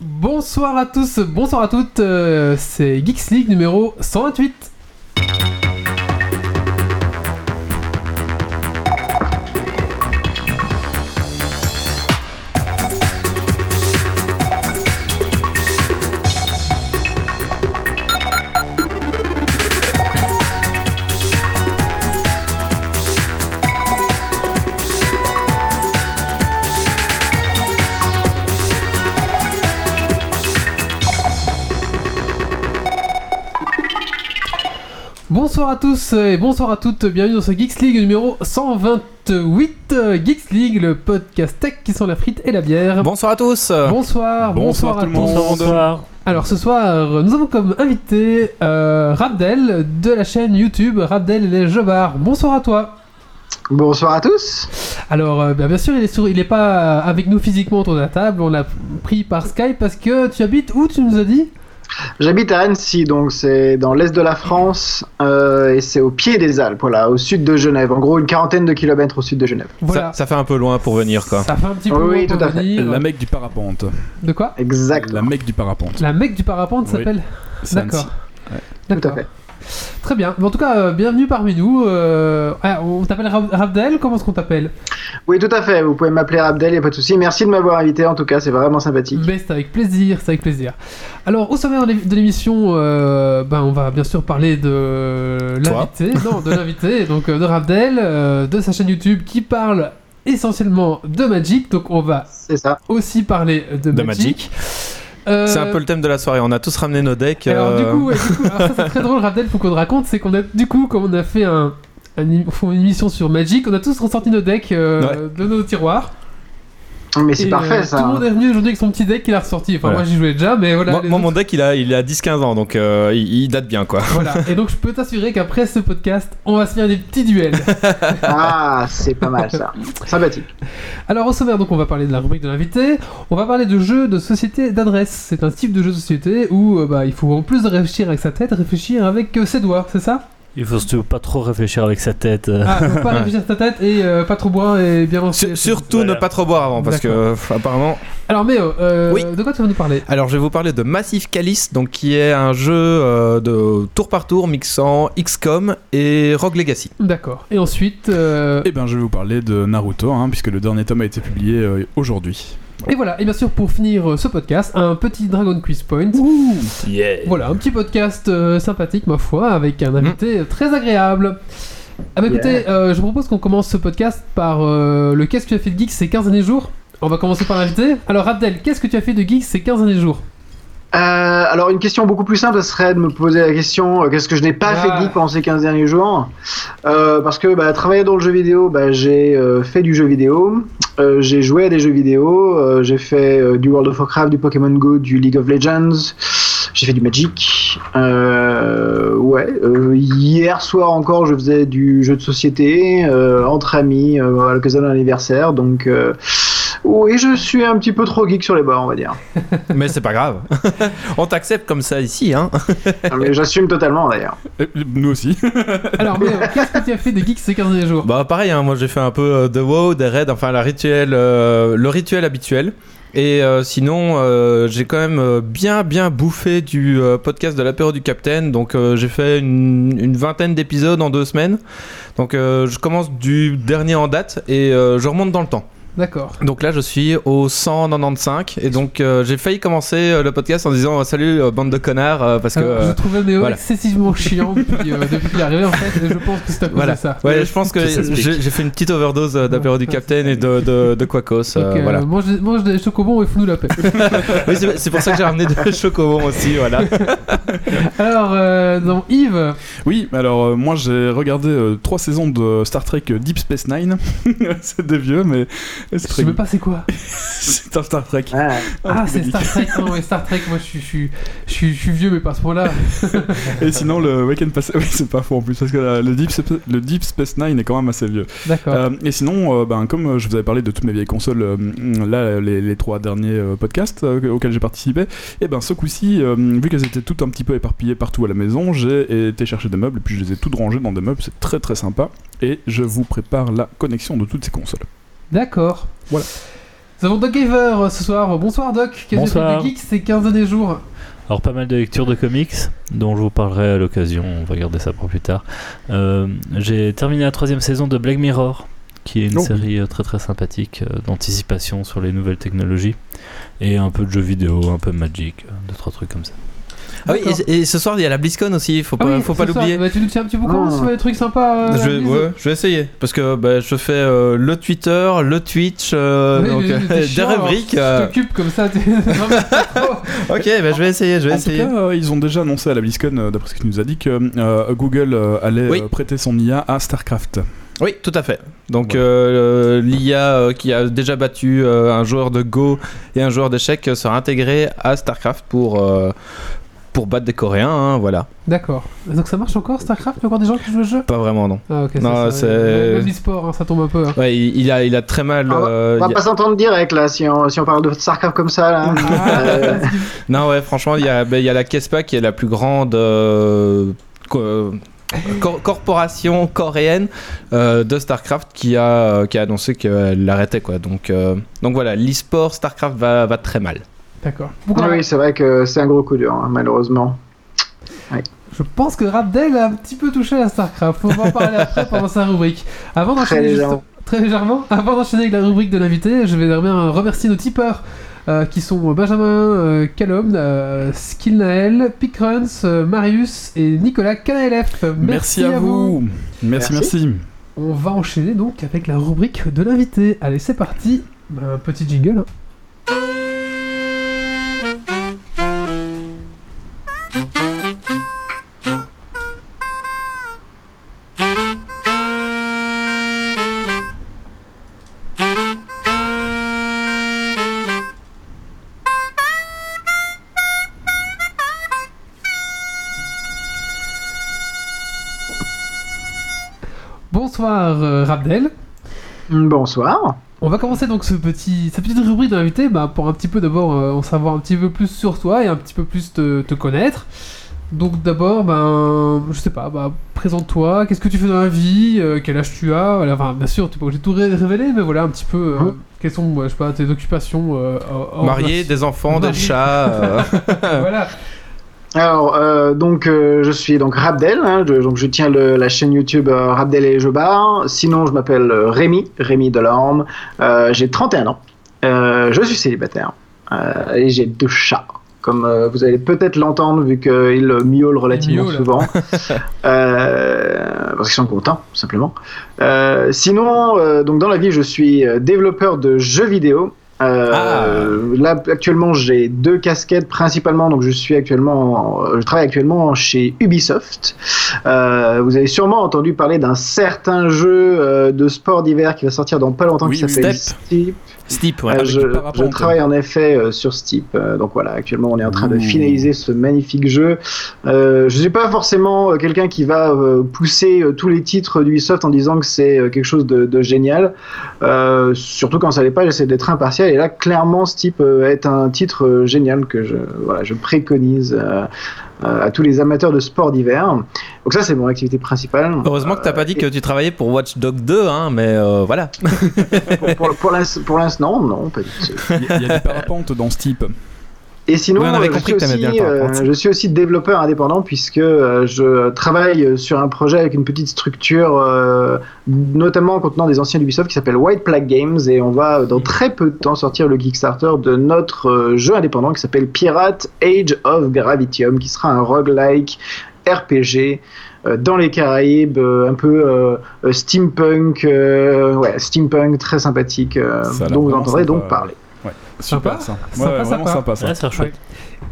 Bonsoir à tous, bonsoir à toutes, euh, c'est Geeks League numéro 128. Tous et bonsoir à toutes, bienvenue dans ce Geeks League numéro 128. euh, Geeks League, le podcast tech qui sont la frite et la bière. Bonsoir à tous. Bonsoir, bonsoir, à tout le tous. monde. Bonsoir. Alors ce soir, nous avons comme invité euh, Rabdel de la chaîne YouTube Rabdel et les Jobards. Bonsoir à toi. Bonsoir à tous. Alors euh, bah, bien sûr, il est, sur, il est pas avec nous physiquement autour de la table, on l'a pris par Skype parce que tu habites où tu nous as dit? J'habite à Annecy, donc c'est dans l'est de la France euh, et c'est au pied des Alpes, voilà, au sud de Genève. En gros, une quarantaine de kilomètres au sud de Genève. Voilà. Ça, ça fait un peu loin pour venir quoi. Ça fait un petit peu Oui, tout pour à fait. venir. La mec du parapente. De quoi? Exact. La mec du parapente. La mec du parapente Oui. s'appelle? C'est D'accord. Annecy. Tout à D'accord. fait. Très bien. Mais en tout cas, euh, bienvenue parmi nous. Euh, ah, on t'appelle Rab- Rabdel Comment est-ce qu'on t'appelle? Oui, tout à fait. Vous pouvez m'appeler Abdel, y a pas de souci. Merci de m'avoir invité. En tout cas, c'est vraiment sympathique. Mais c'est avec plaisir, c'est avec plaisir. Alors, au sommaire de l'é- de l'émission, euh, ben, on va bien sûr parler de l'invité, non, de l'invité, donc de Rabdel, euh, de sa chaîne YouTube qui parle essentiellement de Magic. Donc, on va ça. aussi parler de, De Magic. Euh, C'est un peu le thème de la soirée. On a tous ramené nos decks. Alors, du euh, coup, ouais, du coup, alors ça c'est très drôle, Rabdel, faut qu'on te raconte, c'est qu'on a, du coup, comme on a fait un, un- une émission sur Magic, on a tous ressorti nos decks euh, de nos tiroirs. Mais c'est parfait, euh, ça. Tout le monde est venu aujourd'hui avec son petit deck qu'il a ressorti. Enfin, Voilà. moi j'y jouais déjà, mais voilà. moi, mon deck il a, il a 10-15 ans donc euh, il, il date bien quoi. Voilà. Et donc je peux t'assurer qu'après ce podcast, on va se faire des petits duels. Ah, c'est pas mal, ça. Sympathique. Alors au sommaire, donc on va parler de la rubrique de l'invité. On va parler de jeux de société d'adresse. C'est un type de jeu de société où euh, bah, il faut en plus de réfléchir avec sa tête, réfléchir avec euh, ses doigts, c'est ça? Il faut surtout pas trop réfléchir avec sa tête. euh. Ah, faut pas réfléchir sa tête et euh, pas trop boire et bien lancer. Sur- surtout Voilà. ne pas trop boire avant parce que euh, apparemment. Alors Méo, euh, Oui. de quoi tu vas nous parler? Alors je vais vous parler de Massive Callis donc qui est un jeu euh, de tour par tour mixant XCOM et Rogue Legacy. D'accord. Et ensuite, euh, Eh bien, je vais vous parler de Naruto, hein, puisque le dernier tome a été publié euh, aujourd'hui. Et voilà. Et bien sûr, pour finir euh, ce podcast, un petit Dragon Quiz Point. Yeah. Voilà, un petit podcast euh, sympathique, ma foi, avec un invité euh, très agréable. Ah bah écoutez, euh, je vous propose qu'on commence ce podcast par euh, le Qu'est-ce que tu as fait de geek ces 15 derniers jours? On va commencer par l'invité. Alors Abdel, qu'est-ce que tu as fait de geek ces 15 derniers jours? Euh, alors, une question beaucoup plus simple ce serait de me poser la question euh, qu'est-ce que je n'ai pas Ah. fait de geek pendant ces 15 derniers jours? Euh, Parce que, bah, travailler dans le jeu vidéo, bah, j'ai euh, fait du jeu vidéo, euh, j'ai joué à des jeux vidéo, euh, j'ai fait euh, du World of Warcraft, du Pokémon Go, du League of Legends, j'ai fait du Magic. Euh, ouais, hier soir encore, je faisais du jeu de société entre amis à l'occasion d'un anniversaire, donc. Oui, je suis un petit peu trop geek sur les bords, on va dire. Mais c'est pas grave. On t'accepte comme ça ici hein. Mais j'assume totalement d'ailleurs. Nous aussi. Alors mais euh, qu'est-ce que tu as fait de geek ces 15 derniers jours? Bah pareil, hein, moi j'ai fait un peu euh, de WoW, des raids, enfin la rituel, euh, le rituel habituel. Et euh, sinon, euh, j'ai quand même bien bien bouffé du euh, podcast de l'apéro du Capitaine. Donc euh, j'ai fait une, une vingtaine d'épisodes en deux semaines. Donc euh, je commence du dernier en date et euh, je remonte dans le temps. D'accord. Donc là je suis au 195 et donc euh, j'ai failli commencer euh, le podcast en disant salut euh, bande de connards euh, parce que je trouvais Méo voilà. excessivement chiant depuis, euh, depuis qu'il est arrivé en fait, et je pense que c'est à cause voilà. de ça. Ouais, je pense que j'ai fait une petite overdose d'apéro du Ouais, Capitaine et de, de, de Quacos. euh, euh, voilà. mange, des- mange des chocobons et fous-nous la paix. Oui, c'est pour ça que j'ai ramené des chocobons aussi, voilà. Alors, euh, donc Yves, Oui, alors euh, moi j'ai regardé euh, trois saisons de Star Trek Deep Space Nine. c'est des vieux, mais je sais même pas c'est quoi. C'est un Star Trek. Ouais. Ah, c'est Star Trek. Non, ouais, Star Trek, moi je suis, je suis, je suis, je suis vieux, mais pas à ce point-là. Et sinon, le week-end passé, oui, c'est pas faux en plus, parce que euh, le, Deep, Sp- le Deep Space Nine est quand même assez vieux. D'accord. Euh, et sinon, euh, ben, comme je vous avais parlé de toutes mes vieilles consoles, euh, là, les, les trois derniers euh, podcasts euh, auxquels j'ai participé, et ben ce coup-ci, euh, vu qu'elles étaient toutes un petit peu éparpillées partout à la maison, j'ai été chercher des meubles, et puis je les ai toutes rangées dans des meubles, c'est très très sympa, et je vous prépare la connexion de toutes ces consoles. D'accord. Voilà. Nous avons Doc Gaver euh, ce soir. Bonsoir Doc. Qu'est-ce que Bonsoir. de geek ces 15 derniers jours Alors pas mal de lectures de comics dont je vous parlerai à l'occasion, on va garder ça pour plus tard. Euh, J'ai terminé la troisième saison de Black Mirror, qui est une Oh. série euh, très très sympathique euh, d'anticipation sur les nouvelles technologies. Et un peu de jeux vidéo, un peu de Magic, deux trois trucs comme ça. Ah oui, et, et ce soir il y a la BlizzCon aussi, faut Ah pas, oui, faut pas l'oublier. Bah, tu nous tiens un petit peu comment Ah. sur les trucs sympas euh, Je, vais- ouais, je vais essayer parce que bah, je fais euh, le Twitter, le Twitch, euh, Oui, donc euh, des chiant, alors, rubriques. Tu euh, t'occupes comme ça. t'es- Non, mais. Ok, bah, je vais essayer, je vais En essayer. tout cas, euh, ils ont déjà annoncé à la BlizzCon, euh, d'après ce qu'il nous a dit, que euh, Google euh, allait Oui. euh, prêter son IA à StarCraft. Oui, tout à fait. Donc euh, l'IA euh, qui a déjà battu euh, un joueur de Go et un joueur d'échecs sera intégré à StarCraft pour euh, pour battre des Coréens, hein, voilà. D'accord. Donc ça marche encore StarCraft Il y a encore des gens qui jouent le jeu? Pas vraiment non. Ah ok. Non, c'est- Même l'e-sport, hein, ça tombe un peu. hein. Ouais, il, il a il a très mal. Ah, euh, On va a- pas s'entendre direct là si on, si on parle de Starcraft comme ça là. Euh, Non ouais, franchement, il y a ben, il y a la Kespa qui est la plus grande. euh, co- cor- corporation coréenne euh, de Starcraft qui a, euh, qui a annoncé qu'elle l'arrêtait quoi donc, euh, donc voilà l'e-sport Starcraft va, va très mal D'accord. Pourquoi oui, c'est vrai que c'est un gros coup dur, hein, malheureusement. Je pense que Rabdel a un petit peu touché à StarCraft. On va en parler après pendant sa rubrique. Avant Très d'enchaîner juste- légèrement. très légèrement. Avant d'enchaîner avec la rubrique de l'invité, je vais bien remercier nos tipeurs. euh, qui sont Benjamin euh, Calom, euh, Skillnael, Pickruns, euh, Marius et Nicolas KLF. Merci, à, vous. Merci, Merci. merci. On va enchaîner donc avec la rubrique de l'invité. Allez, c'est parti. Un petit jingle. hein. Bonsoir Rabdel. Bonsoir. On va commencer donc ce petit, cette petite rubrique d'invité bah, pour un petit peu d'abord euh, en savoir un petit peu plus sur toi et un petit peu plus te, te connaître. Donc d'abord, ben, je sais pas, bah, présente-toi, qu'est-ce que tu fais dans la vie, euh, quel âge tu as, voilà, enfin bien sûr, tu peux pas obligé de tout ré- révéler, mais voilà un petit peu, euh, Mhm. quelles sont, je sais pas, tes occupations euh, marié des enfants des chats euh, voilà, Alors, euh, donc, euh, je suis donc Rabdel, hein, je, donc je tiens le- la chaîne YouTube euh, Rabdel et bars. Sinon, je m'appelle Rémi, Rémi Delorme. J'ai 31 ans. Je suis célibataire. Et j'ai deux chats. Comme vous allez peut-être l'entendre vu qu'ils miaulent relativement souvent. Parce qu'ils sont contents, tout simplement. Sinon, donc dans la vie, je suis développeur de jeux vidéo. Euh, Ah. Là, actuellement, j'ai deux casquettes principalement. Donc, je suis actuellement, je travaille actuellement chez Ubisoft. Euh, vous avez sûrement entendu parler d'un certain jeu euh, de sport d'hiver qui va sortir dans pas longtemps Oui, qui s'appelle. Steep. Steep ouais, Euh, avec je, travaille en effet euh, sur Steep. Euh, donc voilà, actuellement, on est en train de finaliser ce magnifique jeu. Euh, je suis pas forcément euh, quelqu'un qui va euh, pousser euh, tous les titres d'Ubisoft en disant que c'est euh, quelque chose de, de génial. Euh, surtout quand ça l'est pas, j'essaie d'être impartial. Et là, clairement, Steep euh, est un titre euh, génial que je, voilà, je préconise à tous les amateurs de sport d'hiver. Donc ça, c'est mon activité principale. Heureusement que t'as pas dit que tu travaillais pour Watch Dog 2 hein, mais euh, voilà pour, pour, pour l'inst- pour l'instant, non, pas du tout. Il y, a- il y a du parapente dans ce type. Et sinon, Oui, on avait euh, je, compris suis que t'aimais aussi, bien euh, je suis aussi développeur indépendant puisque euh, je travaille sur un projet avec une petite structure, euh, notamment contenant des anciens d'Ubisoft qui s'appelle White Plague Games et on va dans très peu de temps sortir le Kickstarter de notre jeu indépendant qui s'appelle Pirate Age of Gravitium qui sera un roguelike RPG dans les Caraïbes, un peu euh, steampunk, euh, ouais, steampunk très sympathique, euh, dont vous entendrez donc parler. Super Sympa. ça. Ouais, Sympa, vraiment sympa. sympa ça. Ouais, ça chouette.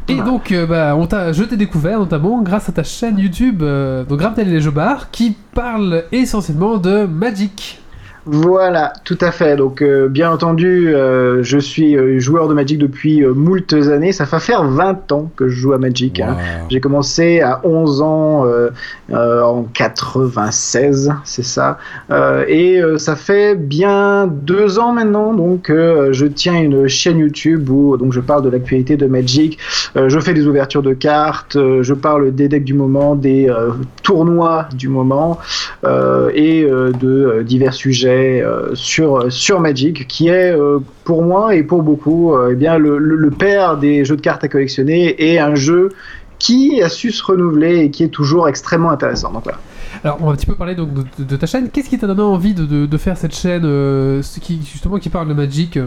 Et donc, euh, bah, on t'a, je t'ai découvert notamment grâce à ta chaîne YouTube, euh, donc Rabdel et les jeux bars, qui parle essentiellement de Magic. Voilà, tout à fait. Donc, euh, bien entendu, euh, je suis euh, joueur de Magic depuis moultes années. Ça va faire 20 ans que je joue à Magic. hein. J'ai commencé à 11 ans en 96, c'est ça. Et ça fait bien deux ans maintenant donc je tiens une chaîne YouTube où donc je parle de l'actualité de Magic je fais des ouvertures de cartes, je parle des decks du moment, des tournois du moment et de divers sujets euh, sur, sur Magic, qui est euh, pour moi et pour beaucoup euh, eh bien, le, le- le père des jeux de cartes à collectionner et un jeu qui a su se renouveler et qui est toujours extrêmement intéressant. Donc voilà. Alors, on va un petit peu parler donc, de, ta chaîne. Qu'est-ce qui t'a donné envie de, de- de faire cette chaîne euh, qui, justement qui parle de Magic?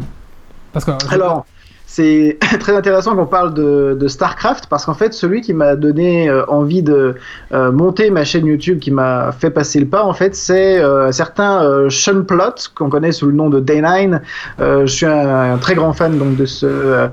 Parce que Alors, c'est très intéressant qu'on parle de, de StarCraft parce qu'en fait, celui qui m'a donné euh, envie de euh, monter ma chaîne YouTube, qui m'a fait passer le pas, en fait, c'est euh, un certain euh, Sean Plott, qu'on connaît sous le nom de Day9. Euh, je suis un, un très grand fan donc de ce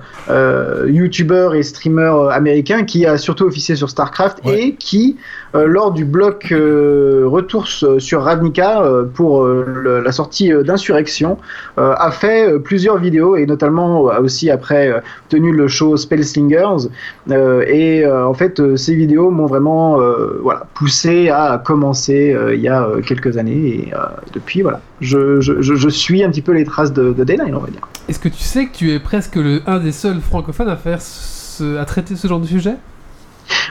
YouTuber et streamer américain qui a surtout officié sur StarCraft Ouais. et qui, lors du bloc euh, retour s- sur Ravnica euh, pour euh, la sortie euh, d'Insurrection, euh, a fait euh, plusieurs vidéos et notamment a aussi après euh, tenu le show Spellslingers euh, et euh, en fait euh, ces vidéos m'ont vraiment euh, voilà poussé à commencer euh, il y a euh, quelques années et euh, depuis voilà je, je, suis un petit peu les traces de, de Dayline on va dire. est-ce que tu sais que tu es presque le, un des seuls francophones à faire à traiter ce genre de sujet?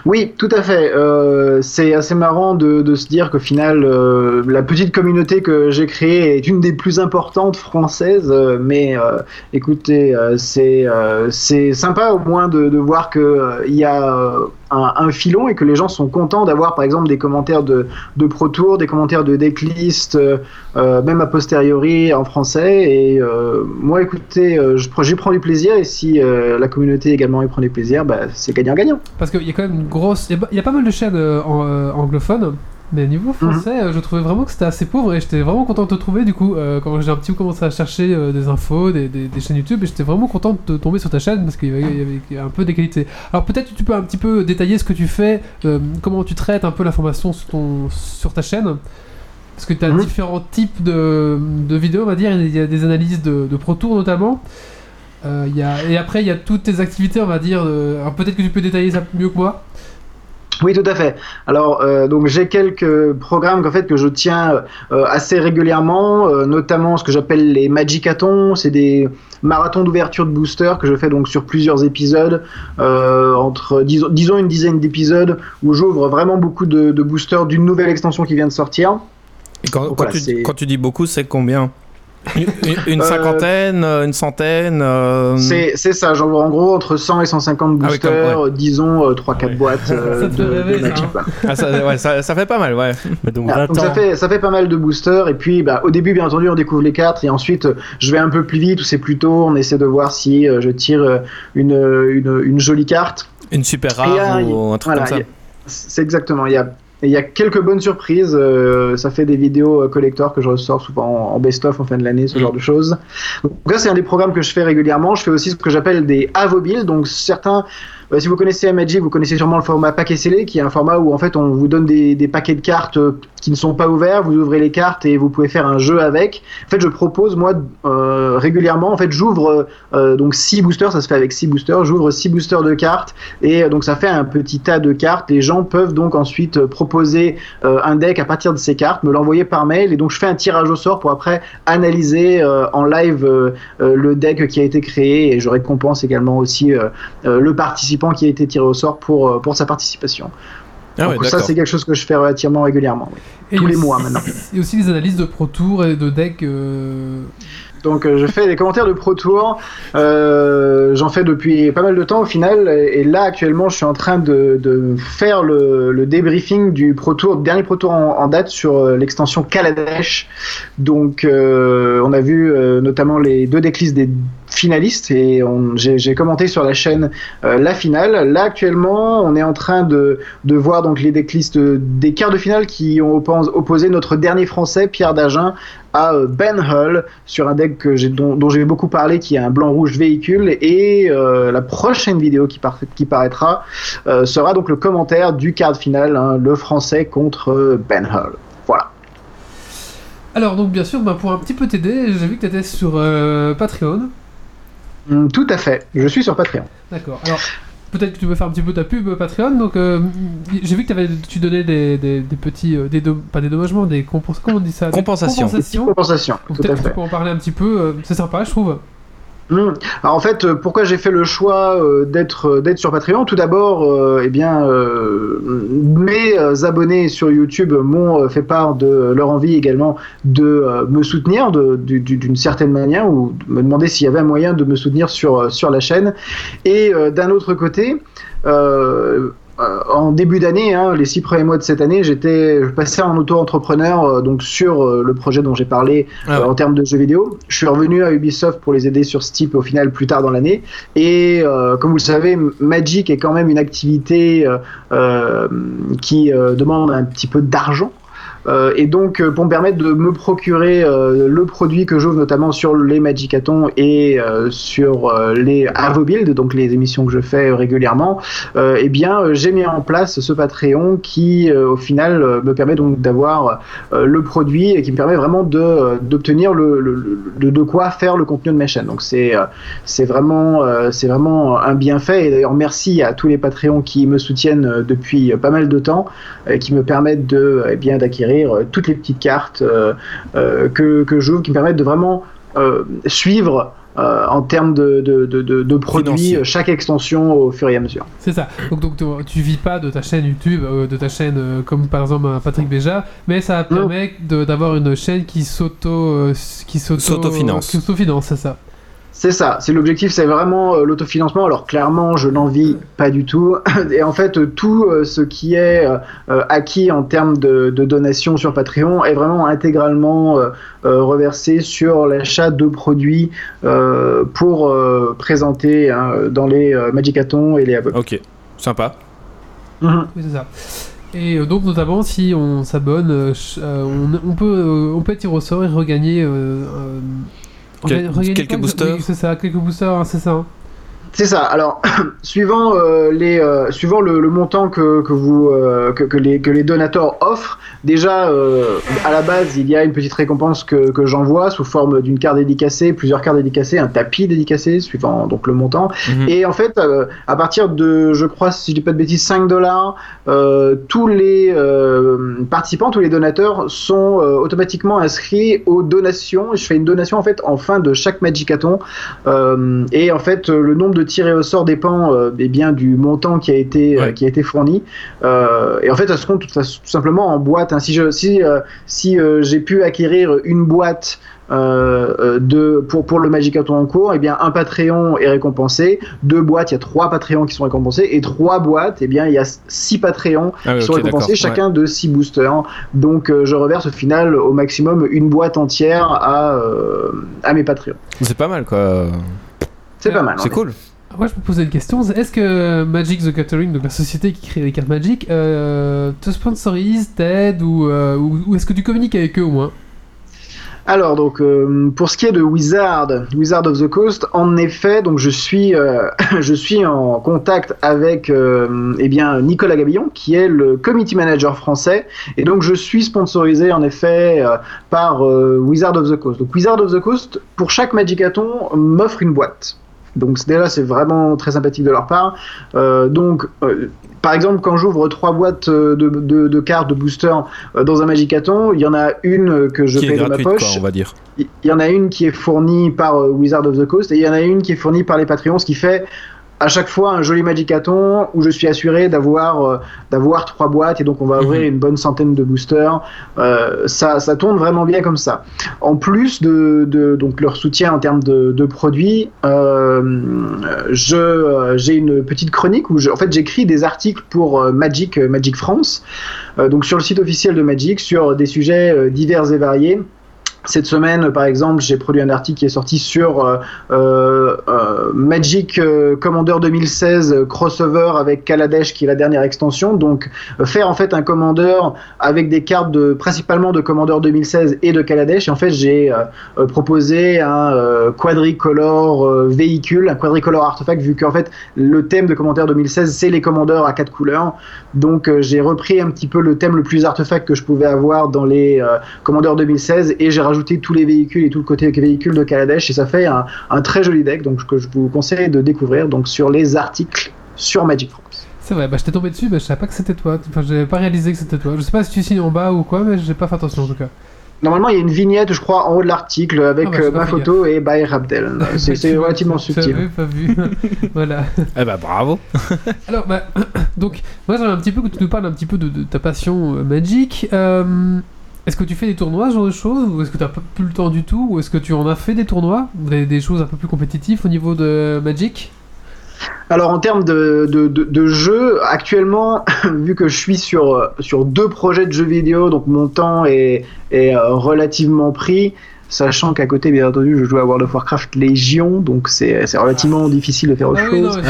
Oui, tout à fait. Euh, c'est assez marrant de, se dire qu'au final, euh, la petite communauté que j'ai créée est une des plus importantes françaises. euh, mais écoutez, c'est sympa au moins de, de voir qu'il il y a un, un filon et que les gens sont contents d'avoir par exemple des commentaires de, de Pro Tour, des commentaires de decklist, euh, euh, même a posteriori en français. Et euh, moi, écoutez, j'y prends du plaisir et si la communauté également y prend du plaisir, bah, c'est gagnant-gagnant. Parce qu'il y a quand même une grosse. Il y y a pas mal de chaînes anglophones. Mais niveau français, euh, je trouvais vraiment que c'était assez pauvre et j'étais vraiment content de te trouver du coup euh, quand j'ai un petit peu commencé à chercher euh, des infos, des, des- des chaînes YouTube et j'étais vraiment content de tomber sur ta chaîne parce qu'il y y avait un peu des qualités. Alors peut-être tu peux un petit peu détailler ce que tu fais, euh, comment tu traites un peu l'information sur, ton, sur ta chaîne parce que tu as Mhm. différents types de, de vidéos, on va dire. Il y a des analyses de, de Pro Tour notamment. Il y a, et après, il y a toutes tes activités, on va dire. alors peut-être que tu peux détailler ça mieux que moi. Oui, tout à fait. Alors, euh, donc j'ai quelques programmes qu'en fait que je tiens euh, assez régulièrement, euh, notamment ce que j'appelle les Magicathons. C'est des marathons d'ouverture de booster que je fais donc sur plusieurs épisodes, entre disons, disons une dizaine d'épisodes où j'ouvre vraiment beaucoup de, de boosters d'une nouvelle extension qui vient de sortir. Et quand, Donc quand voilà, tu, c'est- quand tu dis beaucoup, c'est combien? Une, Euh, cinquantaine, euh, une centaine euh, C'est c'est ça, j'envoie en gros entre 100 et 150 Ah oui, boosters, comme- disons 3-4 Ouais. boîtes Ça fait de, rêver, de ça, Magic. hein. quoi. ah, ça, ouais, ça, ça fait pas mal, ouais. Mais donc Ah, 20 donc ans. ça fait, ça fait pas mal de boosters et puis bah, au début bien entendu on découvre les cartes et ensuite je vais un peu plus vite ou c'est plus tôt on essaie de voir si euh, je tire une, une, une jolie carte Une super rare ou un truc voilà, comme ça. c'est exactement il y a et il y a quelques bonnes surprises euh, ça fait des vidéos euh, collector que je ressors souvent en, en best-of en fin de l'année ce Mm. genre de choses. Donc là c'est un des programmes que je fais régulièrement. Je fais aussi ce que j'appelle des avobiles donc certains euh, si vous connaissez Magic, vous connaissez sûrement le format paquet scellé, qui est un format où en fait on vous donne des, paquets de cartes euh, qui ne sont pas ouverts, vous ouvrez les cartes et vous pouvez faire un jeu avec. En fait, je propose moi euh, régulièrement, en fait, j'ouvre euh, donc six boosters, ça se fait avec six boosters, j'ouvre six boosters de cartes et donc ça fait un petit tas de cartes. Les gens peuvent donc ensuite proposer un deck à partir de ces cartes, me l'envoyer par mail et donc je fais un tirage au sort pour après analyser en live le deck qui a été créé et je récompense également aussi le participant qui a été tiré au sort pour, euh, pour sa participation. Ah ouais, Donc ça c'est quelque chose que je fais relativement régulièrement. oui. Tous les aussi- mois, maintenant. Et aussi les analyses de Pro Tour et de deck. euh, Donc euh, je fais des commentaires de Pro Tour, euh, j'en fais depuis pas mal de temps au final, et, là actuellement je suis en train de, de faire le, débriefing du Pro Tour, dernier Pro Tour en, date sur euh, l'extension Kaladesh. Donc on a vu notamment les deux decklists des finalistes et j'ai commenté sur la chaîne la finale. Là actuellement on est en train de, de voir donc les decklists des quarts de finale qui ont oppo- opposé notre dernier français Pierre Dagen à euh, Ben Hull sur un deck que j'ai- dont, dont j'ai beaucoup parlé qui est un blanc-rouge véhicule et euh, la prochaine vidéo qui, par- qui paraîtra euh, sera donc le commentaire du quart de finale, hein, le français contre Ben Hull. Voilà. Alors, donc, bien sûr, bah, pour un petit peu t'aider, j'ai vu que tu étais sur euh, Patreon. Hum, tout à fait, je suis sur Patreon. D'accord. Alors, peut-être que tu veux faire un petit peu ta pub Patreon. Donc, euh, j'ai vu que t'avais- tu donnais des, des, des petits. euh, des dom- pas des dommagements, des compos- Comment on dit ça? Compensations. compensations. Compensation, à peut-être que tu fait. peux en parler un petit peu. euh, C'est sympa, je trouve. Hmm. Alors en fait, euh, pourquoi j'ai fait le choix euh, d'être euh, d'être sur Patreon? Tout d'abord, eh bien, mes abonnés sur YouTube m'ont fait part de leur envie également de me soutenir d'une certaine manière ou de me demander s'il y avait un moyen de me soutenir sur la chaîne. Et d'un autre côté. Euh, en début d'année, hein, les six premiers mois de cette année, j'étais je passais en auto-entrepreneur euh, donc sur euh, le projet dont j'ai parlé Ah euh, ouais. en termes de jeux vidéo. Je suis revenu à Ubisoft pour les aider sur Steep au final plus tard dans l'année. Et euh, comme vous le savez, Magic est quand même une activité qui euh, demande un petit peu d'argent. Euh, et donc, euh, pour me permettre de me procurer euh, le produit que j'ouvre notamment sur les Magicathons et sur les Avobuild, donc les émissions que je fais régulièrement, eh bien, j'ai mis en place ce Patreon qui, au final, me permet donc d'avoir le produit et qui me permet vraiment d'obtenir le, de, quoi faire le contenu de mes chaînes. Donc, c'est, c'est vraiment, c'est vraiment un bienfait. Et d'ailleurs, merci à tous les Patreons qui me soutiennent depuis pas mal de temps, euh, qui me permettent de, eh bien, d'acquérir euh, toutes les petites cartes euh, euh, que, que j'ouvre, qui me permettent de vraiment euh, suivre euh, en termes de, de, de, de- de produits Financier. euh, chaque extension au fur et à mesure. C'est ça. Donc, donc tu, tu vis pas de ta chaîne YouTube, euh, de ta chaîne euh, comme par exemple Patrick Béja, mais ça permet d'avoir une chaîne qui s'auto, euh, qui s'auto, S'autofinance. qui s'autofinance, c'est ça. C'est ça, c'est l'objectif, c'est vraiment euh, l'autofinancement. Alors clairement, je n'en vis pas du tout. Et en fait, euh, tout euh, ce qui est euh, acquis en termes de, de donations sur Patreon est vraiment intégralement euh, euh, reversé sur l'achat de produits euh, pour euh, présenter hein, dans les euh, Magicathons et les Avoc. Ok, sympa. Mhm. Oui, c'est ça. Et donc notamment si on s'abonne, on, on peut euh, on peut tirer au sort et regagner. Quel- quelques quoi, boosters. Oui, c'est ça, quelques boosters, hein, c'est ça. C'est ça. Alors, suivant euh, les, euh, suivant le, le montant que, que vous euh, que, que les que les donateurs offrent, déjà à la base, il y a une petite récompense que, que j'envoie sous forme d'une carte dédicacée, plusieurs cartes dédicacées, un tapis dédicacé, suivant donc le montant. Mhm. Et en fait, à partir de, je crois, si je dis pas de bêtises, 5 dollars, tous les participants, tous les donateurs sont automatiquement inscrits aux donations. Je fais une donation en fait en fin de chaque Magicathon. Et en fait, le nombre de tirés au sort dépend euh, eh bien, du montant qui a été, euh, Ouais. qui a été fourni. Euh, et en fait, ça se compte tout, tout simplement en boîte. hein. Si, je, si, euh, si j'ai pu acquérir une boîte euh, de, pour, pour le Magicathon en cours, eh bien, un Patreon est récompensé. Deux boîtes, il y a trois Patreons qui sont récompensés. Et trois boîtes, eh bien, il y a six Patreons Ah oui, qui sont récompensés, chacun de six boosters. Donc, euh, je reverse au final au maximum une boîte entière à, euh, à mes Patreons. C'est pas mal quoi. C'est pas mal. C'est cool. Moi, je me posais une question. Est-ce que Magic the Gathering, donc la société qui crée les cartes Magic, euh, te sponsorise, t'aide ou, euh, ou, ou est-ce que tu communiques avec eux au moins? Alors donc euh, pour ce qui est de Wizard, Wizard of the Coast, en effet, donc je suis je suis en contact avec euh, eh bien Nicolas Gabillon qui est le committee manager français et donc je suis sponsorisé en effet par Wizard of the Coast. Donc Wizard of the Coast pour chaque Magicathon m'offre une boîte. Donc déjà c'est vraiment très sympathique de leur part. Euh, donc euh, par exemple, quand j'ouvre trois boîtes euh, de, de, de cartes de booster euh, dans un Magicathon, il y en a une que je Qui est paye de ma quoi, poche. on va dire. Il y en a une qui est fournie par Wizard of the Coast et il y en a une qui est fournie par les Patreons, ce qui fait à chaque fois un joli Magicathon où je suis assuré d'avoir euh, d'avoir trois boîtes et donc on va ouvrir Mhm. une bonne centaine de boosters. Euh, ça, ça tourne vraiment bien comme ça. En plus de, de donc leur soutien en termes de, de produits, euh, je j'ai une petite chronique où je, en fait j'écris des articles pour Magic Magic France, donc sur le site officiel de Magic sur des sujets divers et variés. Cette semaine, par exemple, j'ai produit un article qui est sorti sur euh, euh, euh, Magic Commander 2016 euh, crossover avec Kaladesh, qui est la dernière extension. Donc, faire en fait un Commander avec des cartes de, principalement de Commander 2016 et de Kaladesh. Et en fait, j'ai proposé un quadricolore véhicule, un quadricolore artefact, vu qu'en fait, le thème de Commander 2016, c'est les commandeurs à quatre couleurs. Donc, j'ai repris un petit peu le thème le plus artefact que je pouvais avoir dans les Commander 2016 et j'ai rajouté tous les véhicules et tout le côté véhicule de Kaladesh et ça fait un, un très joli deck donc que je vous conseille de découvrir donc sur les articles sur Magic France. C'est vrai, bah je t'ai tombé dessus, mais je savais pas que c'était toi. Enfin, j'avais pas réalisé que c'était toi. Je sais pas si tu signes en bas ou quoi, mais j'ai pas fait attention en tout cas. Normalement, il y a une vignette, je crois, en haut de l'article avec Ah bah, euh, ma photo et Bayer Abdel. C'est relativement subtil. J'avais pas vu. voilà. Eh bah bravo. Alors, bah, donc, moi j'aimerais un petit peu que tu nous parles un petit peu de, de ta passion euh, Magic. Euh, est-ce que tu fais des tournois, ce genre de choses Ou est-ce que tu n'as pas plus le temps du tout Ou est-ce que tu en as fait des tournois des, des choses un peu plus compétitives au niveau de Magic? Alors en termes de, de, de, de jeux, actuellement, vu que je suis sur, sur deux projets de jeux vidéo, donc mon temps est, est euh, relativement pris, sachant qu'à côté, bien entendu, je joue à World of Warcraft Légion, donc c'est c'est relativement difficile de faire autre Ah oui, non, chose.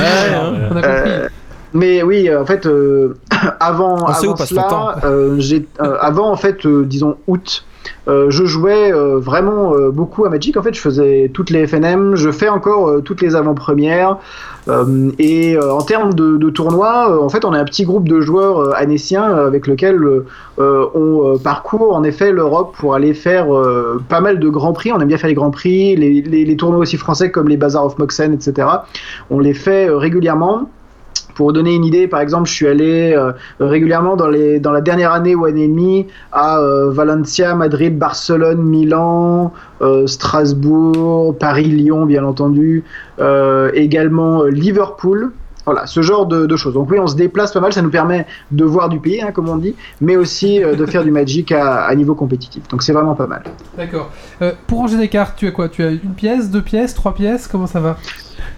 Mais a oui, euh, en fait, euh, avant, avant cela, euh, avant en fait, disons août, euh, je jouais euh, vraiment euh, beaucoup à Magic. En fait, je faisais toutes les FNM, je fais encore toutes les avant-premières. Et en termes de, de tournois, euh, en fait, on est un petit groupe de joueurs anéciens avec lequel on parcourt en effet l'Europe pour aller faire pas mal de grands prix. On aime bien faire les grands prix, les, les- les tournois aussi français comme les Bazaar of Moxen, etc. On les fait régulièrement. Pour donner une idée, par exemple, je suis allé euh, régulièrement dans, les, dans la dernière année ou année et demie à euh, Valencia, Madrid, Barcelone, Milan, euh, Strasbourg, Paris, Lyon, bien entendu, également Liverpool. Voilà, ce genre de, choses. Donc oui, on se déplace pas mal, ça nous permet de voir du pays, hein, comme on dit, mais aussi de faire du Magic à, niveau compétitif. Donc c'est vraiment pas mal. D'accord. Pour ranger des cartes, tu as quoi? Tu as une pièce, deux pièces, trois pièces? Comment ça va?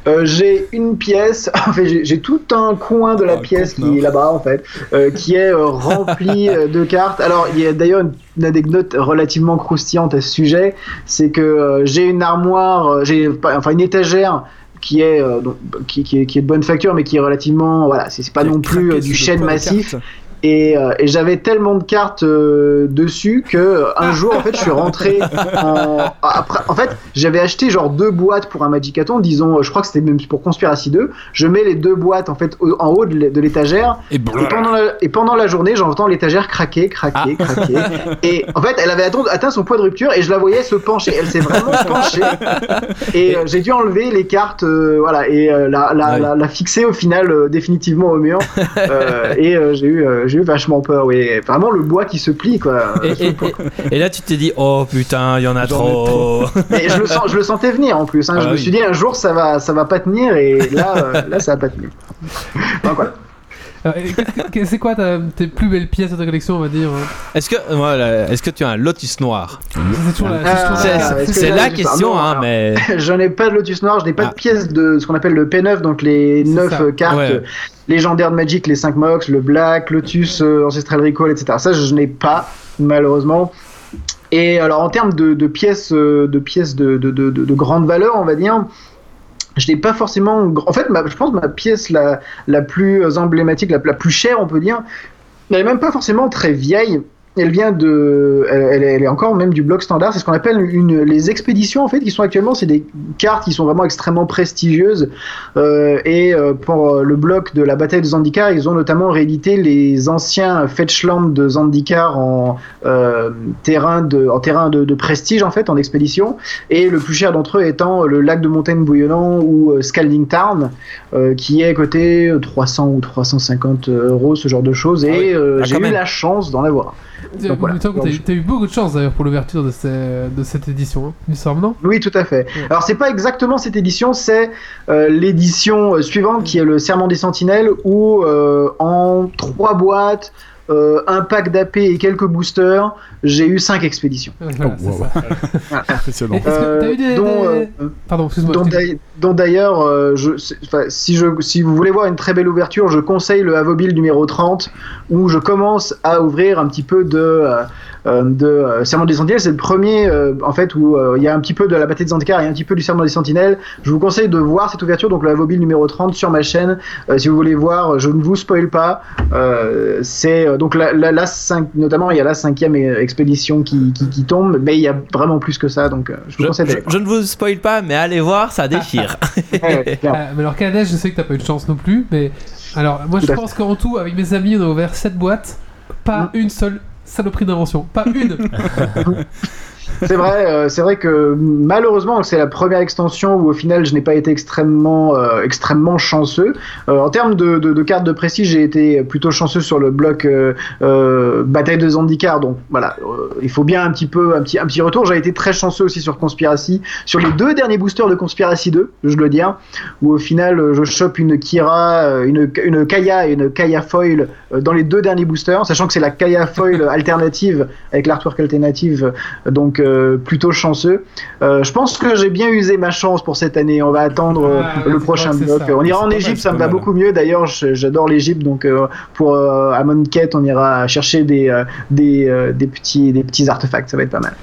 Euh, j'ai une pièce, en fait j'ai j'ai tout un coin de la Oh, pièce qui est là-bas en fait, euh, qui est euh, rempli de cartes. Alors il y a d'ailleurs une, une anecdote relativement croustillante à ce sujet, c'est que j'ai une armoire, j'ai enfin une étagère qui est, donc, qui, qui est qui est de bonne facture mais qui est relativement voilà c'est c'est pas non plus du chêne massif. Et, euh, et j'avais tellement de cartes euh, dessus que euh, un jour en fait je suis rentré en après en fait j'avais acheté genre deux boîtes pour un Magicaton disons je crois que c'était même pour Conspiracy 2 je mets les deux boîtes en fait au- en haut de l'é- de l'étagère. Et et pendant la, et pendant la journée j'entends l'étagère craquer craquer Ah. craquer. Et en fait elle avait atteint, atteint son point de rupture et je la voyais se pencher. Elle s'est vraiment penchée. Et euh, j'ai dû enlever les cartes euh, voilà et euh, la, la, Ouais. la, la fixer au final euh, définitivement au mur. Euh, et euh, j'ai eu, euh, j'ai eu vachement peur, oui. Vraiment le bois qui se plie, quoi. Et, et- et- et là, tu t'es dit, oh putain, il y en a trop. Mais je le, sens, je le sentais venir en plus. Hein. Ah je me suis dit un jour ça va, ça va pas tenir et là, euh, là ça va pas tenir. Donc voilà. C'est quoi ta- tes plus belles pièces de ta collection, on va dire hein Est-ce que, voilà, est-ce que tu as un lotus noir C'est la, Ah, c'est la- question, ah non, hein, alors- mais. Je n'ai pas de Lotus Noir, je n'ai pas Ah. de pièces de ce qu'on appelle le P9, donc les C'est 9 ça. euh, cartes Ouais. euh, légendaires de Magic, les 5 Mox, le Black, Lotus, euh, Ancestral Recall, etc. Ça, je n'ai pas, malheureusement. Et alors, en termes de, de pièces, euh, de, pièces de, de, de, de- de grande valeur, on va dire, je n'ai pas forcément. En fait, ma- je pense que ma pièce la, plus emblématique, la, plus chère, on peut dire, n'est même pas forcément très vieille. Elle vient de, elle, elle est- encore même du bloc standard. C'est ce qu'on appelle une, les expéditions en fait, qui sont actuellement, c'est des cartes qui sont vraiment extrêmement prestigieuses. Euh, et euh, pour euh, le bloc de la bataille de Zandikar, ils ont notamment réédité les anciens Fetchland de Zandikar en euh, terrain de, en terrain de, de prestige en fait, en expédition. Et le plus cher d'entre eux étant le lac de Montagne bouillonnant ou Scalding Tarn, euh, qui est coté 300 ou 350 euros, ce genre de choses. Et Ah oui. Ah, j'ai eu même. la chance d'en avoir. Donc voilà. as, eu beaucoup de chance d'ailleurs pour l'ouverture de, ce- de cette édition, hein, il semble, non? Oui, tout à fait. Ouais. Alors, c'est pas exactement cette édition, c'est euh, l'édition euh, suivante qui est le Serment des Sentinelles, où euh, en trois boîtes, euh, un pack d'AP et quelques boosters, j'ai eu cinq expéditions. Ouais, voilà, Oh, wow. Impressionnant. Des- dont, euh, Pardon, dont d'ailleurs- euh, si, je, si vous voulez voir une très belle ouverture, je conseille le Avobil numéro 30, où je commence à ouvrir un petit peu de, euh, de euh, Serment des Sentinelles. C'est le premier, euh, en fait, où euh, il y a un petit peu de la bataille de Zandikar et un petit peu du Serment des Sentinelles. Je vous conseille de voir cette ouverture, donc le Avobil numéro 30 sur ma chaîne. Euh, si vous voulez voir, je ne vous spoil pas. Euh, c'est euh, donc la, la, la cinq- notamment, il y a la cinquième euh, expédition qui, qui, qui tombe, mais il y a vraiment plus que ça, donc euh, je vous Je, conseille je- d'aller je ne vous spoil pas, mais allez voir, ça déchire. Ouais, alors Canada, je sais que t'as pas eu de chance non plus, mais alors moi je Tout pense qu'en tout, avec mes amis, on a ouvert 7 boîtes, pas Mm. une seule saloperie d'invention, pas une. C'est vrai, euh, c'est vrai que malheureusement, c'est la première extension où au final je n'ai pas été extrêmement, euh, extrêmement chanceux. Euh, en termes de, de, de cartes de précis, j'ai été plutôt chanceux sur le bloc euh, euh, bataille de Zandikar. Donc voilà, euh, il faut bien un petit peu, un petit, un petit retour. J'ai été très chanceux aussi sur Conspiracy, sur les deux derniers boosters de Conspiracy 2, je dois dire, où au final je chope une Kira, une, une Kaya et une Kaya foil dans les deux derniers boosters, sachant que c'est la Kaya foil alternative avec l'artwork alternative, euh, donc euh, plutôt chanceux. Euh, je pense que j'ai bien usé ma chance pour cette année. On va attendre euh, le prochain bloc. On ira en Égypte, ça me va beaucoup mieux. D'ailleurs, j'adore l'Égypte, donc pour Amon Quête, on ira chercher des, des, des, petits, des petits artefacts. Ça va être pas mal.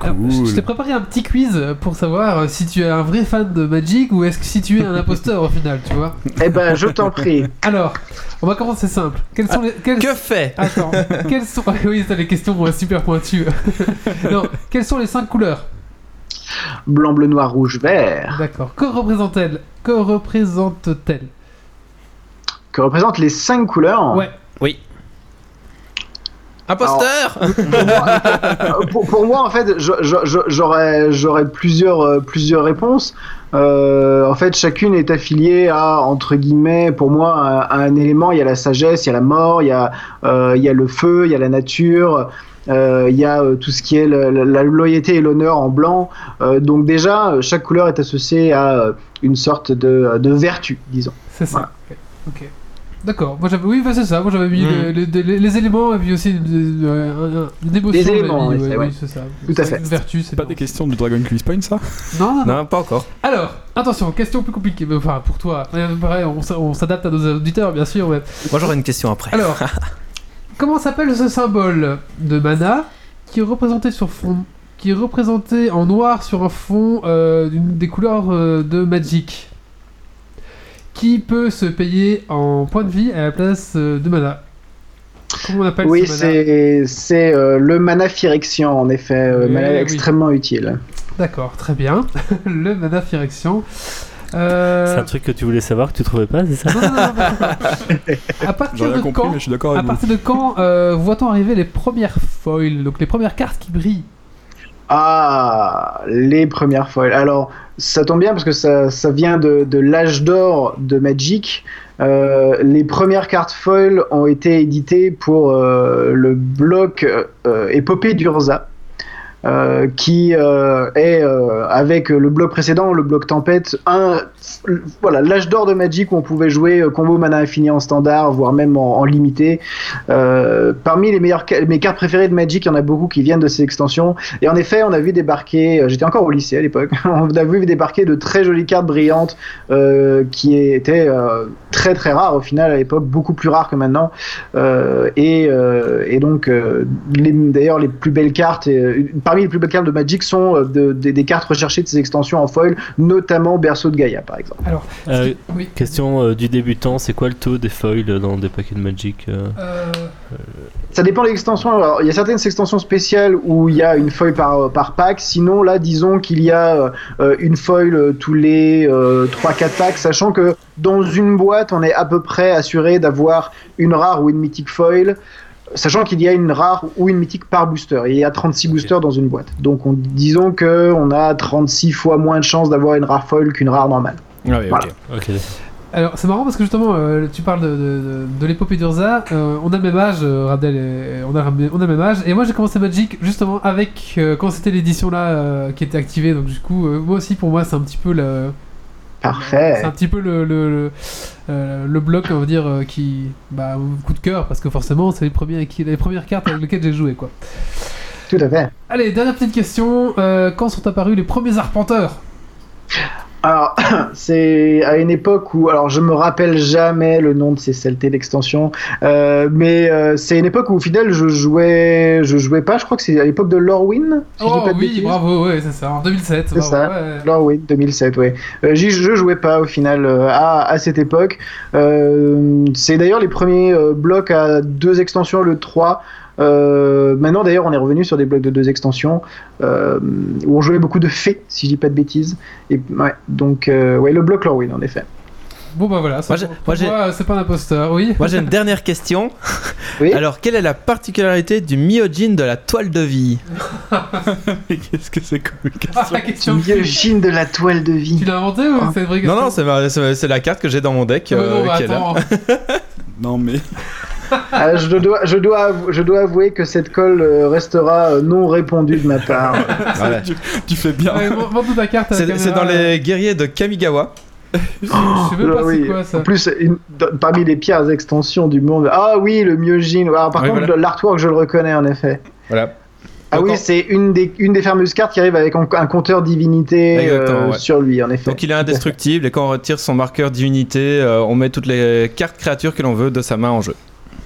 Alors, je- Cool. je t'ai préparé un petit quiz pour savoir si tu es un vrai fan de Magic ou est-ce que si tu es un imposteur au final, tu vois. Eh ben, je t'en prie. Alors, on va commencer simple. Quelles sont les quelles- Que fait? Attends, quelles sont oui, t'as les questions super pointues. non, quelles sont les cinq couleurs? Blanc, bleu, noir, rouge, vert. D'accord. Que représente-t-elle? Que représente-t-elle? Que représentent les cinq couleurs? Ouais. Imposteur pour, pour moi, en fait, j'aurais plusieurs, euh, plusieurs réponses. Euh, en fait, chacune est affiliée à, entre guillemets, pour moi, à, à un élément. Il y a la sagesse, il y a la mort, il y a, euh, il y a le feu, il y a la nature. euh, Il y a euh, tout ce qui est le- la, la loyauté et l'honneur en blanc. Euh, donc déjà, chaque couleur est associée à une sorte de, de vertu, disons. C'est ça. Voilà. Ok. Ok. D'accord. Moi j'avais oui, bah, c'est ça. Moi j'avais mis Mm. les, les- les- les éléments et puis aussi une, euh, un- une émotion. Les éléments, mis, ouais, ouais, c'est- oui, c'est ça. Tout à fait. Une vertu, c'est C'est pas des questions du Dragon Quiz Point, ça? Non, non, non. Non, pas encore. Alors, attention, question plus compliquée. mais Enfin, pour toi. Euh, Pareil, on, s- on s'adapte à nos auditeurs, bien sûr. mais- Moi j'aurais une question après. Alors, comment s'appelle ce symbole de mana qui est représenté sur fond, qui est représenté en noir sur un fond euh, des couleurs euh, de Magic, qui peut se payer en points de vie à la place euh, de mana? Comment on appelle Oui, ce c'est c'est euh, le mana Phyrexian, en effet, euh, Oui, mana oui. extrêmement utile. D'accord, très bien. le mana Phyrexian. Euh, C'est un truc que tu voulais savoir que tu trouvais pas, c'est ça? Non, non, non, non. À partir de compris, quand mais je suis d'accord À avec vous. partir de quand euh, voit-on arriver les premières foils, donc les premières cartes qui brillent? Ah, les premières foils. Alors, ça tombe bien parce que ça, vient de, de l'âge d'or de Magic. Euh, les premières cartes foil ont été éditées pour euh, le bloc euh, Épopée d'Urza. Euh, qui euh, est euh, avec le bloc précédent, le bloc tempête, voilà l'âge d'or de Magic où on pouvait jouer combo mana infini en standard, voire même en, limité. Parmi les meilleures mes cartes préférées de Magic, il y en a beaucoup qui viennent de ces extensions. Et en effet, on a vu débarquer, j'étais encore au lycée à l'époque, on a vu débarquer de très jolies cartes brillantes qui étaient très très rares au final à l'époque, beaucoup plus rares que maintenant. Et, donc, d'ailleurs, les plus belles cartes, euh, parmi les plus belles cartes de Magic sont euh, de- de- des cartes recherchées de ces extensions en foil, notamment Berceau de Gaïa par exemple. Alors, Euh, oui. Question euh, du débutant, c'est quoi le taux des foils dans des paquets de Magic euh Euh, Ça dépend de l'extension. Alors, il y a certaines extensions spéciales où il y a une foil par, par pack. Sinon, là, disons qu'il y a euh, une foil tous les euh, 3-4 packs, sachant que dans une boîte, on est à peu près assuré d'avoir une rare ou une mythique foil. Sachant qu'il y a une rare ou une mythique par booster, et il y a 36 boosters dans une boîte. Donc on, disons que on a 36 fois moins de chances d'avoir une rare foil qu'une rare normale. Ah oui, Voilà. ok. Ok. Alors, c'est marrant parce que justement, euh, tu parles de, de, de- l'épopée d'Urza. euh, on a le même âge, euh, et- on, a, on a le même âge. Et moi, j'ai commencé Magic justement avec. euh, quand c'était l'édition là euh, qui était activée. Donc, du coup, euh, moi aussi, pour moi, c'est un petit peu le. Parfait. C'est un petit peu le, le, le, euh, le bloc, on va dire, euh, qui. Bah, coup de cœur, parce que forcément, c'est les, premiers, les premières cartes avec lesquelles j'ai joué, quoi. Tout à fait. Allez, dernière petite question. euh, quand sont apparus les premiers arpenteurs? Alors, c'est à une époque où, alors je me rappelle jamais le nom de ces CLT d'extension, euh, mais euh, c'est une époque où au final je jouais, je jouais pas, je crois que c'est à l'époque de Lorwyn. Si je dis Oh pas de oui, bêtises. bravo, ouais, c'est ça, en 2007. C'est ça. ouais. Lorwyn 2007, ouais. Euh, j'y- je jouais pas au final euh, à, à cette époque. Euh, c'est d'ailleurs les premiers blocs à deux extensions, le 3. Euh, maintenant d'ailleurs on est revenu sur des blocs de deux extensions euh, où on jouait beaucoup de fées si je dis pas de bêtises et ouais donc euh, ouais le bloc Lorwyn en effet Bon bah voilà, ça, Moi, c'est pas un imposteur, oui. Moi j'ai une dernière question. Oui. Alors, quelle est la particularité du myojin de la toile de vie Qu'est-ce que c'est comme une Ah, question la question. Myogine de la toile de Tu vie. l'as inventé ou Ah. c'est une vraie Non, question non, c'est ma- c'est c'est la carte que j'ai dans mon deck. Euh, non, bah, est là. Non mais Ah, je, dois, je, dois avou- je dois avouer que cette colle euh, restera euh, non répondue de ma part. Voilà. tu, tu fais bien. Ouais, montre ta carte C'est dans les guerriers de Kamigawa. Je sais même pas Ah oui. c'est quoi ça. En plus, une- parmi les pires extensions du monde. Ah oui, le Myojin. Alors, par Oui, contre, voilà. l'artwork, je le reconnais en effet. Voilà. Ah oui, c'est une des, une des fameuses cartes qui arrive avec un, un compteur divinité euh, ouais. sur lui, en effet. Donc il est indestructible et quand on retire son marqueur divinité, euh, on met toutes les cartes créatures que l'on veut de sa main en jeu.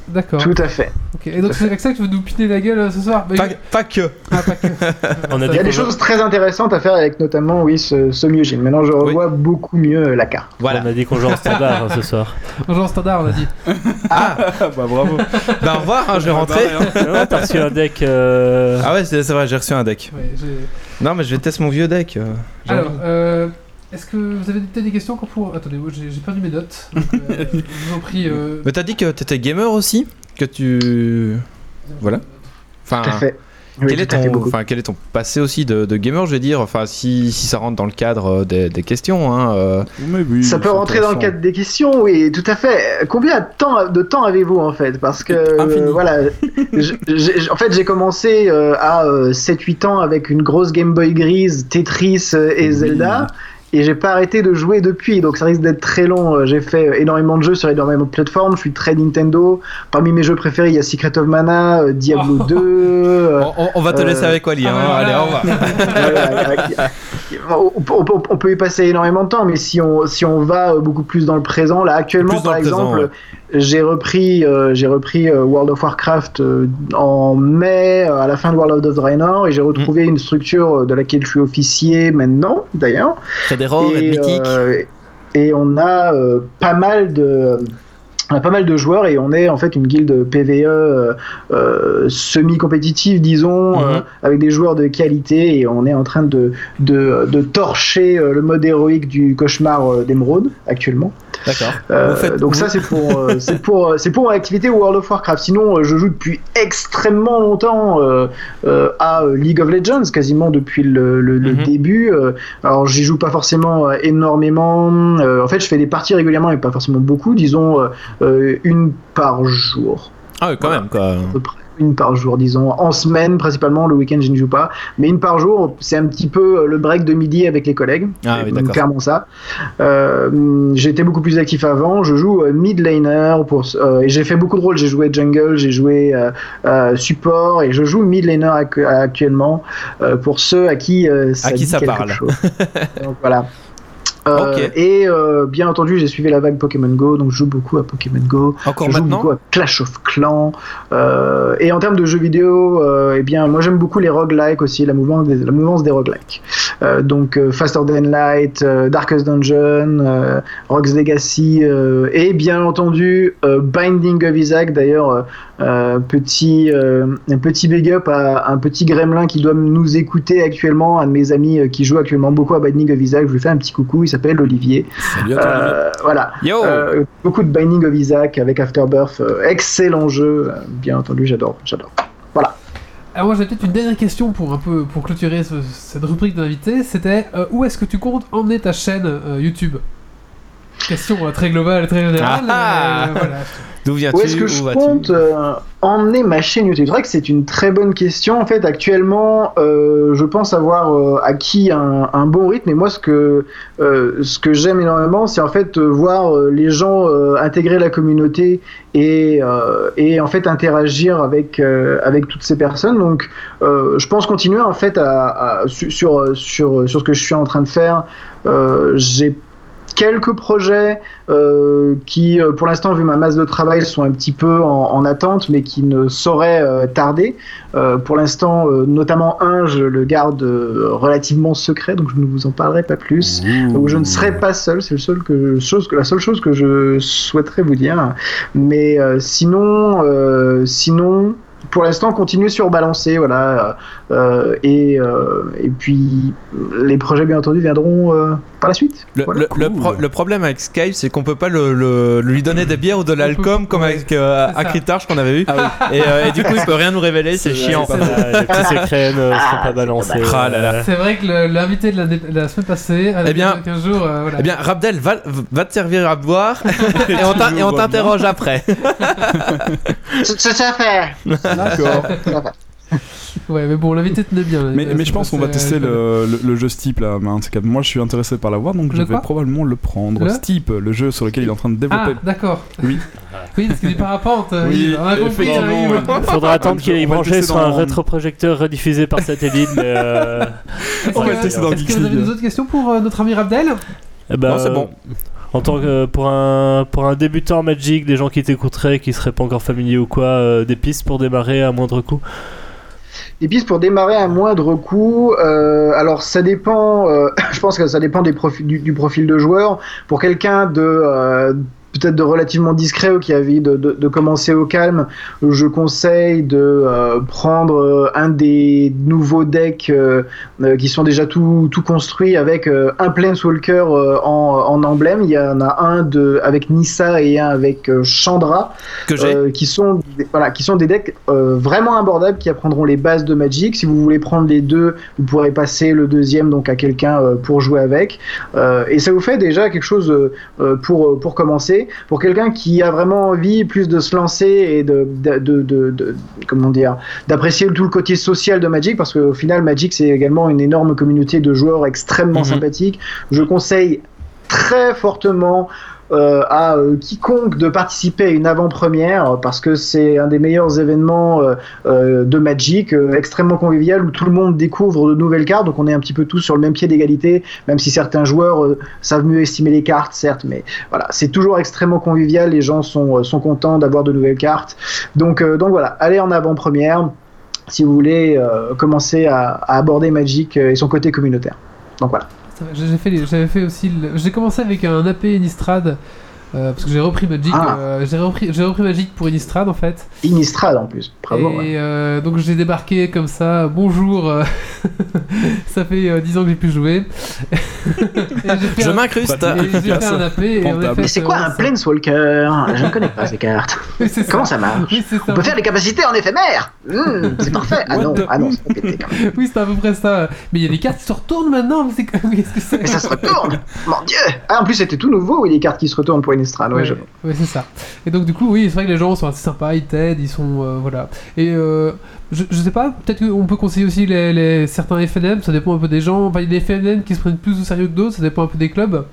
D'accord. Tout à fait. Et donc c'est avec ça que tu veux nous piner la gueule euh, ce soir Bah, Pas, que. Ah, pas que. On a Il y a des choses très intéressantes à faire avec notamment oui, ce, ce. Maintenant, je revois beaucoup mieux euh, la carte. Voilà. On a dit qu'on joue en standard hein, ce soir. Genre standard, on a dit. Ah, Ah bah bravo. bah au revoir, hein, je vais rentrer. Non, T'as reçu un deck. euh, Ah ouais, c'est vrai, j'ai reçu un deck. Ouais, Non, mais je vais tester mon vieux deck. euh, Alors, euh, est-ce que vous avez peut-être des questions encore pour. Attendez, j'ai perdu mes notes. Donc, euh, je vous en prie. Euh... Mais t'as dit que t'étais gamer aussi Que tu. Voilà. Enfin, Tout à fait. Oui, quel, est ton, enfin, quel est ton passé aussi de, de gamer, je veux dire? Enfin, si, si ça rentre dans le cadre euh, des, des questions. Hein, euh, Mais oui, Ça peut rentrer dans le cadre des questions, oui, tout à fait. Combien de temps, de temps avez-vous en fait? Parce que euh, voilà, en fait j'ai commencé euh, à 7-8 ans avec une grosse Game Boy grise, Tetris et Oui. Et j'ai pas arrêté de jouer depuis, donc ça risque d'être très long. Euh, J'ai fait euh, énormément de jeux sur énormément de plateformes. Je suis très Nintendo. Parmi mes jeux préférés, il y a Secret of Mana, euh, Diablo Oh. 2. euh, on, va te euh, laisser avec Wally. ah hein. ouais, Allez, au revoir. On, on- on peut y passer énormément de temps, mais si on, si on va euh, beaucoup plus dans le présent, là actuellement par exemple, j'ai repris, euh, j'ai repris euh, World of Warcraft euh, en mai, à la fin de World of Draenor, et j'ai retrouvé Mm. une structure de laquelle je suis officier maintenant, d'ailleurs. Et, on a pas mal de on a pas mal de joueurs et on est en fait une guilde PVE euh, euh, semi-compétitive, disons, Mhm. euh, avec des joueurs de qualité et on est en train de, de, de torcher le mode héroïque du cauchemar d'émeraude actuellement. D'accord. Euh, faites- donc ça c'est pour euh, c'est pour c'est pour mon activité World of Warcraft. Sinon euh, je joue depuis extrêmement longtemps euh, euh, à euh, League of Legends, quasiment depuis le, le- le Mhm. début. Euh, alors j'y joue pas forcément euh, énormément. Euh, en fait je fais des parties régulièrement et pas forcément beaucoup, disons euh, euh, une par jour Ah, oui, quand même, quoi. à peu près une par jour, disons. En semaine, principalement, le week-end, je ne joue pas. Mais une par jour, c'est un petit peu euh, le break de midi avec les collègues. Ah oui, d'accord. Clairement ça. Euh, J'étais beaucoup plus actif avant. Je joue euh, mid laner pour, euh, et j'ai fait beaucoup de rôles. J'ai joué jungle, j'ai joué euh, support et je joue mid laner ac- actuellement pour ceux à qui ça, À qui dit ça parle. chose. Donc voilà. Euh. Et euh, bien entendu, j'ai suivi la vague Pokémon Go, donc je joue beaucoup à Pokémon Go. Encore Je joue maintenant beaucoup à Clash of Clans. Euh, et en termes de jeux vidéo, eh bien, moi j'aime beaucoup les roguelikes aussi, la mouvance des, la mouvance des roguelikes. Euh, donc euh, Faster Than Light, euh, Darkest Dungeon, Rogue's Legacy, et bien entendu Binding of Isaac. D'ailleurs, petit, un petit big up à un petit gremlin qui doit nous écouter actuellement, un de mes amis qui joue actuellement beaucoup à Binding of Isaac. Je lui fais un petit coucou, il s'appelle Olivier. Salut à toi, Olivier. Voilà. Yo beaucoup de Binding of Isaac avec Afterbirth, excellent jeu, bien entendu, j'adore, j'adore. Alors moi j'avais peut-être une dernière question pour un peu pour clôturer ce- cette rubrique d'invité. C'était euh, où est-ce que tu comptes emmener ta chaîne euh, YouTube? Question euh, très globale, très générale. Ah euh, voilà. D'où viens-tu Où est-ce que je compte euh, emmener ma chaîne YouTube? C'est vrai que c'est une très bonne question. En fait, actuellement, euh, je pense avoir euh, acquis un, un bon rythme. Et moi, ce que, ce que j'aime énormément, c'est en fait voir les gens intégrer la communauté et, et en fait interagir avec, avec toutes ces personnes. Donc, je pense continuer en fait à, à- su- sur, sur, sur ce que je suis en train de faire. J'ai quelques projets euh, qui, euh, pour l'instant, vu ma masse de travail, sont un petit peu en, en attente, mais qui ne sauraient euh, tarder. Euh, pour l'instant, notamment un, je le garde relativement secret, donc je ne vous en parlerai pas plus. Donc je ne serai pas seul, c'est le seul que, chose que, la seule chose que je souhaiterais vous dire. Mais sinon, sinon, pour l'instant continuer sur balancer, voilà. euh, et, euh, et puis les projets bien entendu viendront euh, par la suite. Le, Voilà. le- le Cool. pro- le problème avec Skype, c'est qu'on peut pas le, le- lui donner des bières ou de l'alcool comme avec euh, ça. Acritarch qu'on avait eu. Ah et, euh, et du coup, il peut rien nous révéler, c'est chiant. C'est ça, les petits secrets ne seront pas balancés. Ah là. Euh, C'est vrai que l'invité de la, de la semaine passée, Eh bien- 15 jours, euh, voilà. Eh bien, Rabdel, va, va te servir à boire et on t'in- et on t'interroge après. C'est c'est ça fait. D'accord. Ouais, mais bon, l'invité tenait bien. Mais, mais je pense qu'on va tester le, le- le jeu Steep là. Moi je suis intéressé par l'avoir donc je vais probablement le prendre. Le Steep, le jeu sur lequel il est en train de Ah, développer. d'accord. Oui. Oui, parce que du parapente. euh, Oui, il- on a compris. effectivement, euh, ouais. Faudra attendre qu'il est branché tester sur un rétroprojecteur rediffusé par satellite. Mais euh, Est-ce On va que- le tester dans Est-ce que vous avez League. des autres questions pour euh, notre ami Rabdel? Eh ben, Non, c'est bon. En tant que pour un pour un débutant Magic, des gens qui t'écouteraient, qui seraient pas encore familiers ou quoi, euh, des pistes pour démarrer à moindre coût? Des pistes pour démarrer à moindre coût. euh, alors ça dépend. euh, je pense que ça dépend du, profil de joueur. Pour quelqu'un de peut-être de relativement discret ou qui a envie de, de, de commencer au calme, je conseille de euh, prendre euh, un des nouveaux decks euh, qui sont déjà tout, tout construits avec euh, un Planeswalker en, en emblème. Il y en a un de, avec Nissa et un avec Chandra. Que qui sont des- voilà qui sont des decks vraiment abordables qui apprendront les bases de Magic. Si vous voulez prendre les deux, vous pourrez passer le deuxième donc à quelqu'un pour jouer avec. Et ça vous fait déjà quelque chose pour pour commencer. Pour quelqu'un qui a vraiment envie plus de se lancer et de de, de, de- de- comment dire d'apprécier tout le côté social de Magic parce qu'au final Magic c'est également une énorme communauté de joueurs extrêmement Mhm. sympathiques. Je conseille très fortement euh, à euh, quiconque de participer à une avant-première parce que c'est un des meilleurs événements euh, euh, de Magic, euh, extrêmement convivial où tout le monde découvre de nouvelles cartes. Donc on est un petit peu tous sur le même pied d'égalité, même si certains joueurs euh, savent mieux estimer les cartes, certes, mais voilà, c'est toujours extrêmement convivial. Les gens sont, sont contents d'avoir de nouvelles cartes. Donc, donc voilà, allez en avant-première si vous voulez commencer à, à aborder Magic et son côté communautaire. Donc voilà. J'ai fait, j'avais fait aussi. le- J'ai commencé avec un AP Innistrad. Euh, parce que j'ai repris Magic, Ah. euh, j'ai repris, j'ai repris Magic pour Innistrad en fait. Innistrad en plus, bravo. et ouais. euh, donc j'ai débarqué comme ça, bonjour, ça fait euh, 10 ans que j'ai pu jouer. Je m'incruste. Et j'ai fait un AP et en effet, Mais c'est quoi un. Planeswalker Je ne connais pas ces cartes. Oui, c'est ça. Comment ça marche Oui, c'est ça. On peut faire les capacités en éphémère Mmh, C'est parfait Ah non, the- ah non, c'est quand même. Oui, c'est à peu près ça. Mais il y a des cartes qui se retournent maintenant. Mais c'est qu'est-ce que c'est Mais ça se retourne Mon dieu Ah, en plus, c'était tout nouveau, oui, les cartes qui se retournent pour Ouais, Ouais, je... ouais, c'est ça. Et donc du coup, oui, c'est vrai que les gens sont assez sympas, ils t'aident, ils sont euh, voilà. Et euh, je, je sais pas, peut-être qu'on peut conseiller aussi les, les- certains FNM, ça dépend un peu des gens. Enfin, il y a des FNM qui se prennent plus au sérieux que d'autres, ça dépend un peu des clubs.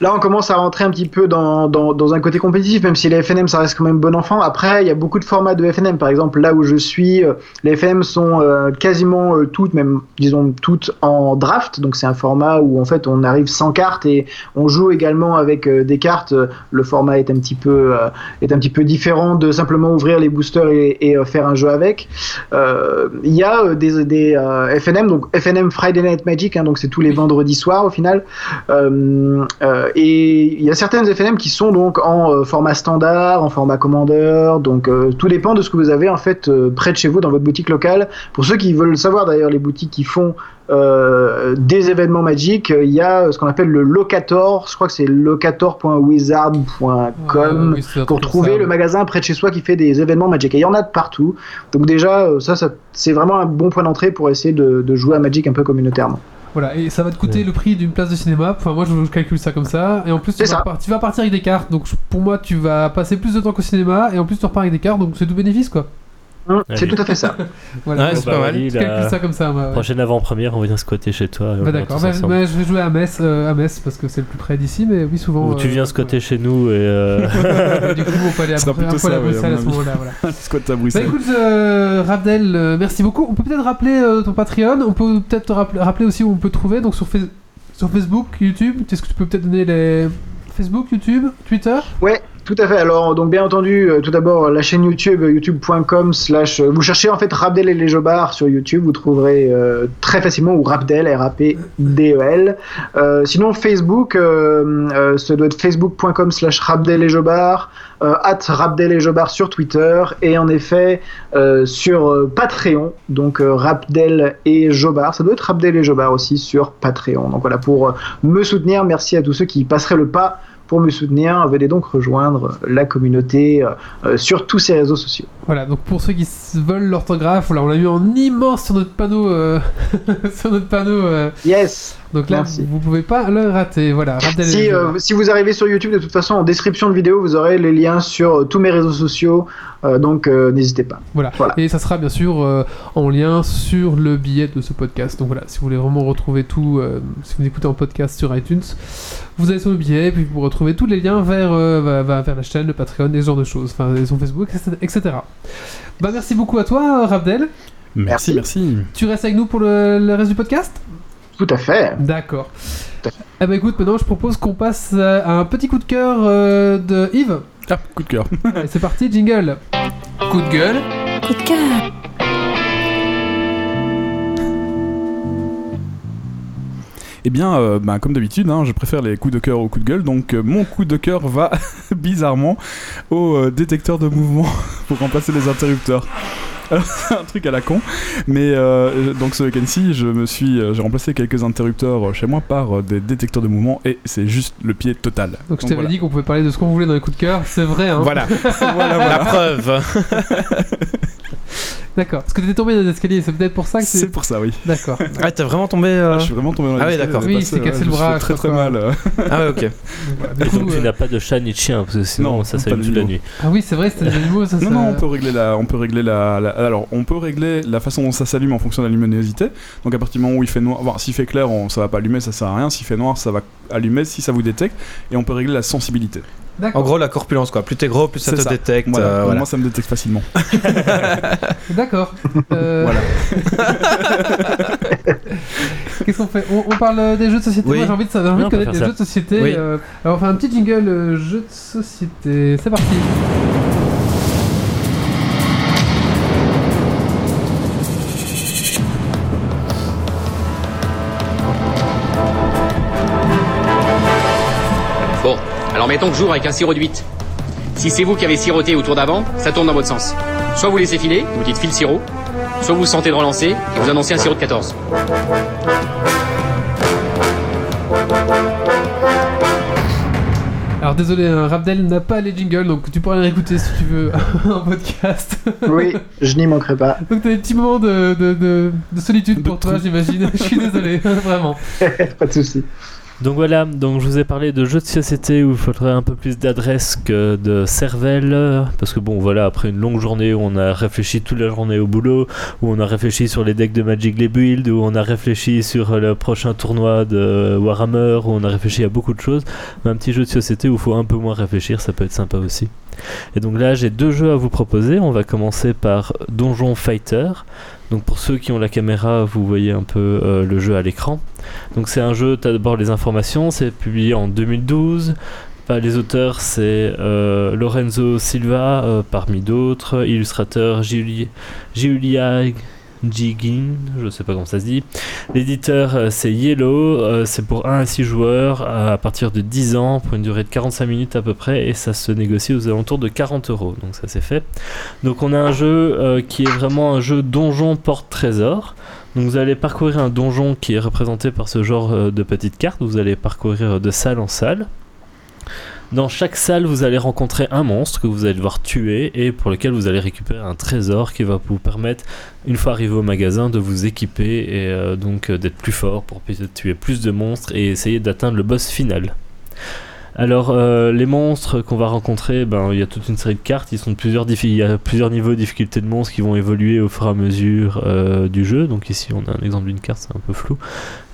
Là, on commence à rentrer un petit peu dans, dans, dans un côté compétitif, même si les FNM, ça reste quand même bon enfant. Après, il y a beaucoup de formats de FNM. Par exemple, là où je suis, euh, les FNM sont euh, quasiment euh, toutes, même disons toutes en draft. Donc, c'est un format où en fait on arrive sans cartes et on joue également avec euh, des cartes. Le format est un petit peu est un petit peu différent de simplement ouvrir les boosters et, et, faire un jeu avec. Il y a des, des FNM, donc FNM Friday Night Magic, hein, donc c'est tous les vendredis soirs au final. Euh, euh, et il y a certaines FNM qui sont donc en euh, format standard, en format commandeur, donc euh, tout dépend de ce que vous avez en fait près de chez vous dans votre boutique locale. Pour ceux qui veulent savoir d'ailleurs les boutiques qui font des événements magiques, il y a ce qu'on appelle le locator, je crois que c'est locator.wizard.com Ouais, oui, pour trouver ça. le magasin près de chez soi qui fait des événements Magic. Et il y en a de partout. Donc déjà, ça, ça c'est vraiment un bon point d'entrée pour essayer de, de jouer à Magic un peu communautairement. Voilà, et ça va te coûter Ouais. le prix d'une place de cinéma. Enfin, moi, je, je calcule ça comme ça. Et en plus, tu vas, tu vas partir avec des cartes. Donc, pour moi, tu vas passer plus de temps qu'au cinéma. Et en plus, tu repars avec des cartes. Donc, c'est tout bénéfice, quoi. Hum, c'est tout à fait ça. Voilà. Ouais, c'est bah, pas mal. La calcule ça comme ça, moi. ouais. Prochaine avant-première, on va venir squatter chez toi. Bah, d'accord, bah, bah, je vais jouer à Metz, euh, à Metz parce que c'est le plus près d'ici, mais oui, souvent. Ou tu euh, viens squatter chez nous et. euh, ouais. du coup, on peut aller à, ça, ouais, Bruxelles à ce moment-là. Voilà. Squat à Bah Bruxelles. écoute, euh, Rabdel, euh, merci beaucoup. On peut peut-être rappeler euh, ton Patreon. On peut peut-être te rappel- rappeler aussi où on peut te trouver. Donc sur, Fa- sur Facebook, YouTube. Est-ce que tu peux peut-être donner les Facebook, YouTube, Twitter? Tout à fait. Alors, donc, bien entendu, euh, tout d'abord, la chaîne YouTube, euh, youtube.com slash... euh, Vous cherchez, en fait, Rabdel et les sur YouTube, vous trouverez très facilement, ou Rabdel, R-A-P-D-E-L. Sinon, Facebook, ça doit être facebook.com slash Rabdel et Jobards, at Rabdel et Jobards sur Twitter, et en effet, sur Patreon, donc Rabdel et Jobards. Ça doit être Rabdel et Jobards aussi sur Patreon. Donc voilà, pour me soutenir, merci à tous ceux qui passeraient le pas pour me soutenir, venez donc rejoindre la communauté euh, euh, sur tous ces réseaux sociaux. Voilà, donc pour ceux qui veulent l'orthographe, on l'a mis en immense sur notre panneau. euh, sur notre panneau Yes donc là, Merci. vous pouvez pas le rater. Voilà, si, les euh, si vous arrivez sur YouTube, de toute façon, en description de vidéo, vous aurez les liens sur euh, tous mes réseaux sociaux, euh, donc euh, n'hésitez pas. Voilà. Voilà. Et ça sera bien sûr euh, en lien sur le billet de ce podcast. Donc voilà, si vous voulez vraiment retrouver tout, euh, si vous écoutez en podcast sur iTunes, vous allez sur le billet, puis vous retrouvez tous les liens vers, euh, vers la chaîne, le Patreon, et ce genre de choses, enfin son Facebook, etc. Bah merci beaucoup à toi, Rabdel. Merci, merci. Tu restes avec nous pour le, le reste du podcast? Tout à fait. D'accord. Eh ben écoute, maintenant je propose qu'on passe euh, à un petit coup de cœur euh, de Yves. Ah, coup de cœur. Allez, c'est parti, jingle. Coup de gueule. Coup de cœur. Eh bien, euh, bah, comme d'habitude, hein, je préfère les coups de cœur aux coups de gueule. Donc, euh, mon coup de cœur va bizarrement au euh, détecteur de mouvement pour remplacer les interrupteurs. Alors, c'est un truc à la con, mais euh, donc ce week-end-ci, je me suis, euh, j'ai remplacé quelques interrupteurs euh, chez moi par des détecteurs de mouvement et c'est juste le pied total. Donc je t'avais voilà. dit qu'on pouvait parler de ce qu'on voulait dans les coups de cœur, c'est vrai hein. Voilà, voilà, la preuve. D'accord. Parce que t'étais tombé dans les escaliers, c'est peut-être pour ça que C'est c'est. pour ça, oui. D'accord. Ah, t'as vraiment tombé. euh, Ah, je suis vraiment tombé dans Ah oui, d'accord. Oui, il s'est cassé ouais, le je bras, Très très mal. euh. Ah ouais, ok. Et coup, donc tu n'as pas de chat ni de chien, parce que sinon Non, ça pas s'allume de toute la nuit. Ah oui, c'est vrai, c'était des animaux, ça. Non, ça- non, on peut régler la, on peut régler la, la- alors on peut régler la façon dont ça s'allume en fonction de la luminosité. Donc à partir du moment où il fait noir, bon, s'il fait clair, on, ça va pas allumer, ça sert à rien. S'il fait noir, ça va allumer si ça vous détecte. Et on peut régler la sensibilité. En gros, la corpulence, quoi. Plus t'es gros, plus ça te ça. détecte. Voilà. euh, voilà. Moi, ça me détecte facilement. D'accord. Euh, Voilà. Qu'est-ce qu'on fait? On, on parle des jeux de société. Oui. Moi, j'ai envie de, envie connaître les jeux de société. Oui. euh, alors, on fait un petit jingle euh, jeux de société. C'est parti. Bon, alors mettons que j'ouvre avec un sirop de 8. Si c'est vous qui avez siroté au tour d'avant, ça tourne dans votre sens. Soit vous laissez filer, vous dites file sirop, soit vous sentez de relancer et vous annoncez un sirop de 14. Alors, désolé, hein, Rabdel n'a pas les jingles, donc tu pourras les réécouter si tu veux en podcast. Oui, je n'y manquerai pas. donc, t'as des petits moments de, de, de, de solitude De pour toi, j'imagine. Je suis désolé, vraiment. pas de souci. Donc voilà, donc je vous ai parlé de jeux de société où il faudrait un peu plus d'adresse que de cervelle, parce que bon voilà, après une longue journée où on a réfléchi toute la journée au boulot, où on a réfléchi sur les decks de Magic les builds, où on a réfléchi sur le prochain tournoi de Warhammer, où on a réfléchi à beaucoup de choses, un petit jeu de société où il faut un peu moins réfléchir, ça peut être sympa aussi. Et donc là j'ai deux jeux à vous proposer, on va commencer par Donjon Fighter. Donc pour ceux qui ont la caméra, vous voyez un peu euh, le jeu à l'écran. Donc c'est un jeu, tu as d'abord les informations, c'est publié en 2012. Bah, les auteurs, c'est euh, Lorenzo Silva, euh, parmi d'autres, illustrateur Giulia, Gigin, je sais pas comment ça se dit. L'éditeur, euh, c'est Yellow, euh, c'est pour 1 à 6 joueurs euh, à partir de 10 ans, pour une durée de 45 minutes à peu près, et ça se négocie aux alentours de 40 euros, donc ça c'est fait. Donc on a un jeu qui est vraiment un jeu donjon porte-trésor. Donc vous allez parcourir un donjon qui est représenté par ce genre de petites cartes. Vous allez parcourir de salle en salle. Dans chaque salle, vous allez rencontrer un monstre que vous allez devoir tuer et pour lequel vous allez récupérer un trésor qui va vous permettre, une fois arrivé au magasin, de vous équiper et euh, donc d'être plus fort pour peut-être tuer plus de monstres et essayer d'atteindre le boss final. Alors euh, les monstres qu'on va rencontrer, ben il y a toute une série de cartes. Il y a plusieurs niveaux de difficulté de monstres qui vont évoluer au fur et à mesure euh, du jeu. Donc ici on a un exemple d'une carte, c'est un peu flou.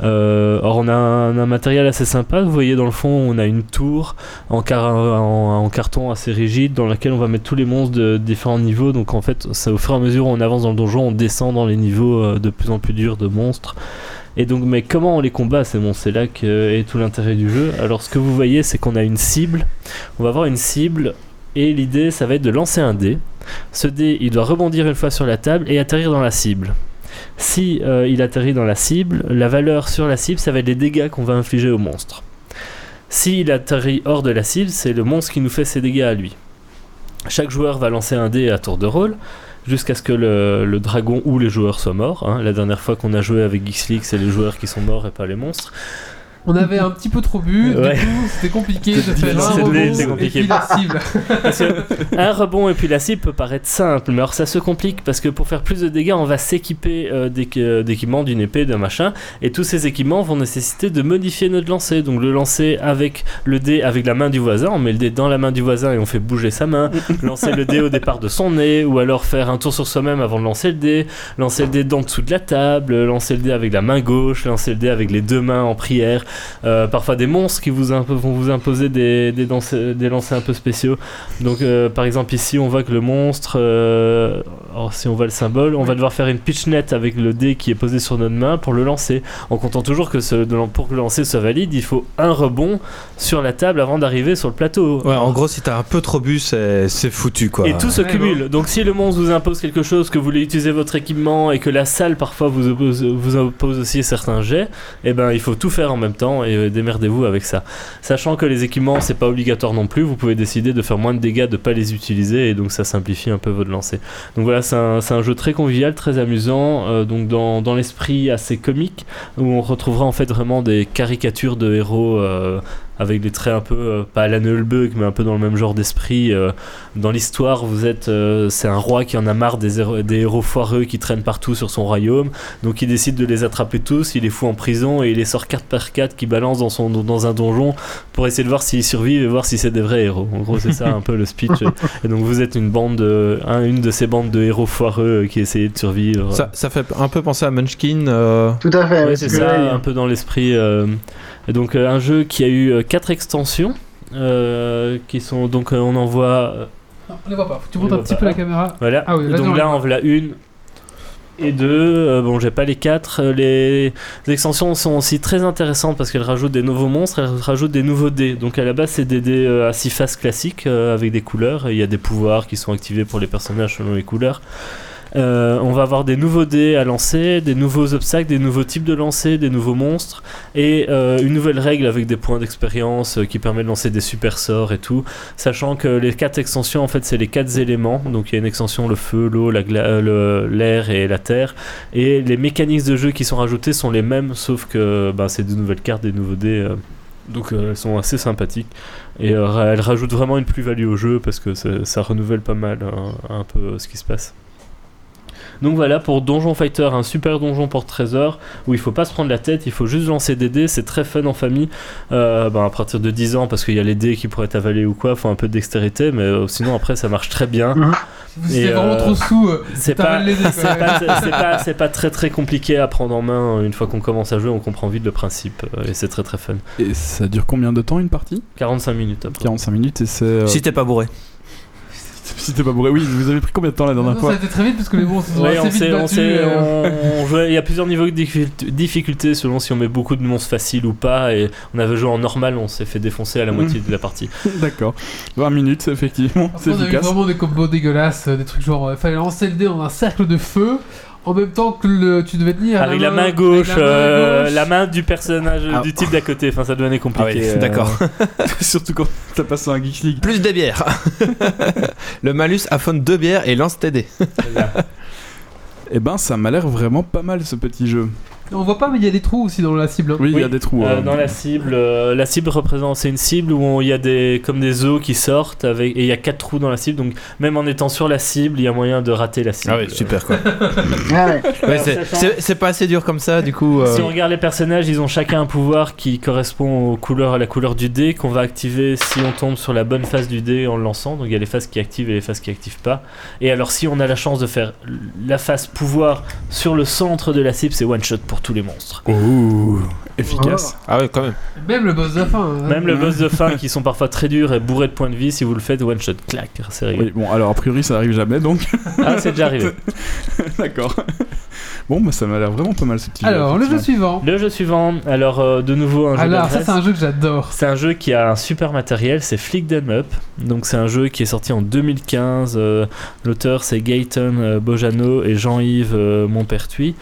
Euh, or on a un, matériel assez sympa. Vous voyez dans le fond on a une tour en, car- en, en carton assez rigide dans laquelle on va mettre tous les monstres de différents niveaux. Donc en fait ça au fur et à mesure où on avance dans le donjon, on descend dans les niveaux de plus en plus durs de monstres. Et donc, mais comment on les combat ces monstres? C'est là que est tout l'intérêt du jeu. Alors, ce que vous voyez, c'est qu'on a une cible. On va avoir une cible. Et l'idée, ça va être de lancer un dé. Ce dé, il doit rebondir une fois sur la table et atterrir dans la cible. Si euh, il atterrit dans la cible, la valeur sur la cible, ça va être les dégâts qu'on va infliger au monstre. S'il atterrit hors de la cible, c'est le monstre qui nous fait ses dégâts à lui. Chaque joueur va lancer un dé à tour de rôle jusqu'à ce que le, dragon ou les joueurs soient morts. hein. La dernière fois qu'on a joué avec Geeks c'est les joueurs qui sont morts et pas les monstres. On avait un petit peu trop bu, Ouais. du coup c'était compliqué de faire un rebond c'est et puis la cible. Parce que un rebond et puis la cible peut paraître simple, mais alors ça se complique parce que pour faire plus de dégâts, on va s'équiper euh, euh, d'équipements, d'une épée, d'un machin, et tous ces équipements vont nécessiter de modifier notre lancer. Donc le lancer avec le dé avec la main du voisin, on met le dé dans la main du voisin et on fait bouger sa main, lancer le dé au départ de son nez, ou alors faire un tour sur soi-même avant de lancer le dé, lancer le dé dans dessous de la table, lancer le dé avec la main gauche, lancer le dé avec les deux mains en prière, euh, parfois des monstres qui vous vont vous imposer des, des, danse- des lancers un peu spéciaux. Donc, euh, par exemple, ici, on voit que le monstre, euh, alors, si on voit le symbole, on va devoir faire une pitch net avec le dé qui est posé sur notre main pour le lancer. En comptant toujours que ce, pour que le lancer soit valide, il faut un rebond sur la table avant d'arriver sur le plateau. Ouais, en gros, si t'as un peu trop bu, c'est foutu quoi. Et tout se cumule. Donc si le monstre vous impose quelque chose, que vous voulez utiliser votre équipement et que la salle parfois vous oppose, vous oppose aussi certains jets, eh ben il faut tout faire en même temps et euh, démerdez-vous avec ça. Sachant que les équipements c'est pas obligatoire non plus, vous pouvez décider de faire moins de dégâts, de pas les utiliser et donc ça simplifie un peu votre lancer. Donc voilà, c'est un, jeu très convivial, très amusant, euh, donc dans, dans l'esprit assez comique où on retrouvera en fait vraiment des caricatures de héros. euh, avec des traits un peu, euh, pas à la Nullbug, mais un peu dans le même genre d'esprit. euh, dans l'histoire, vous êtes, euh, c'est un roi qui en a marre des héros, des héros foireux qui traînent partout sur son royaume. Donc il décide de les attraper tous, il les fout en prison et il les sort 4 par 4 qui balance dans, son, dans un donjon pour essayer de voir s'ils survivent et voir si c'est des vrais héros. En gros, c'est ça un peu le speech. Et donc vous êtes une bande, de, un- une de ces bandes de héros foireux qui essayent de survivre. Ça, ça fait un peu penser à Munchkin. euh, Tout à fait. Ouais, c'est ça, un peu dans l'esprit. euh, donc euh, un jeu qui a eu 4 extensions. euh, qui sont donc euh, on en voit euh, On les voit pas. Tu On montes un voit petit pas. peu la caméra. Voilà. Ah oui, donc là, voit. on voilà une et deux. Euh, bon, j'ai pas les quatre. Euh, Les extensions sont aussi très intéressantes parce qu'elles rajoutent des nouveaux monstres, elles rajoutent des nouveaux dés. Donc à la base, c'est des dés euh, à six faces classiques euh, avec des couleurs. Il y a des pouvoirs qui sont activés pour les personnages selon les couleurs. Euh, on va avoir des nouveaux dés à lancer, des nouveaux obstacles, des nouveaux types de lancers, des nouveaux monstres et euh, une nouvelle règle avec des points d'expérience euh, qui permet de lancer des super sorts et tout. Sachant que les quatre extensions, en fait, c'est les quatre éléments. Donc il y a une extension le feu, l'eau, l'air et la terre. Et les mécaniques de jeu qui sont rajoutées sont les mêmes, sauf que bah, c'est de nouvelles cartes, des nouveaux dés. donc elles sont assez sympathiques et elles rajoutent vraiment une plus-value au jeu parce que ça, renouvelle pas mal hein, un peu ce qui se passe. Donc voilà pour Donjon Fighter, un super donjon pour trésor où il faut pas se prendre la tête, il faut juste lancer des dés, c'est très fun en famille. Euh, ben, à partir de 10 ans, parce qu'il y a les dés qui pourraient être avalés ou quoi, faut un peu de dextérité, mais euh, sinon après ça marche très bien. Si Et, c'était vraiment euh, trop sous, euh, C'est pas, c'est pas, c'est pas- c'est pas très très compliqué à prendre en main. Une fois qu'on commence à jouer, on comprend vite le principe euh, et c'est très très fun. Et ça dure combien de temps une partie? 45 minutes après. 45 minutes et c'est. euh, Si t'es pas bourré. si t'es pas bourré. Oui, vous avez pris combien de temps la dernière Non, fois ça a été très vite parce que les monstres sont Ouais, assez on vite sait, on euh. on- on jouait- il y a plusieurs niveaux de difficult- difficulté selon si on met beaucoup de monstres faciles ou pas. Et on avait joué en normal, on s'est fait défoncer à la moitié de la partie. D'accord. 20 minutes, effectivement, Après, c'est on a eu vraiment des combos dégueulasses, euh, des trucs genre, il fallait lancer le dé dans un cercle de feu en même temps que le, tu devais tenir Avec la main avec gauche, la main euh, gauche. la main du personnage Ah. du type d'à côté. Enfin, ça devenait compliqué. euh, d'accord. Surtout quand t'as passé un Geeks League. Plus des bières. le malus affonne deux bières et lance tes dés. Eh ben, ça m'a l'air vraiment pas mal ce petit jeu. On voit pas, mais il y a des trous aussi dans la cible. hein. Oui, il y a des trous. Euh, euh, dans la cible, euh, la cible représente c'est une cible où on- il y a des comme des os qui sortent avec et il y a quatre trous dans la cible donc même en étant sur la cible il y a moyen de rater la cible. Ah ouais, super quoi. Ah ouais. Ouais, c'est- c'est c'est pas assez dur comme ça, du coup. euh, Si on regarde les personnages, ils ont chacun un pouvoir qui correspond aux couleurs, à la couleur du dé qu'on va activer si on tombe sur la bonne face du dé en le lançant. Donc il y a les faces qui activent et les faces qui activent pas. Et alors si on a la chance de faire la face pouvoir sur le centre de la cible, c'est one shot pour tous les monstres. Ouh, efficace. Ah ouais, quand même. Même le boss de fin. hein. Même le boss de fin qui sont parfois très durs et bourrés de points de vie, si vous le faites one shot, clac, c'est réglé. Oui, bon, alors a priori ça n'arrive jamais donc. Ah, c'est déjà arrivé. D'accord. Bon, bah ça m'a l'air vraiment pas mal ce petit jeu. Alors, le jeu effectivement. suivant. Le jeu suivant, alors euh, de nouveau un jeu Alors, ça, d'adresse. c'est un jeu que j'adore. C'est un jeu qui a un super matériel, c'est Flick Them Up. Donc c'est un jeu qui est sorti en 2015. euh, L'auteur c'est Gaëtan euh, Bojano et Jean-Yves euh, Montpertuis.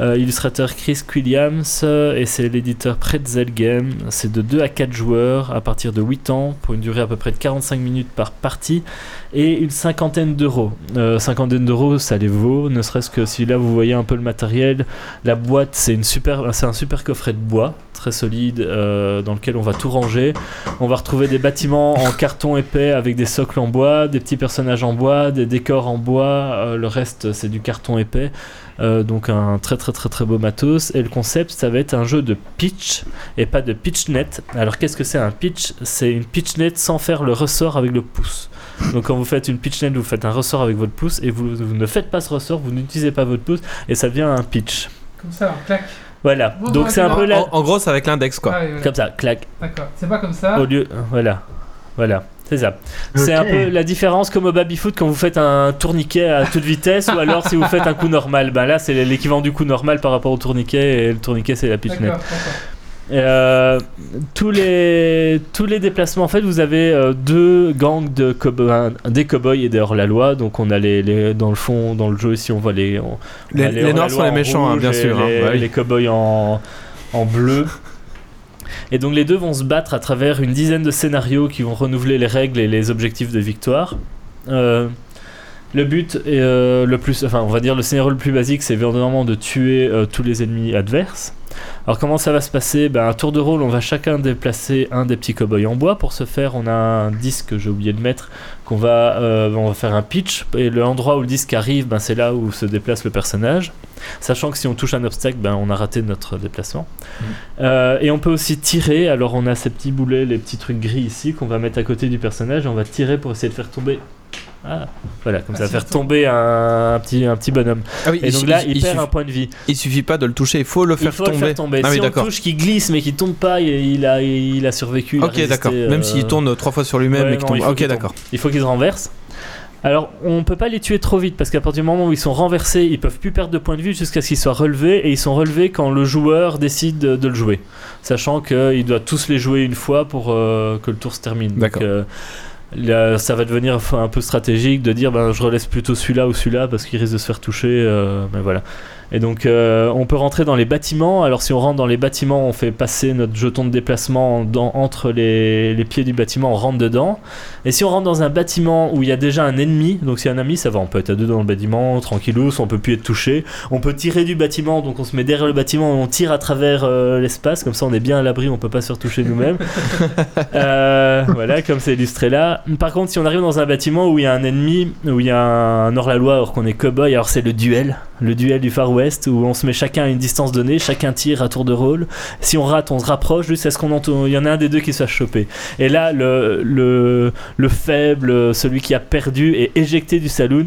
Euh, illustrateur Chris Williams euh, et c'est l'éditeur Pretzel Game. C'est de 2 à 4 joueurs à partir de 8 ans pour une durée à peu près de 45 minutes par partie et une cinquantaine d'euros. Euh, cinquantaine d'euros ça les vaut, ne serait-ce que si là vous voyez un peu le matériel. La boîte c'est un super coffret de bois très solide dans lequel on va tout ranger. On va retrouver des bâtiments en carton épais avec des socles en bois, des petits personnages en bois, des décors en bois. le reste, c'est du carton épais. Euh, donc un très très très très beau matos. Et le concept, ça va être un jeu de pitch et pas de pitchnet. Alors qu'est-ce que c'est un pitch? C'est une pitchnet sans faire le ressort avec le pouce. Donc quand vous faites une pitchnet, vous faites un ressort avec votre pouce et vous, vous ne faites pas ce ressort, vous n'utilisez pas votre pouce et ça devient un pitch. Comme ça, clac. Voilà. Bon, Donc c'est un peu En, la... en- en gros, c'est avec l'index quoi. Ah. Comme ça, clac. D'accord. C'est pas comme ça. Au lieu, voilà, voilà, c'est ça. C'est un peu la différence comme au baby-foot quand vous faites un tourniquet à toute vitesse ou alors si vous faites un coup normal. Ben là, c'est l'équivalent du coup normal par rapport au tourniquet et le tourniquet, c'est la pitch D'accord, net. d'accord. Euh, tous les tous les déplacements, en fait, vous avez euh, deux gangs de cow- un- des cowboys et des hors-la-loi. Donc on a les, les- dans le fond, dans le jeu ici, on voit les on- on Les, noirs sont les méchants, hein, bien sûr. hein. Les, Bah les cowboys en, en bleu. Et donc les deux vont se battre à travers une dizaine de scénarios qui vont renouveler les règles et les objectifs de victoire. Euh, le but euh, le plus, enfin on va dire le scénario le plus basique, c'est évidemment de tuer euh, tous les ennemis adverses. Alors comment ça va se passer? Ben, Un tour de rôle, on va chacun déplacer un des petits cow-boys en bois. Pour ce faire, on a un disque que j'ai oublié de mettre, qu'on va, euh, on va faire un pitch. Et l'endroit où le disque arrive, ben, c'est là où se déplace le personnage. Sachant que si on touche un obstacle, ben, on a raté notre déplacement. Euh, et on peut aussi tirer. Alors on a ces petits boulets, les petits trucs gris ici qu'on va mettre à côté du personnage. Et on va tirer pour essayer de faire tomber. Ah, voilà, comme Ah, ça, faire tomber un, un petit, un petit bonhomme. Ah oui, Et donc là, il il perd un point de vie. il suffit pas de le toucher, il faut le faire il faut tomber. le faire tomber. Ah oui, si on d'accord. touche qui glisse mais qui tombe pas, il, il a, il a survécu. il a Ok, résisté, d'accord. euh, Même s'il tourne trois fois sur lui-même ouais, et qu'il non, tombe. il faut Ok, qu'il tombe. d'accord. Il faut qu'ils se renversent. Alors, on peut pas les tuer trop vite parce qu'à partir du moment où ils sont renversés, ils peuvent plus perdre de points de vie jusqu'à ce qu'ils soient relevés et ils sont relevés quand le joueur décide de, de le jouer, sachant qu'il doit tous les jouer une fois pour euh, que le tour se termine. Donc, D'accord. Ça va devenir un peu stratégique de dire ben, je relaisse plutôt celui-là ou celui-là parce qu'il risque de se faire toucher. euh, mais voilà. Et donc euh, on peut rentrer dans les bâtiments. Alors si on rentre dans les bâtiments, on fait passer notre jeton de déplacement dans- entre les, les pieds du bâtiment, on rentre dedans. Et si on rentre dans un bâtiment où il y a déjà un ennemi, donc si un ami ça va, on peut être à deux dans le bâtiment, tranquillou, on peut plus être touché. On peut tirer du bâtiment, donc on se met derrière le bâtiment, on tire à travers euh, l'espace, comme ça on est bien à l'abri, on peut pas se faire toucher nous-mêmes. Euh, voilà, comme c'est illustré là. Par contre, si on arrive dans un bâtiment où il y a un ennemi, où il y a un hors-la-loi, alors qu'on est cow-boy, alors c'est le duel, le duel du Far West, où on se met chacun à une distance donnée, chacun tire à tour de rôle. Si on rate, on se rapproche jusqu'à ce qu'on entend, il y en a un des deux qui se fasse choper. Et là, le, le, le faible, celui qui a perdu, est éjecté du saloon.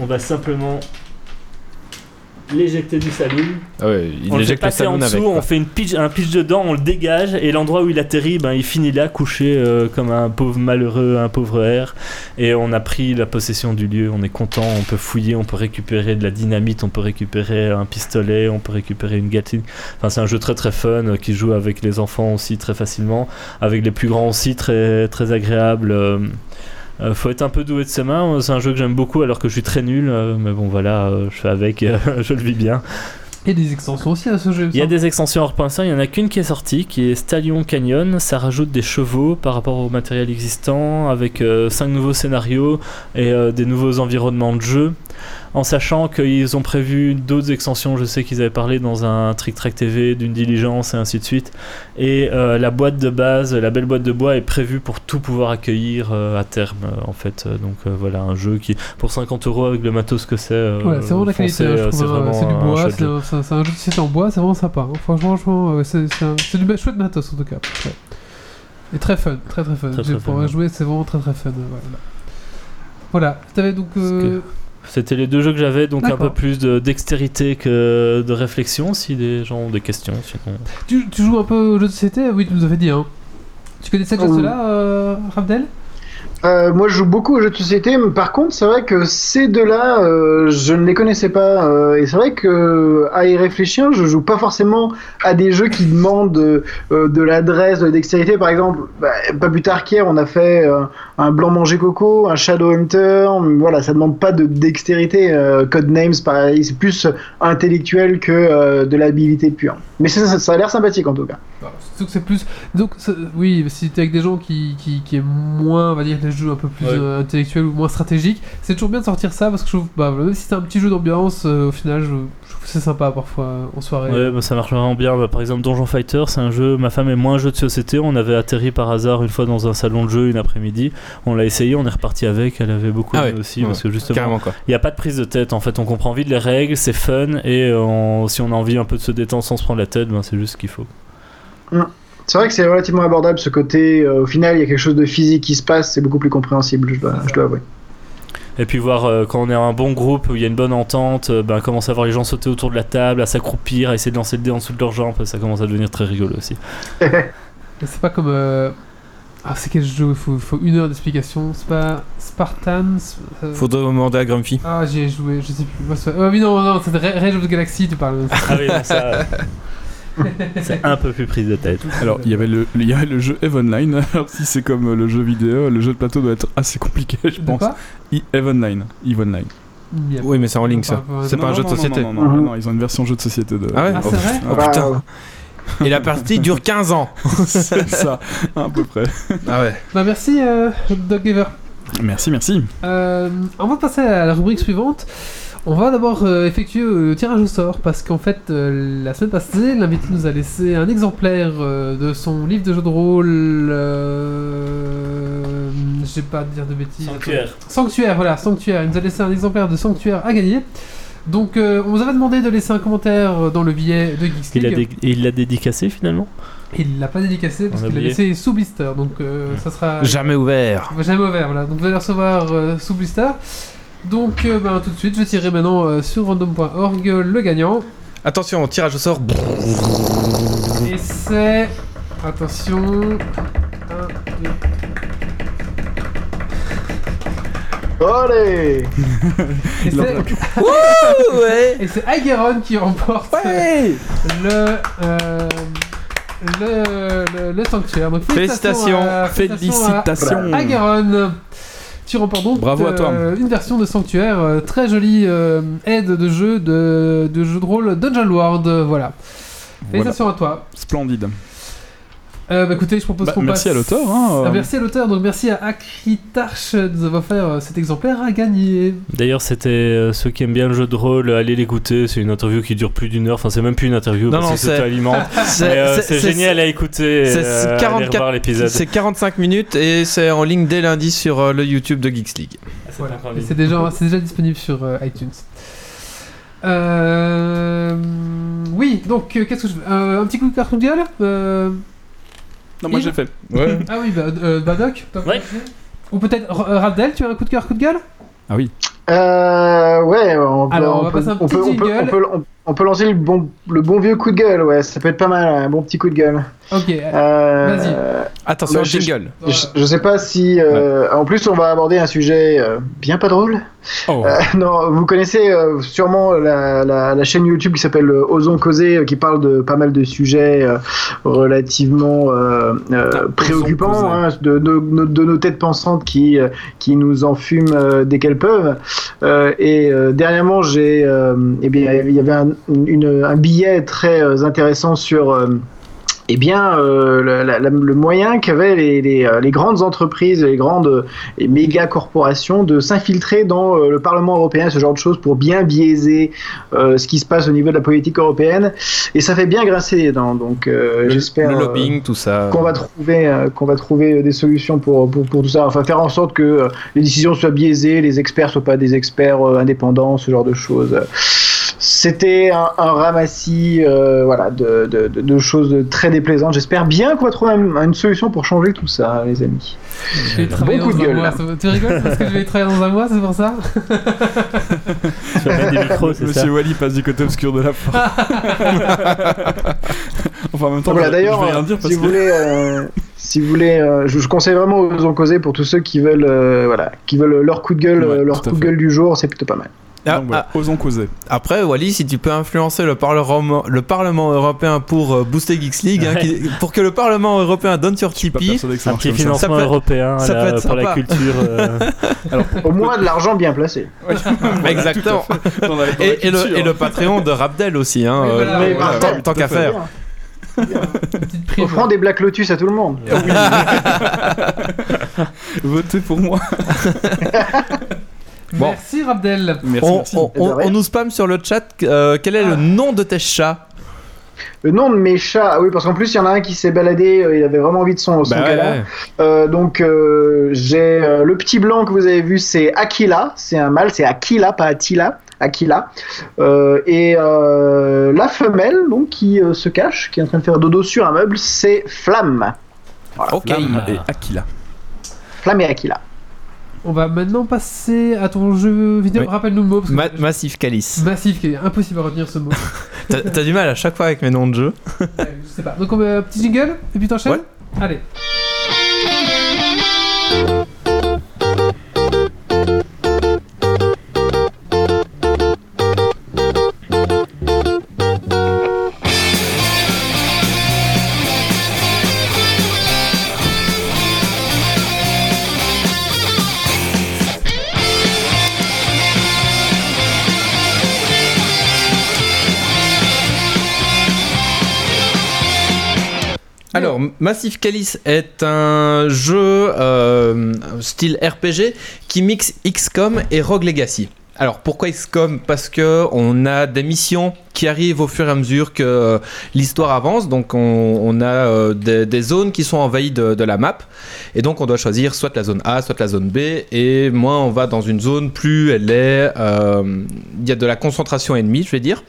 On va simplement l'éjecter du saloon. Ah ouais, il on le fait en dessous, avec. on fait une pitch, un pitch dedans, on le dégage et l'endroit où il atterrit, ben, il finit là couché euh, comme un pauvre malheureux, un pauvre air. Et on a pris la possession du lieu, on est content, on peut fouiller, on peut récupérer de la dynamite, on peut récupérer un pistolet, on peut récupérer une Gatling. Enfin, c'est un jeu très très fun euh, qui joue avec les enfants aussi très facilement, avec les plus grands aussi très très agréable. euh, euh, faut être un peu doué de ses mains. C'est un jeu que j'aime beaucoup alors que je suis très nul. euh, mais bon, voilà, euh, je fais avec, je le vis bien. Il y a des extensions aussi à ce jeu. Il y a des extensions hors ça, il y en a qu'une qui est sortie, qui est Stallion Canyon. Ça rajoute des chevaux par rapport au matériel existant, avec 5 nouveaux scénarios et des nouveaux environnements de jeu. En sachant qu'ils ont prévu d'autres extensions, je sais qu'ils avaient parlé dans un Trick Track TV d'une diligence et ainsi de suite. Et euh, la boîte de base, la belle boîte de bois est prévue pour tout pouvoir accueillir euh, à terme euh, en fait. Donc voilà, un jeu qui pour 50 euros avec le matos que c'est. Voilà, c'est vraiment la qualité. c'est du bois, c'est un, jeu de en bois, c'est vraiment sympa. hein. Franchement, franchement, ouais, c'est du chouette matos en tout cas. Ouais. Et très fun, très très fun. Très, Pour fun, ouais. jouer, c'est vraiment très très fun. ouais, Voilà. Voilà, t'avais donc. euh, C'était les deux jeux que j'avais, donc un peu plus de dextérité que de réflexion, si des gens ont des questions. Sinon... tu, tu joues un peu aux jeux de société Oui, tu nous avais dit. Hein. Tu connaissais déjà Oh. cela, euh, Rabdel Euh, moi, je joue beaucoup aux jeux de société, mais par contre, c'est vrai que ces deux-là, euh, je ne les connaissais pas. euh, et c'est vrai que à y réfléchir, je joue pas forcément à des jeux qui demandent de l'adresse, de la dextérité. Par exemple, bah, pas plus tard qu'hier, on a fait un blanc manger coco, un shadow hunter. Voilà, ça demande pas de dextérité. Euh, Codenames, pareil, c'est plus intellectuel que de l'habilité pure. Mais ça, a l'air sympathique en tout cas. C'est plus. Donc, oui, si t'es avec des gens qui, qui, aiment moins, on va dire, des jeux un peu plus Ouais. euh, intellectuels ou moins stratégiques, c'est toujours bien de sortir ça parce que je trouve, bah, même si c'est un petit jeu d'ambiance, euh, au final, je, je trouve c'est sympa parfois euh, en soirée. Ouais, bah, ça marche vraiment bien. Bah, par exemple, Donjon Fighter, c'est un jeu. Ma femme est moins un jeu de société. On avait atterri par hasard une fois dans un salon de jeu une après-midi. On l'a essayé, on est reparti avec. Elle avait beaucoup Ah aimé ouais, aussi ouais, parce que justement, il n'y a pas de prise de tête. En fait, on comprend vite les règles, c'est fun et on- si on a envie un peu de se détendre sans se prendre la tête, ben, c'est juste ce qu'il faut. C'est vrai que c'est relativement abordable ce côté. euh, au final, il y a quelque chose de physique qui se passe, c'est beaucoup plus compréhensible, je dois, je dois avouer. Et puis voir euh, quand on est un bon groupe où il y a une bonne entente, euh, ben, commencer à voir les gens sauter autour de la table, à s'accroupir, à essayer de lancer le dé en dessous de leurs jambes, ça commence à devenir très rigolo aussi. C'est pas comme. euh, Ah, c'est quel jeu Il faut, faut une heure d'explication. C'est pas Spartans euh, Faudrait demander à Grumpy. Ah, j'y ai joué, je sais plus. C'est- euh, oui, non, non, c'est Ra- Rage of the Galaxy, tu parles. Ah oui, non, ça. euh, c'est un peu plus prise de tête. Alors, il y avait le, il y avait le jeu Eve Online. Alors, si c'est comme euh, le jeu vidéo, le jeu de plateau doit être assez compliqué, je De pense. Eve Online. Eve Oui, mais c'est en ligne ça. C'est pas un jeu de société. Non, non, non, non, ils ont une version jeu de société de. Ah ouais Ah, c'est vrai Oh putain. Et la partie dure 15 ans. c'est ça, à peu près. Ah ouais. Bah, merci, euh, Doc Giver. Merci, merci. Euh, avant de passer à la rubrique suivante, on va d'abord euh, effectuer euh, le tirage au sort parce qu'en fait, euh, la semaine passée, l'invité nous a laissé un exemplaire euh, de son livre de jeu de rôle. Euh, J'ai pas à dire de bêtises. Sanctuaire, voilà, Sanctuaire. Il nous a laissé un exemplaire de Sanctuaire à gagner. Donc, euh, on vous avait demandé de laisser un commentaire dans le billet de Geeks Il a League. dé- et il l'a dédicacé finalement? Il l'a pas dédicacé parce qu'il l'a laissé sous blister. Donc, euh, ça sera. Jamais ouvert. Jamais ouvert, voilà. Donc vous allez recevoir euh, sous blister. Donc euh, ben, tout de suite, je tirerai maintenant euh, sur random.org le gagnant. Attention, tirage au sort. Et c'est... Attention... 1, 2... Allez Et c'est... ouais. Et c'est Ageron qui remporte Ouais. le, euh, le, le, le sanctuaire. Donc félicitations, à- Félicitations. à Ageron. Tu remportes donc Bravo à toi. euh, une version de Sanctuaire, euh, très jolie euh, aide de jeu de, de jeu de rôle Dungeon World, voilà. Voilà. Félicitations à toi. Splendide. Euh, bah, écoutez, je propose Bah, qu'on merci passe... à l'auteur. Hein, Ah, merci à l'auteur, donc merci à Akritarch de nous avoir offert euh, cet exemplaire à gagner. D'ailleurs, c'était euh, ceux qui aiment bien le jeu de rôle, allez l'écouter. C'est une interview qui dure plus d'une heure. Enfin, c'est même plus une interview Non, parce non, que c'est- c'est alimente. Euh, génial à écouter. c'est- euh, c'est allez 44 revoir l'épisode. C'est 45 minutes et c'est en ligne dès lundi sur euh, le YouTube de Geeks League. Voilà. Et C'est déjà, c'est déjà disponible sur euh, iTunes. Euh, Oui, donc euh, qu'est-ce que je Euh, Un petit coup de carte mondiale euh, Non, moi j'ai fait. Ouais. Ah oui, bah, euh, Doc, t'as Ouais. Ou peut-être R- euh, Rabdel, tu as un coup de cœur, coup de gueule? Ah oui. Euh, ouais, on peut, Alors, on va peut, passer un on petit peut, on peut, jingle. on peut, on- on peut lancer le bon, le bon vieux coup de gueule, ouais, ça peut être pas mal, un bon petit coup de gueule. Ok. Euh, Vas-y. Attention, Bah, je- jingle. Je, je sais pas si. euh, En plus, on va aborder un sujet euh, bien pas drôle. Oh. Euh, non, vous connaissez euh, sûrement la, la, la chaîne YouTube qui s'appelle Osons causer, euh, qui parle de pas mal de sujets euh, relativement euh, euh, Ah, préoccupants, hein, de, de, de- de nos têtes pensantes qui, euh, qui nous enfument euh, dès qu'elles peuvent. Euh, et euh, dernièrement, j'ai, euh, eh bien, il y avait un, une- un billet très euh, intéressant sur. euh, eh bien, euh, la- la- la- le moyen qu'avaient les, les, les grandes entreprises, les grandes et méga corporations de s'infiltrer dans euh, le Parlement européen, ce genre de choses, pour bien biaiser euh, ce qui se passe au niveau de la politique européenne. Et ça fait bien grincer les dents. Donc, j'espère Le lobbying, tout ça. qu'on va trouver, qu'on va trouver des solutions pour, pour, pour tout ça. Enfin, faire en sorte que les décisions soient biaisées, les experts soient pas des experts indépendants, ce genre de choses. C'était un, un ramassis euh, voilà, de, de, de- de choses très déplaisantes. J'espère bien qu'on va trouver un- une solution pour changer tout ça, les amis. Je vais travailler Bon coup dans de un gueule, mois. Tu rigoles parce que je vais travailler dans un mois, c'est pour ça des micros, Monsieur Wally passe du côté obscur de la force. enfin, en même temps, voilà, je- d'ailleurs, je vais rien dire parce si, vous que. voulez, euh, Si vous voulez, euh, je, je conseille vraiment aux en causer pour tous ceux qui veulent, euh, voilà, qui veulent leur coup de gueule, Ouais, leur coup de gueule du jour, c'est plutôt pas mal. Ah, Donc voilà, osons causer. ah, après, Wally, si tu peux influencer le Parlement, le Parlement européen pour euh, booster Geeks League, hein, qui- pour que le Parlement européen donne sur Tipeee, Un petit financement Ça peut- européen ça là, peut être pour la culture. euh, Au moins de l'argent bien placé. exactement. Dans la- dans la Et, et le, culture. et le Patreon de Rabdel aussi, hein, Oui, euh, voilà, voilà. tant- qu'à faire. Offrant des Black Lotus à tout le monde. Votez pour moi. Bon. Merci Rabdel. Merci, On, merci. on- on- rien. on nous spam sur le chat. euh, quel est le nom de tes chats Le nom de mes chats, ah oui, parce qu'en plus, il y en a un qui s'est baladé, euh, il avait vraiment envie de son, son Bah ouais, câlin. ouais. Euh, donc, euh, j'ai euh, le petit blanc que vous avez vu, c'est Aquila, c'est un mâle, c'est Aquila, pas Attila. Aquila. Euh, et euh, la femelle, donc, qui euh, se cache, qui est en train de faire dodo sur un meuble, c'est Flamme. Ok. Flamme et Aquila. Flamme et Aquila. On va maintenant passer à ton jeu vidéo. Oui. Rappelle-nous le mot. parce que- Ma- Massif Calice. Massif, impossible à retenir ce mot. T'as du mal à chaque fois avec mes noms de jeu. Ouais, je sais pas. Donc on met un petit jingle et puis t'enchaînes Ouais. Allez. Alors, Massif Calice est un jeu euh, style RPG qui mixe XCOM et Rogue Legacy. Alors pourquoi XCOM Parce que on a des missions qui arrivent au fur et à mesure que euh, l'histoire avance. Donc on, a euh, des, zones qui sont envahies de, la map. Et donc on doit choisir soit la zone A, soit la zone B. Et moins on va dans une zone, plus elle est... Il y a de la concentration ennemie, je vais dire.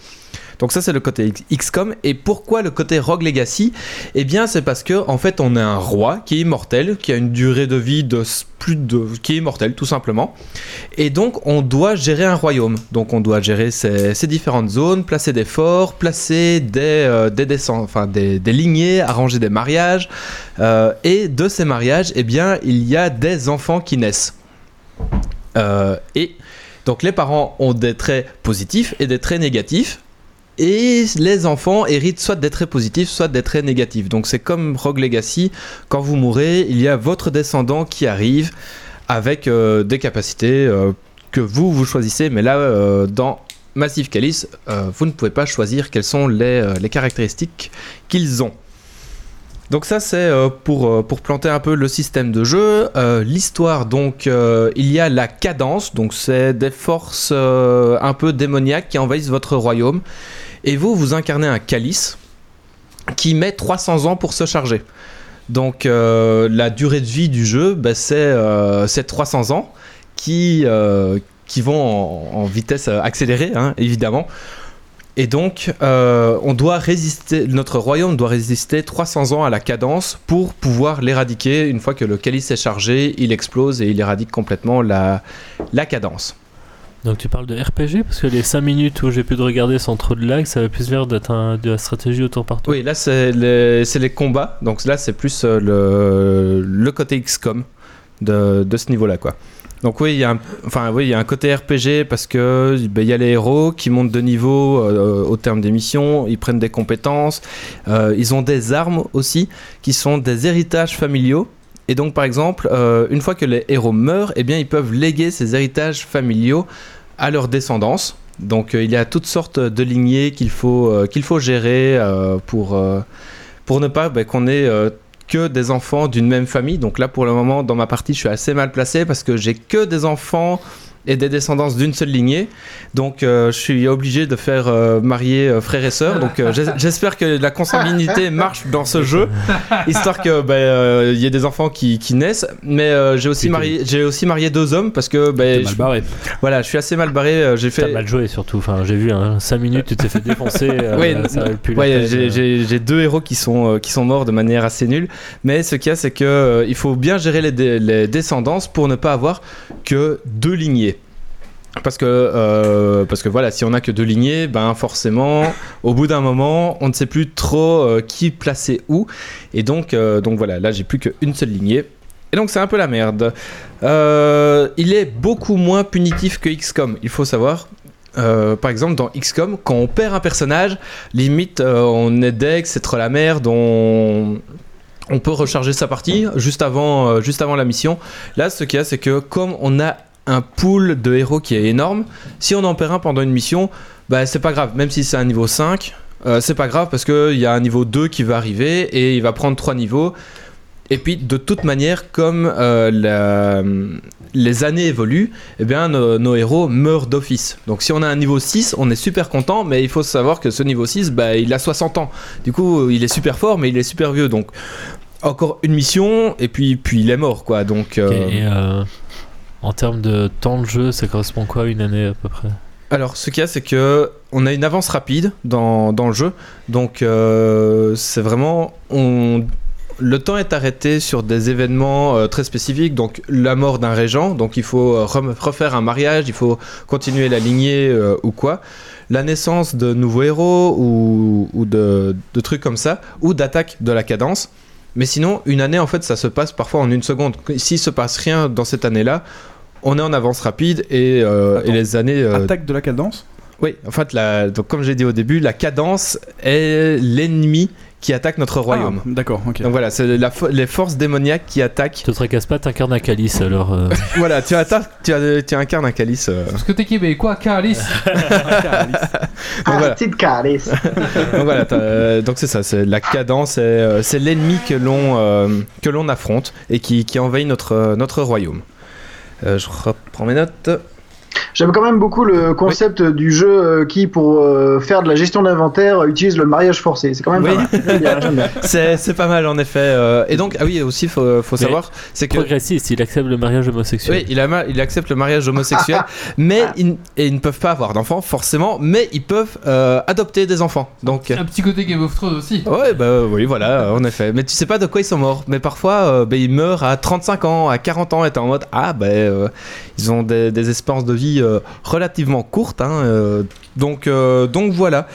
Donc ça c'est le côté XCOM. Et pourquoi le côté Rogue Legacy? Eh bien c'est parce que en fait on a un roi qui est immortel, qui a une durée de vie de plus de... qui est immortel tout simplement. Et donc on doit gérer un royaume. Donc on doit gérer ces, différentes zones, placer des forts, placer des, euh, enfin, des lignées, arranger des mariages. Euh, et de ces mariages, eh bien il y a des enfants qui naissent. Euh, et donc les parents ont des traits positifs et des traits négatifs. Et les enfants héritent soit des traits positifs, soit des traits négatifs. Donc c'est comme Rogue Legacy, quand vous mourrez, il y a votre descendant qui arrive avec euh, des capacités euh, que vous, vous choisissez. Mais là, euh, dans Massive Calice, vous ne pouvez pas choisir quelles sont les, caractéristiques qu'ils ont. Donc ça c'est pour, planter un peu le système de jeu. L'histoire donc il y a la cadence, donc c'est des forces un peu démoniaques qui envahissent votre royaume. Et vous, vous incarnez un calice qui met 300 ans pour se charger. Donc euh, la durée de vie du jeu, bah, c'est euh, c'est 300 ans qui, euh, qui vont en, vitesse euh, accélérée, hein, évidemment. Et donc, euh, on doit résister, notre royaume doit résister 300 ans à la cadence pour pouvoir l'éradiquer. Une fois que le calice est chargé, il explose et il éradique complètement la, la cadence. Donc tu parles de RPG parce que les 5 minutes où j'ai pu de regarder sans trop de lag, ça avait plus l'air d'être de la stratégie au tour par tour. Oui, là, c'est les, combats. Donc là, c'est plus euh, le, côté XCOM de, de ce niveau-là, quoi. Donc oui, il y a un, enfin oui, y a un côté RPG parce que ben, il y a les héros qui montent de niveau euh, au terme des missions, ils prennent des compétences, euh, ils ont des armes aussi qui sont des héritages familiaux. Et donc par exemple, euh, une fois que les héros meurent, eh bien ils peuvent léguer ces héritages familiaux à leur descendance. Donc euh, il y a toutes sortes de lignées qu'il faut, euh, qu'il faut gérer pour, pour ne pas ben, qu'on ait que des enfants d'une même famille. Donc là pour le moment dans ma partie je suis assez mal placé parce que j'ai que des enfants et des descendances d'une seule lignée. Donc euh, je suis obligé de faire euh, marier euh, frères et sœurs. Donc euh, j'es- j'espère que la consanguinité marche dans ce jeu, histoire que ben, euh, il y ait des enfants qui, qui naissent. Mais euh, j'ai aussi marié j'ai aussi marié deux hommes parce que ben, T'es mal je- barré. voilà je suis assez mal barré. J'ai T'as fait mal joué surtout. Enfin, j'ai vu, hein, 5 minutes, tu t'es fait défoncer. euh, Oui, Ouais, j'ai- deux héros qui sont, euh, qui sont morts de manière assez nulle. Mais ce qu'il y a, c'est que euh, il faut bien gérer les, les descendances pour ne pas avoir que deux lignées. Parce que, euh, parce que voilà, si on a que deux lignées, ben forcément, au bout d'un moment, on ne sait plus trop euh, qui placer où. Et donc, euh, donc voilà, là j'ai plus qu'une seule lignée. Et donc c'est un peu la merde. Il est beaucoup moins punitif que XCOM, il faut savoir. Par exemple, dans XCOM, quand on perd un personnage, limite on est deck, c'est trop la merde, on, on peut recharger sa partie juste avant, juste avant la mission. Là, ce qu'il y a, c'est que comme on a un pool de héros qui est énorme, si on en perd un pendant une mission, bah c'est pas grave, même si c'est un niveau 5, euh, c'est pas grave parce qu'il y a un niveau 2 qui va arriver et il va prendre 3 niveaux. Et puis, de toute manière, comme euh, les années évoluent, eh bien, nos, héros meurent d'office. Donc, si on a un niveau 6, on est super content, mais il faut savoir que ce niveau 6, bah, il a 60 ans. Du coup, il est super fort, mais il est super vieux. Donc, encore une mission, et puis, puis il est mort, quoi. Donc, euh, et en termes de temps de jeu, ça correspond quoi à une année à peu près? Alors, ce qu'il y a, c'est que on a une avance rapide dans, dans le jeu. Donc, euh, c'est vraiment. On, le temps est arrêté sur des événements euh, très spécifiques. Donc, la mort d'un régent. Donc, il faut euh, refaire un mariage, il faut continuer la lignée ou quoi. La naissance de nouveaux héros ou, ou de, de trucs comme ça. Ou d'attaque de la cadence. Mais sinon, une année, en fait, ça se passe parfois en une seconde. S'il se passe rien dans cette année-là, on est en avance rapide et, euh, et les années. euh, Attaque de la cadence oui, en fait, la, donc, comme j'ai dit au début, la cadence est l'ennemi qui attaque notre royaume. Ah, D'accord, ok. Donc voilà, c'est fo- les forces démoniaques qui attaquent. Tu te tracasses pas, t'incarnes un calice alors. euh, voilà, tu, attaques, tu, incarnes un calice. euh. Parce que t'es québécois, Calice. Arrêtez de caresse. Donc voilà, euh, donc c'est ça, c'est la cadence, est, c'est l'ennemi que l'on euh, que l'on affronte et qui, qui envahit notre notre royaume. Euh, je reprends mes notes. J'aime quand même beaucoup le concept du jeu euh, qui, pour euh, faire de la gestion d'inventaire, utilise le mariage forcé. C'est quand même Oui. pas mal. C'est c'est pas mal en effet. euh, et donc ah oui aussi faut, faut Mais savoir, c'est que Progressiste, il accepte le mariage homosexuel. Oui, il, a ma- il accepte le mariage homosexuel, mais ils, et ils ne peuvent pas avoir d'enfants, forcément, mais ils peuvent euh, adopter des enfants. Donc, Un petit côté Game of Thrones aussi. ouais, bah oui, voilà, en effet. Mais tu sais pas de quoi ils sont morts. Mais parfois, euh, bah, ils meurent à 35 ans, à 40 ans, et t'es en mode, ah, bah, euh, ils ont des, des espérances de vie euh, relativement courtes. hein, euh, donc, euh, donc voilà.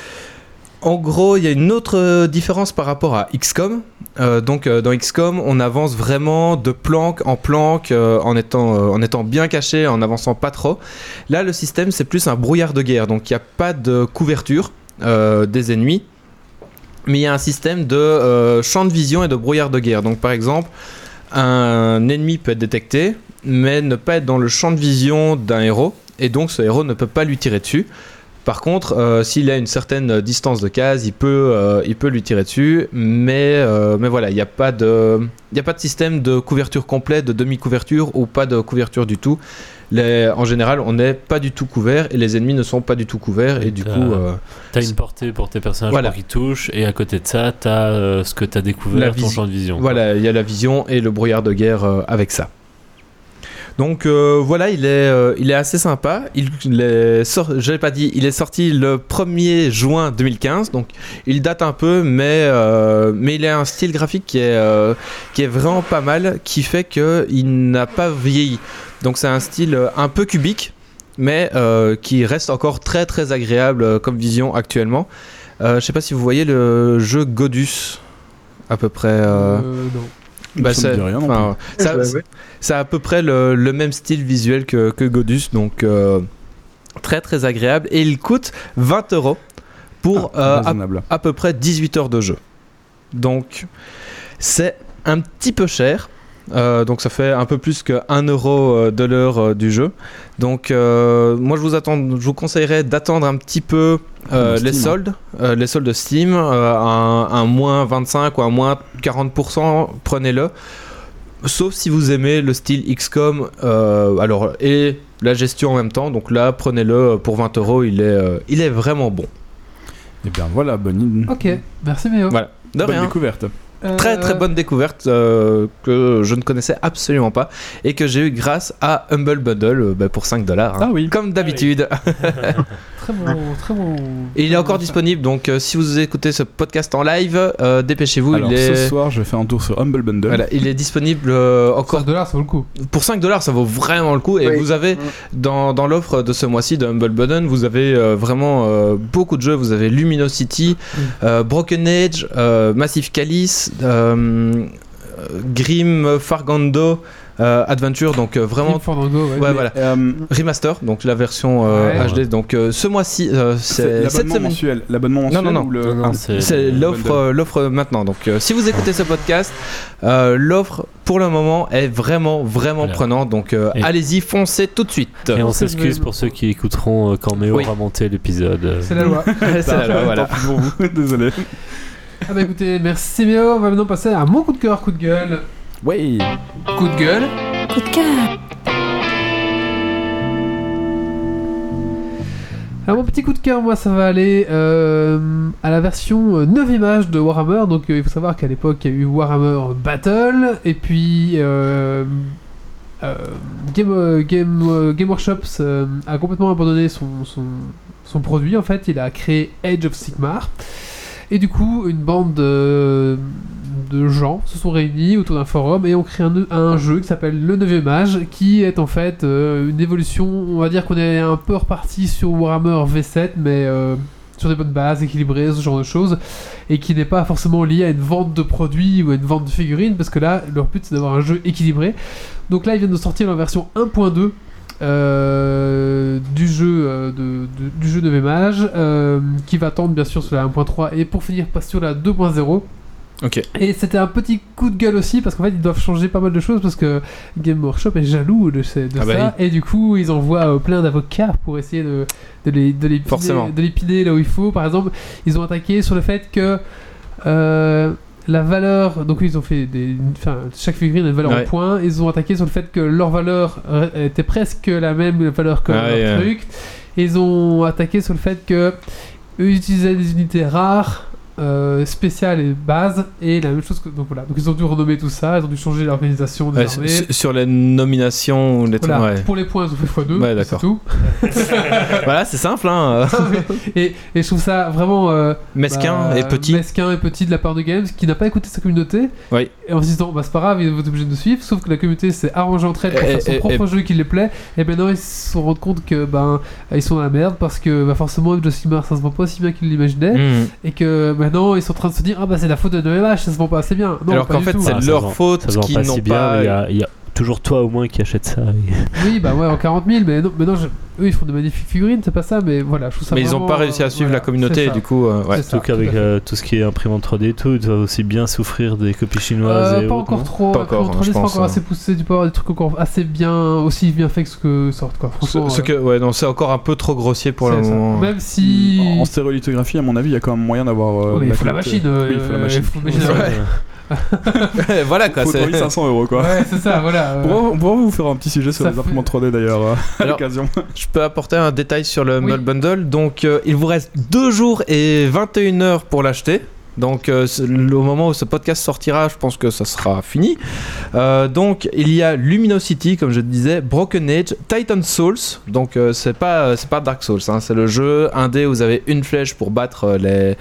En gros, il y a une autre différence par rapport à XCOM. Donc dans XCOM, on avance vraiment de planque en planque en, étant, en étant bien caché, en avançant pas trop. Là, le système, c'est plus un brouillard de guerre. Donc il n'y a pas de couverture des ennemis. Mais il y a un système de champ de vision et de brouillard de guerre. Donc par exemple, un ennemi peut être détecté, mais ne pas être dans le champ de vision d'un héros. Et donc ce héros ne peut pas lui tirer dessus. Par contre, euh, s'il a une certaine distance de case, il peut, euh, il peut lui tirer dessus, mais, euh, mais voilà, il n'y a, pas de- y a pas de système de couverture complète, de demi-couverture ou pas de couverture du tout. Les- en général, on n'est pas du tout couvert et les ennemis ne sont pas du tout couverts, et du coup, T'as une portée pour tes personnages Voilà. qu'ils touchent, et à côté de ça, t'as ce que t'as découvert, ton champ de vision. Voilà, il y a la vision et le brouillard de guerre avec ça. Donc euh, voilà, il est, euh, il est assez sympa. Il, est je pas dit, il est sorti le 1er juin 2015, donc il date un peu, mais, euh, mais il a un style graphique qui est, vraiment pas mal, qui fait qu'il n'a pas vieilli. Donc c'est un style un peu cubique, mais qui reste encore très très agréable comme vision actuellement. Je sais pas si vous voyez le jeu Godus, à peu près. non. Bah, Ça me c'est- dit rien non enfin, ça, Ouais, ouais. c'est à peu près le, le même style visuel que, que Godus, donc euh, très très agréable. Et il coûte 20 euros pour Ah, euh, à peu près 18 heures de jeu. Donc c'est un petit peu cher. Euh, donc ça fait un peu plus que 1 euro euh, de l'heure euh, du jeu. Donc euh, moi je vous, attends, je vous conseillerais d'attendre un petit peu euh, Steam, les hein. soldes, euh, les soldes Steam, euh, un, un moins 25 ou un moins 40%, prenez-le. Sauf si vous aimez le style XCOM, euh, alors et la gestion en même temps. Donc là, prenez-le pour 20 euros. Il est, euh, il est vraiment bon. Et bien voilà, bonne, Ok, merci Méo. Voilà. De bonne rien. découverte. Très très bonne découverte euh, que je ne connaissais absolument pas et que j'ai eu grâce à Humble Bundle euh, bah, pour 5 dollars. Ah oui. Comme d'habitude. Très bon, très bon. Et il est encore disponible donc euh, si vous écoutez ce podcast en live, euh, dépêchez-vous. Alors Il ce soir, je vais faire un tour sur Humble Bundle. Voilà, il est disponible euh, encore 4 dollars, ça vaut le coup. pour 5 dollars, ça vaut vraiment le coup. Et Oui. vous avez Mm. dans, dans l'offre de ce mois-ci de Humble Bundle, vous avez euh, vraiment euh, beaucoup de jeux. Vous avez Luminosity, Mm. euh, Broken Age, euh, Massive Calice, Grim Fargando, euh, Adventure. Donc euh, vraiment. Team Fandango, ouais. Ouais, voilà. Euh, Remaster, donc la version euh, Ouais. HD. Donc euh, ce mois-ci, euh, c'est cette l'abonnement semaine. mensuel. L'abonnement mensuel non, non. ou le... Non, non, c'est- l'offre, euh, l'offre maintenant. Donc, euh, si vous écoutez ce podcast, euh, l'offre pour le moment est vraiment, vraiment Voilà. prenante. Donc, euh, allez-y, foncez tout de suite. Et on s'excuse pour ceux qui écouteront euh, quand Méo Oui. aura monté l'épisode. euh. C'est la loi. C'est la loi, voilà. Désolé. ah bah écoutez, merci Méo. On va maintenant passer à mon coup de cœur, coup de gueule. Ouais. Coup de gueule. Coup de cœur. Alors mon petit coup de cœur, moi, ça va aller euh, à la version euh, 9 images de Warhammer. Donc euh, il faut savoir qu'à l'époque, il y a eu Warhammer Battle, et puis euh, euh, Game, euh, Game, euh, Game Workshops euh, a complètement abandonné son, son, son produit. En fait, il a créé Age of Sigmar. Et du coup, une bande de, gens se sont réunis autour d'un forum et ont créé un, jeu qui s'appelle Le 9 Mage, qui est en fait euh, une évolution. On va dire qu'on est un peu reparti sur Warhammer V7, mais euh, sur des bonnes bases, équilibrées, ce genre de choses, et qui n'est pas forcément lié à une vente de produits ou à une vente de figurines, parce que là, leur but c'est d'avoir un jeu équilibré. Donc là, ils viennent de sortir la version 1.2 euh, du jeu euh, de, de- du jeu de Mage euh, qui va tendre bien sûr sur la 1.3 et pour finir pas sur la 2.0 Ok. et c'était un petit coup de gueule aussi parce qu'en fait ils doivent changer pas mal de choses parce que Game Workshop est jaloux de, ces- de Ah bah ça et du coup ils envoient plein d'avocats pour essayer de, de les de les de les là où il faut. Par exemple ils ont attaqué sur le fait que euh, la valeur donc ils ont fait des enfin chaque figurine a une valeur Ouais. en points. Ils ont attaqué sur le fait que leur valeur euh, était presque la même valeur que Ah leur ouais, truc. ils ont attaqué sur le fait que eux utilisaient des unités rares euh, spéciales et bases et la même chose que donc voilà donc ils ont dû renommer tout ça ils ont dû changer l'organisation des Ouais, armées sur, les nominations, les trucs, voilà. ouais. pour les points ils ont fait x2 Ouais, c'est tout voilà, c'est simple, hein. et, et je trouve ça vraiment euh, Mesquin bah, et petit. mesquin et petit de la part de Games qui n'a pas écouté sa communauté Oui. et en se disant bah c'est pas grave ils vont être obligés de nous suivre sauf que la communauté s'est arrangée entre elles pour Et- faire son et- propre jeu qui les plaît et maintenant ils se sont rendus compte que ben ils sont dans la merde parce que bah, forcément Sigmar ça se vend pas aussi bien qu'ils l'imaginaient Hmm. et que maintenant ils sont en train de se dire ah bah c'est la faute de Noémage ça se vend pas assez bien non Alors qu'en fait, c'est Ah, leur faute vend qu'ils n'ont pas. Il y a toujours toi au moins qui achète ça. oui bah ouais en 40 000 mais non, maintenant je- eux ils font de magnifiques figurines c'est pas ça mais voilà je trouve ça Mais ils ont pas réussi à suivre voilà, la communauté, du coup, euh, ouais. Surtout qu'avec euh, tout ce qui est imprimante 3D et tout, tu vas aussi bien souffrir des copies chinoises. Euh, et pas autres, encore non trop, Pas encore, en 3D, je c'est pas pense, encore hein. assez poussé, tu peux avoir des trucs encore assez bien, aussi bien faits que ce que sortent quoi. Ce, Franchement, ce euh, que, ouais, non, c'est encore un peu trop grossier pour le moment. Même si. En stéréolithographie, à mon avis, il y a quand même moyen d'avoir. euh, mais il faut la machine. euh, Oui, il faut la euh, machine. voilà quoi. C'est- 3500 euros quoi. Ouais, c'est ça, voilà. euh, On pourra- on pourra vous faire un petit sujet sur Ça les fait- imprimantes 3D d'ailleurs euh, à l'occasion. Je peux apporter un détail sur le Oui. Bundle. Donc, euh, il vous reste 2 jours et 21 heures pour l'acheter. Donc, euh, au moment où ce podcast sortira, je pense que ça sera fini. Euh, donc, il y a Luminosity, comme je te disais, Broken Age, Titan Souls. Donc, euh, c'est pas, c'est pas Dark Souls, hein, c'est le jeu indé où vous avez une flèche pour battre euh, les,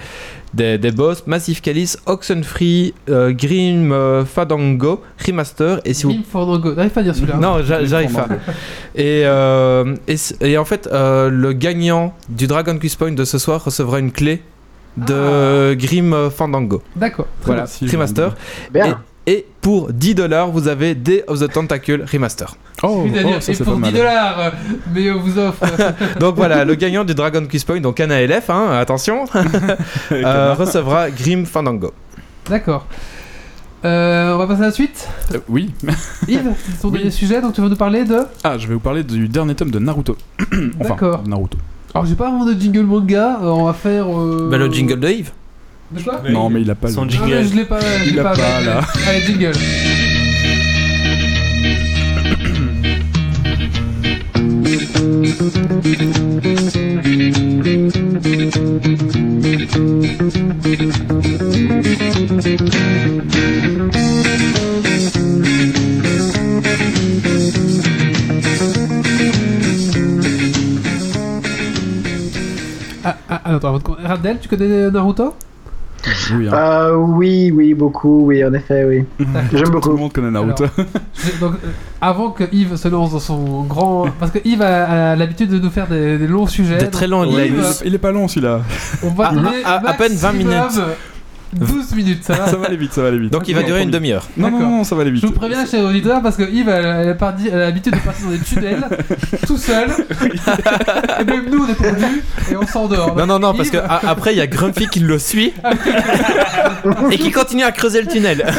des, des boss. Massive Calice, Oxenfree, euh, Grim euh, Fadango, Remaster. Et si vous Grim Fandango. T'arrives pas à dire celui-là non, j'a- j'arrive pas. Et, euh, et, et en fait, euh, le gagnant du Dragon Quiz Point de ce soir recevra une clé de Grim euh, Fandango. D'accord. très Voilà, si, remaster. Bien. Et pour 10 dollars, vous avez Day of the Tentacle remaster. Oh, oh, ça et c'est pour pas 10 mal. dollars, mais on vous offre. Donc voilà, le gagnant du Dragon Quiz Point, donc un ALF, hein, attention, euh, recevra Grim Fandango. D'accord. Euh, on va passer à la suite. Euh, oui. Yves, c'est ton Oui. dernier sujet, donc tu vas nous parler de. Ah, je vais vous parler du dernier tome de Naruto. enfin, D'accord. Naruto. Alors, j'ai pas vraiment de jingle manga, euh, on va faire. Euh... Bah, le jingle de Yves. De quoi Mais non, mais il a pas son le. Ah, jingle. je l'ai pas, je Il l'ai pas, pas, là. Allez, jingle. attends, de com- Radel, tu connais Naruto? Oui, hein. Euh, oui, oui, beaucoup, oui, en effet, oui. J'aime Tout beaucoup. le monde connaît Naruto. Donc, euh, avant que Yves se lance dans son grand. Parce que Yves a, a l'habitude de nous faire des, des longs sujets. Des très longs, il est, il est pas long celui-là. On va Ah, donner à- à peine 20 maximum minutes. 12 minutes, ça va Ça va aller vite, ça va aller vite. Donc il va durer une demi-heure. Non, non, non, ça va aller vite. Je vous préviens, chers auditeurs, parce que Yves a, elle a l'habitude de passer dans des tunnels, tout seul. et même nous, on est pourvus et on s'endort. Non, non, non, parce que après il y a Grumpy qui le suit et qui continue à creuser le tunnel.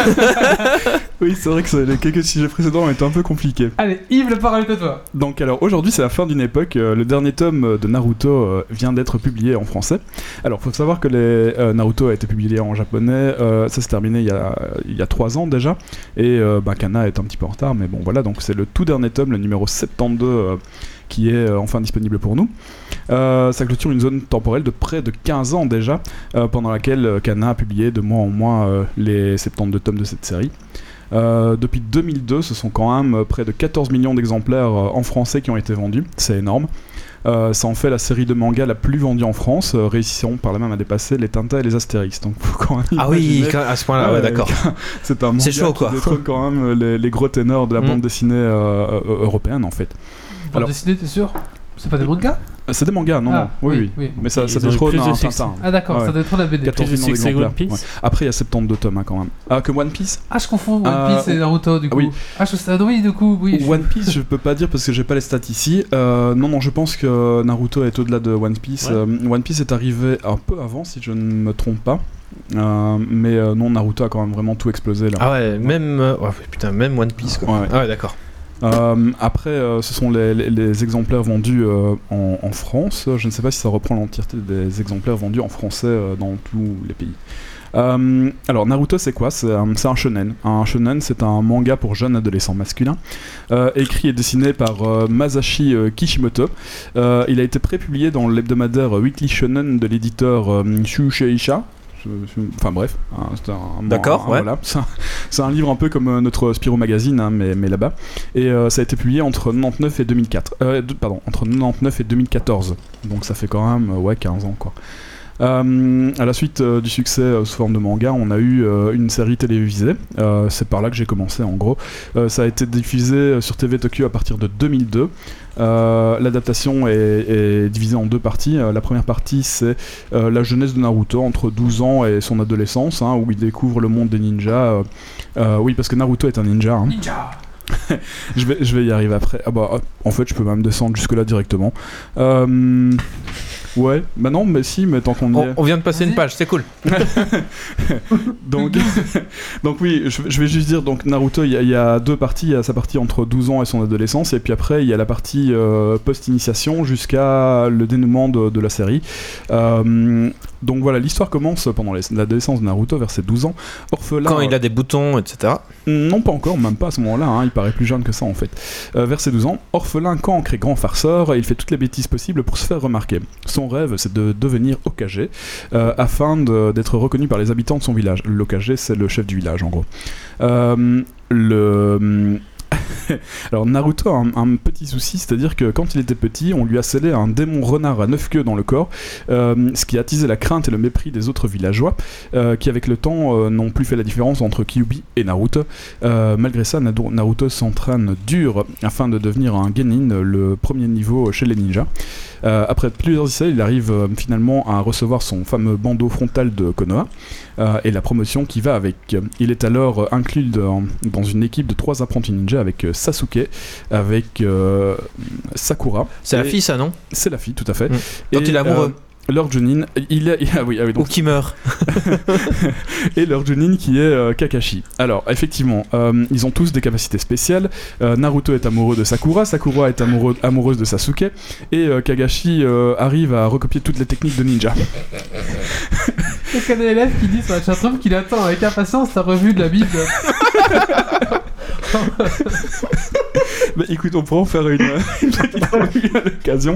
Oui, c'est vrai que les quelques sujets précédents ont été un peu compliqués. Allez, Yves, le parole est à toi. Donc alors aujourd'hui c'est la fin d'une époque, euh, le dernier tome de Naruto euh, vient d'être publié en français. Alors faut savoir que les, euh, Naruto a été publié en japonais, euh, ça s'est terminé il y, a, il 3 ans déjà, et euh, bah, Kana est un petit peu en retard, mais bon voilà, donc c'est le tout dernier tome, le numéro 72, euh, qui est enfin disponible pour nous. Ça clôture une zone temporelle de près de 15 ans déjà, pendant laquelle Kana a publié de mois en euh, les 72 tomes de cette série. Depuis 2002, ce sont quand même près de 14 millions d'exemplaires en français qui ont été vendus. C'est énorme. Euh, ça en fait la série de manga la plus vendue en France, euh, réussissant par là même à dépasser les Tintin et les Astérix. Donc faut quand même Ah oui, quand- à ce point-là, ouais, Ouais, d'accord. c'est un manga C'est chaud, quoi. qui détrône quand même euh, les, les gros ténors de la Mm. bande dessinée européenne en fait. Bande Alors- dessinée, t'es sûr? C'est pas des mangas? C'est des mangas, non, Ah, non. Oui, oui. oui. Mais ça, ça détrône un. Tintin. Ah, d'accord, Ouais. ça doit être la BD. 14 Plus de millions d'exemplaires. One Piece Ouais. Après, il y a 72 tomes hein, quand même. Ah, que One Piece? Ah, je confonds One Euh, Piece et Naruto, du coup. oui. Ah, je sais, ah, oui, du coup, oui. je- One Piece, je peux pas dire parce que j'ai pas les stats ici. Euh, non, non, je pense que Naruto est au-delà de One Piece. Ouais. Euh, One Piece est arrivé un peu avant, si je ne me trompe pas. Euh, mais euh, non, Naruto a quand même vraiment tout explosé là. Ah ouais, même. euh, putain, même One Piece quoi. Ouais, ouais. Ah ouais, d'accord. Euh, après, euh, ce sont les, exemplaires vendus euh, en, France. Je ne sais pas si ça reprend l'entièreté des exemplaires vendus en français dans tous les pays. Alors Naruto c'est quoi? C'est un, shonen. Un shonen c'est un manga pour jeunes adolescents masculins, écrit et dessiné par Masashi Kishimoto. Il a été prépublié dans l'hebdomadaire Weekly Shonen de l'éditeur Shueisha. Enfin bref, hein, c'est un, D'accord, un- ouais. voilà. C'est un, c'est un livre un peu comme euh, notre Spirou Magazine, hein, mais, mais là-bas. Et euh, ça a été publié entre 99 et 2004. Euh, de- pardon, entre 99 et 2014. Donc ça fait quand même ouais, 15 ans quoi. Euh, à la suite euh, du succès euh, sous forme de manga, on a eu euh, une série télévisée. C'est par là que j'ai commencé en gros. Ça a été diffusé sur TV Tokyo à partir de 2002. Euh, L'adaptation est, est divisée en deux parties. La première partie, c'est la jeunesse de Naruto entre 12 ans et son adolescence, hein, où il découvre le monde des ninjas. Oui, parce que Naruto est un ninja. hein. Ninja Je vais, je vais y arriver après. Ah bah, en fait, je peux même descendre jusque-là directement. Euh, ouais, bah non, mais si, mais tant qu'on y On, est. on vient de passer une page, c'est cool. Donc, donc oui, je, je vais juste dire, donc Naruto, il y, a- il y a deux parties. Il y a sa partie entre 12 ans et son adolescence, et puis après, il y a la partie euh, post-initiation jusqu'à le dénouement de, de la série. Euh, donc voilà, l'histoire commence pendant les- l'adolescence de Naruto, vers ses 12 ans. Orphelin. Quand il a des boutons, etc. Non, pas encore, même pas à ce moment-là, hein, il paraît plus jeune que ça en fait. Euh, vers ses 12 ans, orphelin, cancre et grand farceur, il fait toutes les bêtises possibles pour se faire remarquer. Son rêve, c'est de devenir Okage, euh, afin d'être reconnu par les habitants de son village. L'Okage, c'est le chef du village en gros. Euh, le. Alors Naruto a un, petit souci, c'est-à-dire que quand il était petit, on lui a scellé un démon renard à neuf queues dans le corps, euh, ce qui a attisé la crainte et le mépris des autres villageois, euh, qui avec le temps euh, n'ont plus fait la différence entre Kyuubi et Naruto. Malgré ça, Naruto s'entraîne dur afin de devenir un genin, le premier niveau chez les ninjas. Après plusieurs essais, il arrive finalement à recevoir son fameux bandeau frontal de Konoha et la promotion qui va avec. Il est alors euh, inclus dans, dans une équipe de trois apprentis ninjas avec euh, Sasuke, avec euh, Sakura. C'est la fille, ça, non? C'est la fille, tout à fait. Mm. Quand Et, il est amoureux. Lord Junin, il est, ah oui, ah oui, donc Ou qui meurt. et leur Junin qui est euh, Kakashi. Alors, effectivement, euh, ils ont tous des capacités spéciales. Euh, Naruto est amoureux de Sakura, Sakura est amoureux, amoureuse de Sasuke, et euh, Kagashi euh, arrive à recopier toutes les techniques de ninja. A qu'un élève qui dit sur la chatroom qu'il attend avec impatience la revue de la Bible. Bah, écoute, on pourra en faire une, une petite revue à l'occasion.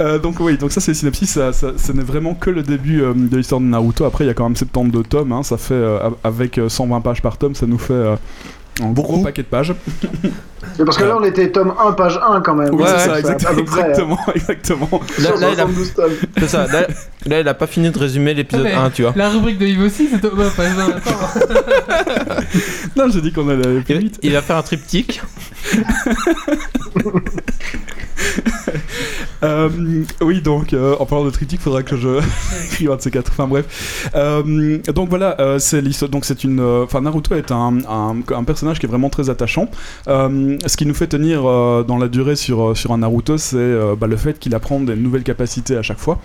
Euh, donc oui, donc ça c'est synopsis, ça, ça- n'est vraiment que le début euh, de l'histoire de Naruto. Après, il y a quand même 72 tomes, hein, ça fait, euh, avec euh, 120 pages par tome, ça nous fait... un Beaucoup. gros paquet de pages. Mais parce que là, on était tome 1, page 1 quand même. Ouais, c'est ça, à exact- peu près, hein. exactement, exactement. Là, là, il a, 72 tomes. c'est ça. Là, là, il a pas fini de résumer l'épisode Ouais, mais 1, tu vois. La rubrique de Yves aussi, c'est Thomas page 1. Attends. Non, j'ai dit qu'on allait aller plus vite. il va faire un triptyque. Euh, oui, donc euh, en parlant de triptyque, faudra que je écrive de ces quatre. Enfin bref. Euh, donc voilà, c'est. Donc c'est une. Enfin Naruto est un, personnage qui est vraiment très attachant. Ce qui nous fait tenir dans la durée sur sur un Naruto, c'est bah, le fait qu'il apprend des nouvelles capacités à chaque fois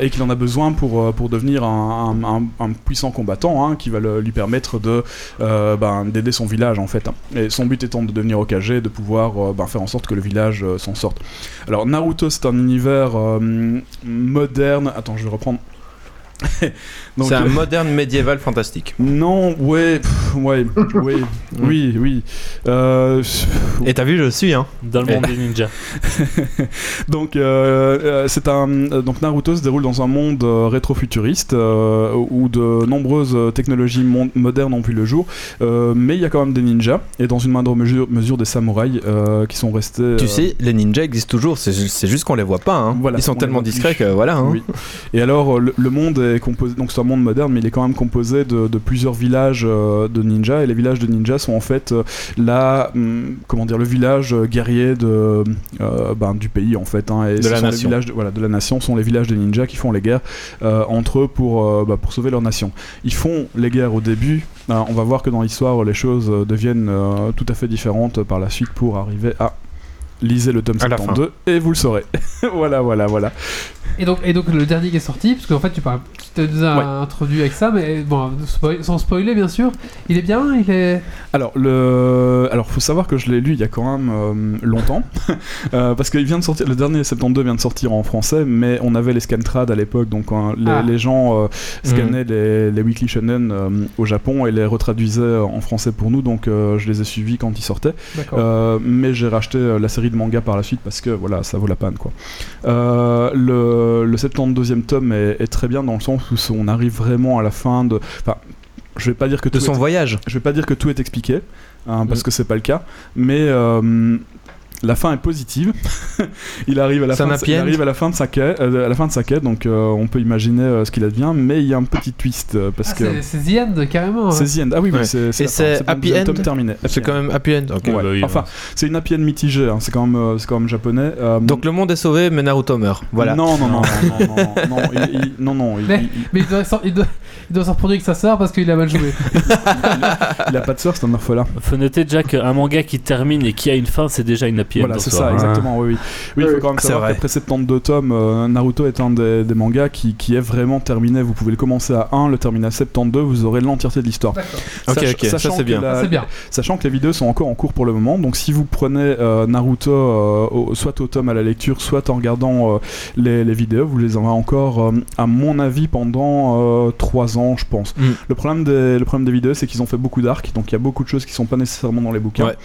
et qu'il en a besoin pour pour devenir un, puissant combattant hein, qui va lui permettre de ben, d'aider son village en fait. hein. Et son but étant de devenir Hokage, de pouvoir ben, faire en sorte que le village s'en sorte. Alors Naruto c'est un univers euh, moderne. Attends, je vais reprendre. Donc, C'est un euh, moderne médiéval fantastique. Non, ouais, pff, ouais, ouais, oui, oui. Euh, Et t'as vu, je suis, hein. Dans le monde des ninjas. donc, euh, c'est un donc Naruto se déroule dans un monde rétro-futuriste euh, où de nombreuses technologies mon- modernes ont vu le jour, euh, mais il y a quand même des ninjas et dans une moindre mesure, mesure des samouraïs euh, qui sont restés. Tu euh, sais, les ninjas existent toujours, c'est ju- c'est juste qu'on les voit pas. Hein. Voilà, Ils sont tellement discrets que voilà. Hein. Oui. Et alors, le, le monde est composé, donc c'est un monde moderne, mais il est quand même composé de, de plusieurs villages euh, de ninjas. Et les villages de ninjas sont en fait euh, la, hum, comment dire, le village euh, guerrier de, euh, ben, du pays en fait. hein. et De la les nation. villages de, voilà, de la nation sont les villages de ninjas qui font les guerres euh, entre eux pour, euh, bah, pour sauver leur nation. Ils font les guerres au début. On va voir que dans l'histoire, les choses deviennent tout à fait différentes par la suite pour arriver à lisez le tome À la 72 et vous le saurez. voilà, voilà, voilà. Et donc, et donc le dernier qui est sorti, parce qu'en fait tu, parles, tu te nous as Ouais. introduit avec ça, mais bon, spoil- sans spoiler bien sûr, il est bien, il est... Alors, le... Alors, faut savoir que je l'ai lu il y a quand même euh, longtemps. Euh, parce qu'il vient de sortir, le dernier 72 vient de sortir en français, mais on avait les scantrad à l'époque, donc quand les, Ah. les gens euh, scannaient les, les Weekly Shonen euh, au Japon et les retraduisaient en français pour nous, donc euh, je les ai suivis quand ils sortaient. Euh, mais j'ai racheté la série de manga par la suite parce que voilà, ça vaut la peine quoi. Euh, le, le 72e tome est, est très bien dans le sens où on arrive vraiment à la fin de. Enfin, je vais pas dire que De tout son est- voyage. je vais pas dire que tout est expliqué, hein, parce Mm. que c'est pas le cas, mais euh, la fin est positive. il arrive à la C'est fin, un de, il end arrive à la fin de sa quête, euh, à la fin de sa quête, donc euh, on peut imaginer euh, ce qu'il advient, mais il y a un petit twist euh, parce Ah, que c'est- The End carrément. hein. c'est the end. Ah oui, oui Ouais. c'est c'est happy end tome terminé. C'est quand end. même happy end. ok. Ouais. bah oui, enfin, ouais. c'est une happy end mitigée, hein, c'est quand même, euh, c'est quand même japonais. euh, Donc le monde est sauvé, mais Naruto meurt. Voilà. Non, non, non, non, non, non, non, il- il- non, non, il- Mais- il- Mais il doit, s'en- il doit, doit s'en reproduire avec sa sœur parce qu'il a mal joué. il a pas de sœur, c'est un orphelin. Faut noter déjà qu'un manga qui termine et qui a une fin, c'est déjà une happy end Voilà, c'est ça, hein. exactement. Oui, oui. Oui, il faut quand même savoir qu'après 72 tomes, euh, Naruto est un des, des mangas qui, qui est vraiment terminé. Vous pouvez le commencer à 1, le terminer à 72, vous aurez l'entièreté de l'histoire. Ok, Sach- ok, ça, sachant c'est que bien. la-. Sachant que les vidéos sont encore en cours pour le moment, donc si vous prenez euh, Naruto euh, au- soit au tome à la lecture, soit en regardant euh, les, les vidéos, vous les aurez encore, euh, à mon avis, pendant 3 ans, je pense. Mm. Le, problème des, le problème des vidéos, c'est qu'ils ont fait beaucoup d'arcs, donc il y a beaucoup de choses qui sont pas nécessairement dans les bouquins. Ouais.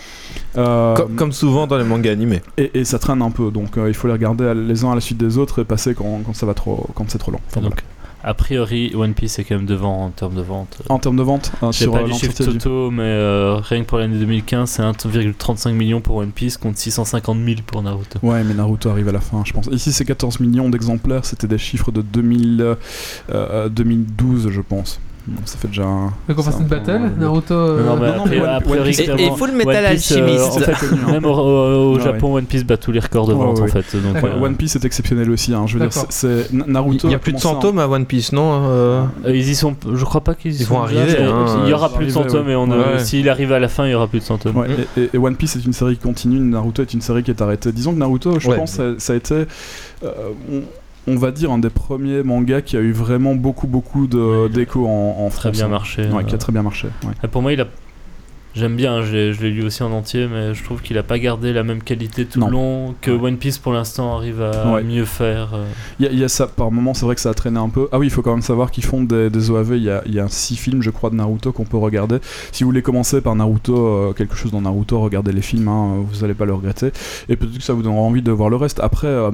Euh, Com- Comme souvent dans les animés. et, et ça traîne un peu, donc euh, il faut les regarder les uns à la suite des autres et passer quand, quand ça va trop, quand c'est trop lent. Enfin, Donc, a priori, One Piece est quand même devant en termes de vente. En termes de vente, hein, J'ai sur pas euh, les chiffres du- totaux, mais euh, rien que pour l'année 2015, c'est 1,35 millions pour One Piece contre 650 000 pour Naruto. Ouais, mais Naruto arrive à la fin, je pense. Ici, c'est 14 millions d'exemplaires, c'était des chiffres de 2000, euh, euh, 2012, je pense. Ça fait déjà un. Donc on c'est fasse un une peu- battle, Naruto. euh, Non, mais non, non, après- mais One- a priori, One Piece- Et, Full Metal Piece, euh, en fait, hein. Même au, au- au Ah Japon, One Piece bat tous les records de vente ouais, en fait. Donc, euh, One Piece est exceptionnel aussi, hein. je veux dire, D'accord. c'est c'est- Naruto. Il y a plus de commencé 100 en- tomes à One Piece, non euh, euh, ils y sont, je crois pas qu'ils y Ils sont vont arriver, mais hein, il y aura plus de vont 100 arriver, tomes et on, euh, s'il arrive à la fin, il y aura plus de 100 tomes. Ouais, et, One Piece est une série qui continue, Naruto est une série qui est arrêtée. Disons que Naruto, je pense, ça, ça a été, euh, on, va dire, un des premiers mangas qui a eu vraiment beaucoup, beaucoup de- Ouais, d'écho en, en Très France, bien hein. marché. Ouais, euh. qui a très bien marché. ouais. Pour moi, il a. J'aime bien, je l'ai- je l'ai lu aussi en entier, mais je trouve qu'il a pas gardé la même qualité tout le long que. One Piece pour l'instant arrive à mieux faire. euh. Il y, a- il y a ça, par moment, c'est vrai que ça a traîné un peu. Ah oui, il faut quand même savoir qu'ils font des, des OAV. Il y a, il y a six films, je crois, de Naruto qu'on peut regarder. Si vous voulez commencer par Naruto, euh, quelque chose dans Naruto, regardez les films, hein, vous allez pas le regretter. Et peut-être que ça vous donnera envie de voir le reste. Après, euh,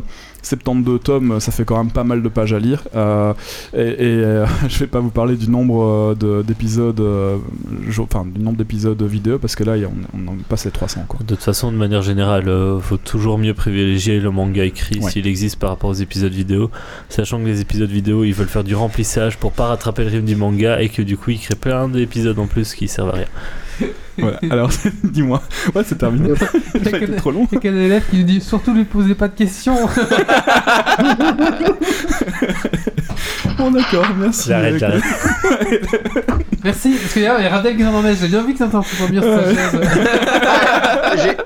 72 tomes, ça fait quand même pas mal de pages à lire. Euh, et et, euh, je vais pas vous parler du nombre euh, de- d'épisodes, euh, enfin du nombre d'épisodes vidéo parce que là, on, on en passe les 300 quoi. De toute façon, de manière générale, faut toujours mieux privilégier le manga écrit Ouais. s'il existe par rapport aux épisodes vidéo, sachant que les épisodes vidéo, ils veulent faire du remplissage pour pas rattraper le rythme du manga et que du coup, ils créent plein d'épisodes en plus qui servent à rien. Voilà. Alors, dis-moi, ouais, c'est terminé. Ça a été trop long. Il y a quel élève qui nous dit surtout lui posez pas de questions Bon, d'accord, merci. J'arrête, Euh, j'arrête. Merci, parce qu'il y a il y a Radel qui s'en met, j'ai bien vu que ça t'entend bien sa chaise.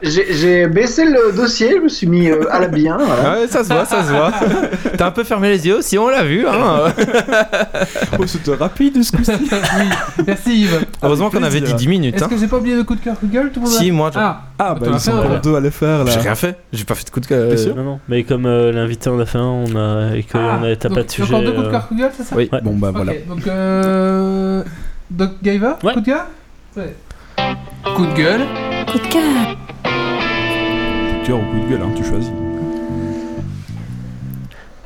J'ai- baissé le dossier, je me suis mis euh, à la bien. Voilà. Ah ouais, ça se voit, ça se voit. T'as un peu fermé les yeux, si on l'a vu. Hein. Oh, c'était rapide ce coup-ci. oui, merci Yves. Heureusement qu'on avait dit plaisir. 10 minutes. Est-ce Hein. que j'ai pas oublié le coup de cœur Google tout le monde Si, moi, Ah, Ah, bah ils sont deux à les faire là. J'ai rien fait, j'ai pas fait de coup de cœur. Non, non, mais comme euh, l'invité en a fait un, on a, et qu'on ah, a, t'as pas de sujet. Coups de Google, c'est ça Oui. Ouais. Bon, bah Ok, voilà. donc euh... Doc Giver, Ouais. coup de cœur Ouais. Coup de gueule. Coup de cœur. Coup de cœur ou coup de gueule, hein, tu choisis.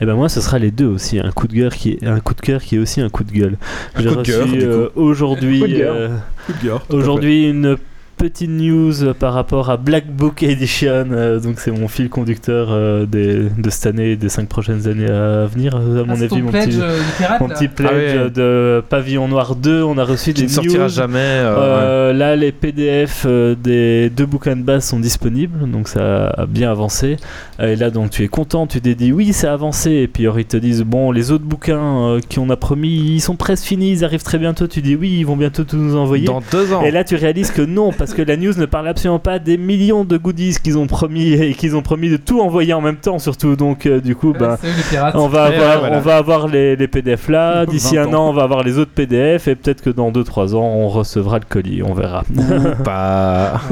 Et ben moi, ce sera les deux aussi. Un coup de cœur qui est un coup de cœur qui est aussi un coup de gueule. Un J'ai coup de cœur, reçu du euh, aujourd'hui. Coup de gueule. euh, Coup de gueule. tout à Aujourd'hui, une petite news par rapport à Black Book Edition. euh, donc, c'est mon fil conducteur euh, des- de cette année et des cinq prochaines années à venir, à Ah, mon c'est avis. ton Mon pledge petit, euh, pirate mon là. petit pledge Ah de Pavillon Noir 2. On a reçu Qui des ne sortira news. jamais. ouais. Là, les PDF des deux bouquins de base sont disponibles, donc ça a bien avancé. Et là, donc, tu es content, tu t'es dit oui, ça a avancé. Et puis, alors, ils te disent bon, les autres bouquins euh, qu'on a promis, ils sont presque finis, ils arrivent très bientôt. Tu dis oui, ils vont bientôt tout nous envoyer. Dans deux ans. Et là, tu réalises que non, parce que la news ne parle absolument pas des millions de goodies qu'ils ont promis et qu'ils ont promis de tout envoyer en même temps, surtout. Donc, euh, du coup, bah, on va avoir, ouais, voilà. on va avoir les, les PDF là. D'ici 20 un ans. an, on va avoir les autres PDF et peut-être que dans 2-3 ans, on recevra le colis. On verra. Pas.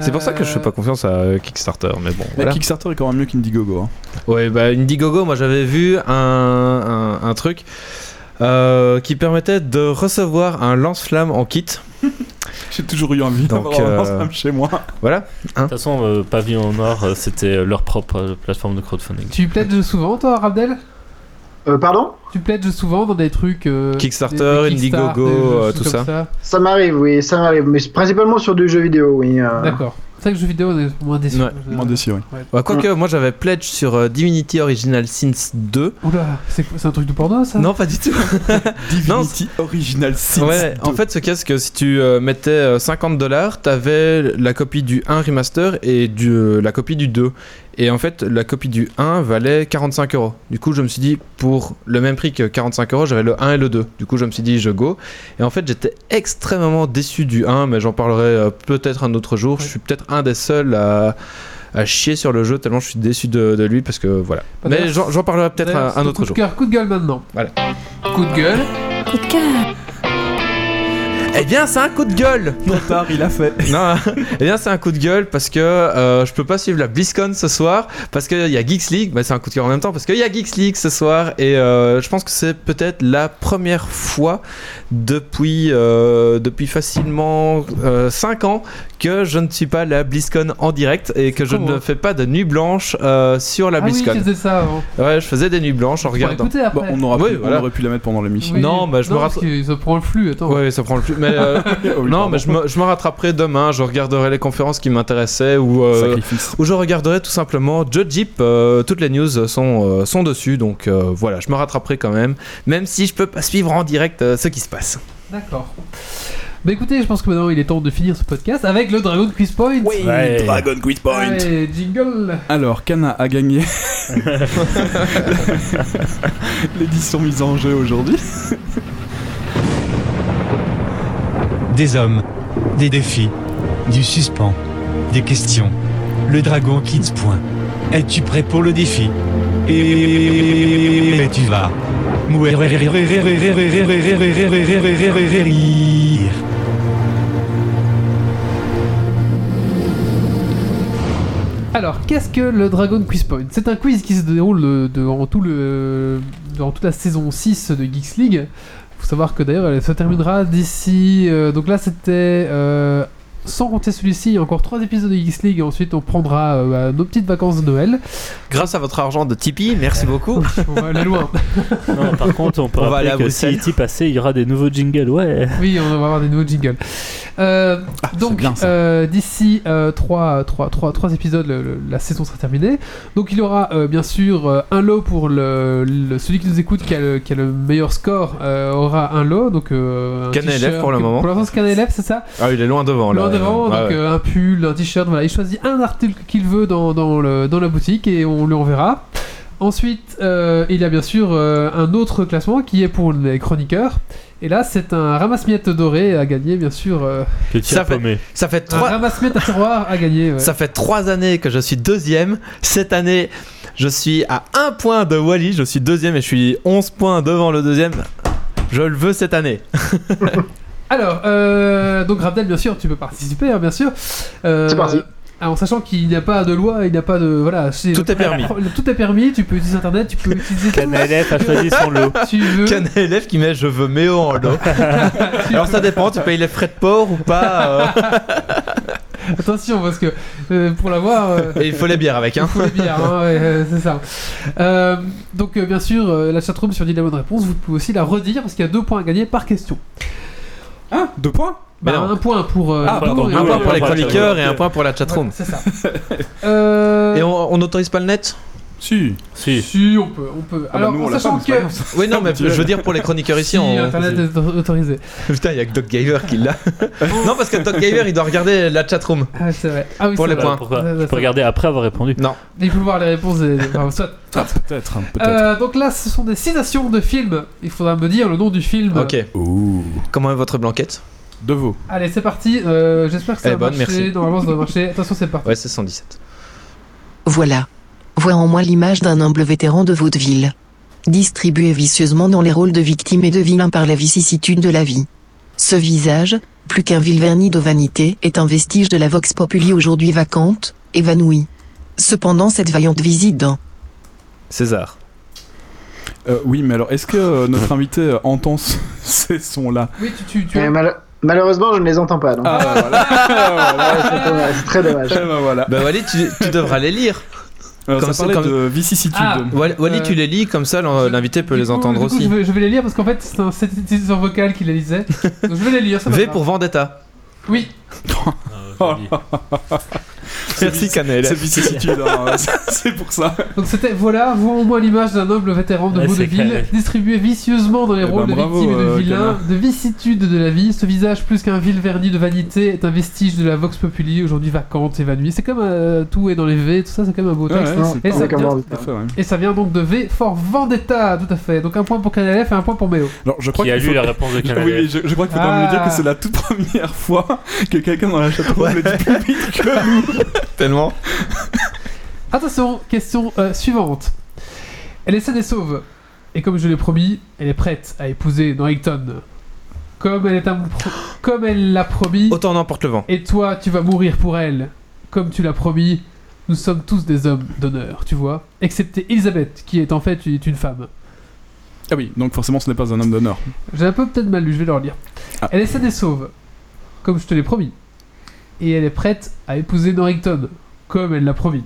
C'est pour ça que je fais Euh, pas confiance à Kickstarter, mais bon. Voilà. Kickstarter est quand même mieux qu'Indiegogo. Hein. Ouais, bah Indiegogo, moi j'avais vu un, un, un truc euh, qui permettait de recevoir un lance-flamme en kit. J'ai toujours eu envie Donc, d'avoir un euh, chez moi. Voilà. De toute façon, euh, Pavillon Nord, euh, c'était leur propre euh, plateforme de crowdfunding. Tu pledges souvent toi, Rabdel Euh, pardon? Tu pledges souvent dans des trucs. euh, Kickstarter, des- des Kickstarter, Indiegogo, des tout ça. Ça m'arrive, oui, ça m'arrive, mais c'est principalement sur du jeu vidéo, oui. euh. D'accord. C'est vrai que jeux vidéo, on est moins déçus. Ouais, Euh, Moins déçu, oui. Ouais, Quoique, moi j'avais pledge sur euh, Divinity Original Sins 2. Oula, c'est un truc de porno ça? Non, pas du tout. Divinity Original Sin. Ouais, en fait, ce casque, si tu euh, mettais euh, 50 dollars, t'avais la copie du 1 remaster et du, euh, la copie du 2. Et en fait, la copie du 1 valait 45 euros. Du coup, je me suis dit, pour le même prix que 45 euros, j'avais le 1 et le 2. Du coup, je me suis dit, je go. Et en fait, j'étais extrêmement déçu du 1, mais j'en parlerai euh, peut-être un autre jour. Je suis peut-être un des seuls à, à chier sur le jeu, tellement je suis déçu de, de lui, parce que voilà. Bah, mais j'en parlerai peut-être un, autre coup de jour. cœur, coup de gueule maintenant. Voilà. Coup de gueule. Coup de cœur. Eh bien, c'est un coup de gueule Trop tard, il a fait. Non, eh bien c'est un coup de gueule parce que euh, je peux pas suivre la BlizzCon ce soir parce qu'il y a Geeks League, bah, c'est un coup de cœur en même temps parce qu'il y a Geeks League ce soir et euh, je pense que c'est peut-être la première fois depuis, euh, depuis facilement 5 ans que je ne suis pas la BlizzCon en direct et que je ne fais pas de nuit blanche euh, sur la ah oui, BlizzCon. tu faisais ça avant. ouais, je faisais des nuits blanches en regardant. Bon, on, aura Oui, pu, voilà. on aurait pu la mettre pendant l'émission. Oui. Non, bah, je me que ça prend le flux, attends. Ouais, ça prend le plus. Mais euh, Oh oui, non, mais je me, je me rattraperai demain. Je regarderai les conférences qui m'intéressaient ou euh, je regarderai tout simplement Joe Jeep. euh, toutes les news sont, euh, sont dessus, donc euh, voilà, je me rattraperai quand même, même si je peux pas suivre en direct euh, ce qui se passe. D'accord. Bah écoutez, je pense que maintenant il est temps de finir ce podcast avec le Dragon Quiz Point. Ouais. Dragon Quiz Point. Allez, jingle. Alors, Kana a gagné l'édition mise en jeu aujourd'hui. Des hommes, des défis, du suspens, des questions. Le dragon Kids point. Es-tu prêt pour le défi Et tu vas. mourir. Alors, qu'est-ce que le Dragon Quiz Point? C'est un quiz qui se déroule durant, tout le, durant toute la saison 6 de Geeks League. faut savoir que d'ailleurs, elle se terminera d'ici. euh, donc là, c'était euh, sans compter celui-ci, il y a encore 3 épisodes de Geeks League et ensuite on prendra euh, bah, nos petites vacances de Noël. Grâce à votre argent de Tipeee, merci beaucoup. On va aller loin. Non, par contre, on peut On va rappeler aller à que si E passé, il y aura des nouveaux jingles. Ouais. Oui, on va avoir des nouveaux jingles. Euh, donc, Ah, ça. euh, d'ici 3, épisodes, le- le- la saison sera terminée. Donc, il y aura euh, bien sûr un lot pour le, le- celui qui nous écoute qui a le, qui a le meilleur score euh, aura un lot. Donc, euh, un pour le moment. Pour l'instant, c'est KNLF, c'est ça? Ah, il est loin devant là. Loin devant, Ouais, donc ouais. euh, un pull, un t-shirt, voilà, il choisit un article qu'il veut dans, dans, le, dans la boutique et on lui enverra. Ensuite, euh, il y a bien sûr euh, un autre classement qui est pour les chroniqueurs. Et là, c'est un ramasse-miettes doré à gagner, bien sûr. euh, Ça fait-. Ça fait trois. ramasse-miettes à tiroir à gagner. ouais. Ça fait trois années que je suis deuxième. Cette année, je suis à un point de Wally. Je suis deuxième et je suis 11 points devant le deuxième. Je le veux cette année. Alors, euh, donc Rabdel, bien sûr, tu peux participer, hein, bien sûr. Euh, C'est parti. En sachant qu'il n'y a pas de loi, il n'y a pas de. Voilà, c'est- Tout est permis. Tout est permis, tu peux utiliser internet, tu peux utiliser tout KNLF a choisi son lot. ce que tu veux. Qu'un élève qui met je veux Méo en lot. Alors ça dépend, tu payes les frais de port ou pas. euh, Attention, parce que euh, pour l'avoir, euh, et il faut les bières avec. il Hein. faut les bières, hein, ouais, euh, c'est ça. Euh, donc, euh, bien sûr, euh, la chatroom sur dit la bonne réponse, vous pouvez aussi la redire parce qu'il y a deux points à gagner par question. Ah, deux points Mais Bah, non. un point pour. euh, Ah, nous pardon, et Un point pour les chroniqueurs et un point pour la chatroom. C'est ça. Euh, Et on on n'autorise pas le net? Si. Si. Si, on peut, on peut. Ah bah Alors, nous, on sachant que. Oui, non, mais je veux dire pour les chroniqueurs ici. Si, on... Internet est autorisé. Putain, il y a que Doc Gaver qui l'a. non, parce que Doc Gaver il doit regarder la chatroom. Ah, c'est vrai. Ah oui, Pour c'est les vrai. points. Pourquoi peux regarder après avoir répondu. Non. Il faut voir les réponses. Des... enfin, soit. Ah, peut-être, hein, peut-être. Euh, donc là, ce sont des citations de films. Il faudra me dire le nom du film. Ok. Ouh. Comment est votre blanquette? De veau. Allez, c'est parti. Euh, J'espère que ça Elle va bonne, marcher. merci. Normalement, ça doit marcher. Attention, c'est parti. Ouais, c'est 117. Voilà. Vois en moi l'image d'un humble vétéran de vaudeville. Distribué vicieusement dans les rôles de victime et de vilain par la vicissitude de la vie. Ce visage, plus qu'un vil vernis de vanité, est un vestige de la vox populi aujourd'hui vacante, évanouie. Cependant cette vaillante visite d'un César. Euh, oui, mais alors, est-ce que euh, notre invité euh, entend ce- ces sons-là? Oui, tu, tu, tu mal- Malheureusement, je ne les entends pas. Donc. Ah, voilà. Ouais, c'est très dommage. Eh ben voilà. Bah, Wally, tu, tu devras les lire. Alors, comme ça parlait comme- de vicissitude. Ah. Wally, Wally, Euh, tu les lis, comme ça l'in- l'invité peut Du les coup- entendre du coup, aussi. Je vais, je vais les lire parce qu'en fait, c'est un synthétiseur vocal qui les lisait. Donc, je vais les lire. ça va V pas. pour Vendetta. Oui. Ah, Merci, Canel. C'est vicissitude, hein, c'est- c'est pour ça. Donc c'était voilà, vois en moi l'image d'un noble vétéran de vaudeville, distribué vicieusement dans les Eh rôles ben, de bravo, victime et de euh, vilain, de vicissitude de la vie. Ce visage, plus qu'un vil vernis de vanité, est un vestige de la vox populi, aujourd'hui vacante, évanouie. C'est comme euh, tout est dans les V, tout ça, c'est quand même un beau texte. ouais, c'est Et ça comme vient- dans le- Tout à fait, ouais. Et ça vient donc de V for Vendetta, tout à fait. Donc un point pour KNLF et un point pour Méo. Alors, je crois Qui a qu'il lu faut... la réponse de Oui, KNLF oui, je, je crois qu'il faut quand même Ah. me dire que c'est la toute première fois que quelqu'un dans la chatroom Ouais. le dit plus vite que nous. Tellement. Attention, question euh, suivante. Elle est saine et sauve. Et comme je l'ai promis, elle est prête à épouser Norrington. Comme elle est un pro- comme elle l'a promis. Autant n'emporte le vent. Et toi, tu vas mourir pour elle. Comme tu l'as promis, nous sommes tous des hommes d'honneur, tu vois. Excepté Elisabeth, qui est en fait une femme. Ah oui, donc forcément ce n'est pas un homme d'honneur. J'ai un peu peut-être mal lu, je vais leur lire. Ah. Elle est saine et sauve, comme je te l'ai promis. Et elle est prête à épouser Norrington, comme elle l'a promis.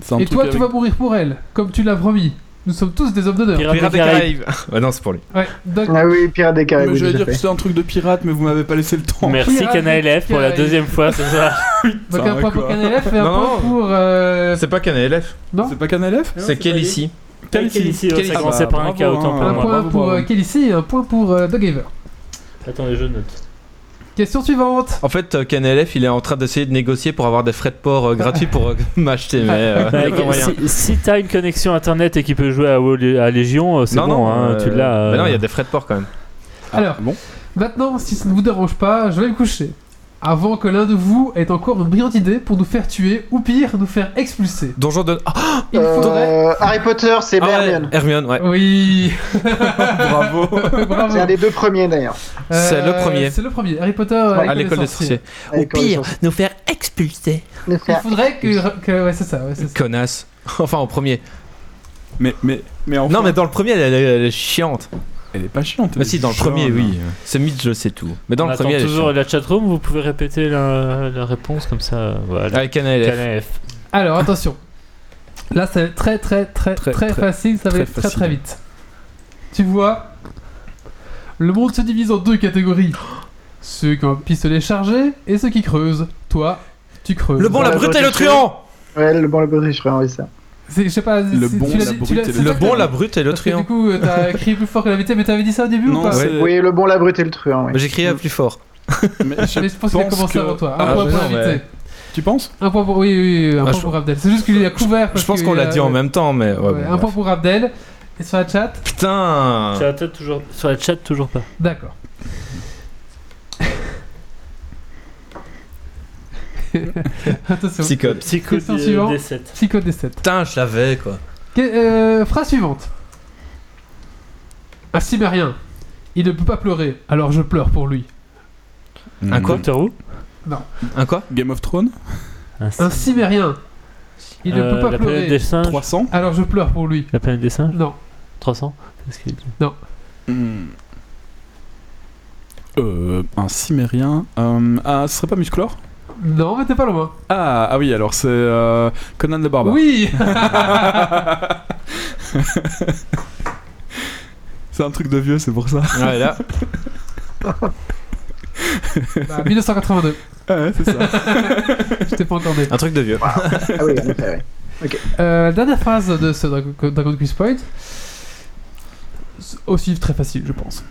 C'est Et toi, tu avec- vas mourir pour elle, comme tu l'as promis. Nous sommes tous des hommes d'honneur. Pirates Pirates des Caraïbes. Ouais, non, c'est pour lui. Ouais, donc, Ah oui, Pirates des Caraïbes. J'allais dire que fait. c'était un truc de pirate, mais vous m'avez pas laissé le temps. Merci KNLF pour la deuxième fois ce soir. donc un point pour. KNLF et un Non, point non. pour. euh, C'est pas KNLF. Non C'est pas CanLF C'est ici Quel Ça commençait Ah par un K, autant bravo, pour Un hein. point pour euh, Kelly et un point pour euh, Doug Haver. Attendez, je note. Question suivante. En fait, euh, KNLF, il est en train d'essayer de négocier pour avoir des frais de port euh, gratuits pour euh, m'acheter, mais si si t'as une connexion internet et qui peut jouer à, à Légion, c'est Non, bon, non, hein, euh, tu l'as. non, il y a des frais de port quand même. Alors, bon maintenant, si ça ne vous dérange pas, je vais me coucher. Avant que l'un de vous ait encore une brillante idée pour nous faire tuer, ou pire, nous faire expulser. Donjon de. Ah, Il faudrait. Euh, Harry Potter, c'est ah Hermione. Hermione, ouais. Oui, Bravo. bravo. C'est un des deux premiers d'ailleurs. C'est le Euh, premier. C'est le premier. Harry Potter euh, À l'école des sorciers. Au Avec pire, nous faire expulser. Il faudrait que. que- ouais, c'est ça. Ouais, ça. Connasse. Enfin, au premier. Mais, mais, mais enfin. Non, mais dans le premier, elle, elle est- elle est chiante. Elle est pas chiante. elle Bah si, dans le premier, oui. C'est mythe, je sais tout. Mais dans On le premier, elle est toujours chiante. la chatroom, vous pouvez répéter la, la réponse comme ça. Voilà. Avec. KNF. Alors attention. Là, ça va être très très très très, Très, très, facile, ça va être très très vite. Tu vois, le monde se divise en deux catégories. Ceux qui ont un pistolet chargé et ceux qui creusent. Toi, tu creuses. Le bon, la brute et le truand Ouais, le bon, le bon, je ferais envoyer ça. C'est- Je sais pas. Le bon, tu la brute tu le bon, la brute et le truand. du coup, euh, t'as crié plus fort que l'invité, mais t'avais dit ça au début Non, ou pas. Oui, le bon, la brute et le truand. oui. Mais j'ai crié plus fort. Mais je, Mais je pense qu'il a pense commencé que- avant toi. Un Ah, point pour l'invité. mais- Tu penses Un point pour. Oui, oui, oui, un Ah, point je- pour Abdel. C'est juste qu'il a couvert. parce Je pense qu'on l'a a- dit en même temps, mais. Ouais, Ouais, bon, un bref. point pour Abdel. Et sur la chat Putain Sur la toujours. Sur la chat, toujours pas. D'accord. Attention. Psycho Question des- suivante. des 7. Psycho des 7. Putain, je l'avais quoi. phrase suivante. Un cimérien. Il ne peut pas pleurer, alors je pleure pour lui. Un quoi Doctor Who Un quoi? Game of Thrones? Un cimérien. Il ne Euh, peut pas La planète pleurer, des singes. 300 alors je pleure pour lui. La planète des singes? Non. 300 C'est ce qu'il dit. Hmm. Euh, un cimérien. Euh, ah, ce serait pas Musclor Non, mais t'es pas loin. ah, ah oui, alors c'est euh, Conan le Barbare. Oui c'est un truc de vieux, c'est pour ça. Ouais, là. Bah, 1982. Ah ouais, c'est ça. Je t'ai pas encore. Un truc de vieux. Ah oui, en effet, oui. Euh, dernière phrase de ce Dragon Quiz Point. Aussi très facile, je pense.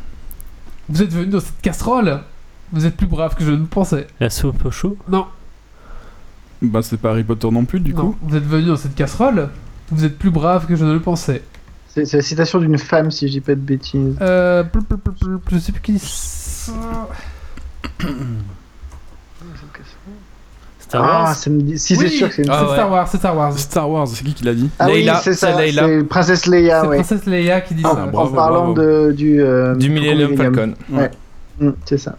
Vous êtes venu dans cette casserole. Vous êtes plus brave que je ne pensais. La soupe au chou Non, bah, c'est pas Harry Potter non plus, du non. coup. Vous êtes venu dans cette casserole. Vous êtes plus brave que je ne le pensais. C'est la citation d'une femme, si je dis pas de bêtises. Euh, plou, plou, plou, plou, je sais plus qui dit ça. Star Ah, Wars ça me dit... Si, c'est Oui, sûr que c'est une Ah c'est ouais. Star Wars, c'est Star Wars. Star Wars, c'est qui qui l'a dit Ah oui, c'est ça, c'est Princesse Leia, c'est oui. Princesse Leia qui dit Ah, ça. bravo, en parlant bravo. de, du... euh, Du Millennium. Falcon. Mm, c'est ça.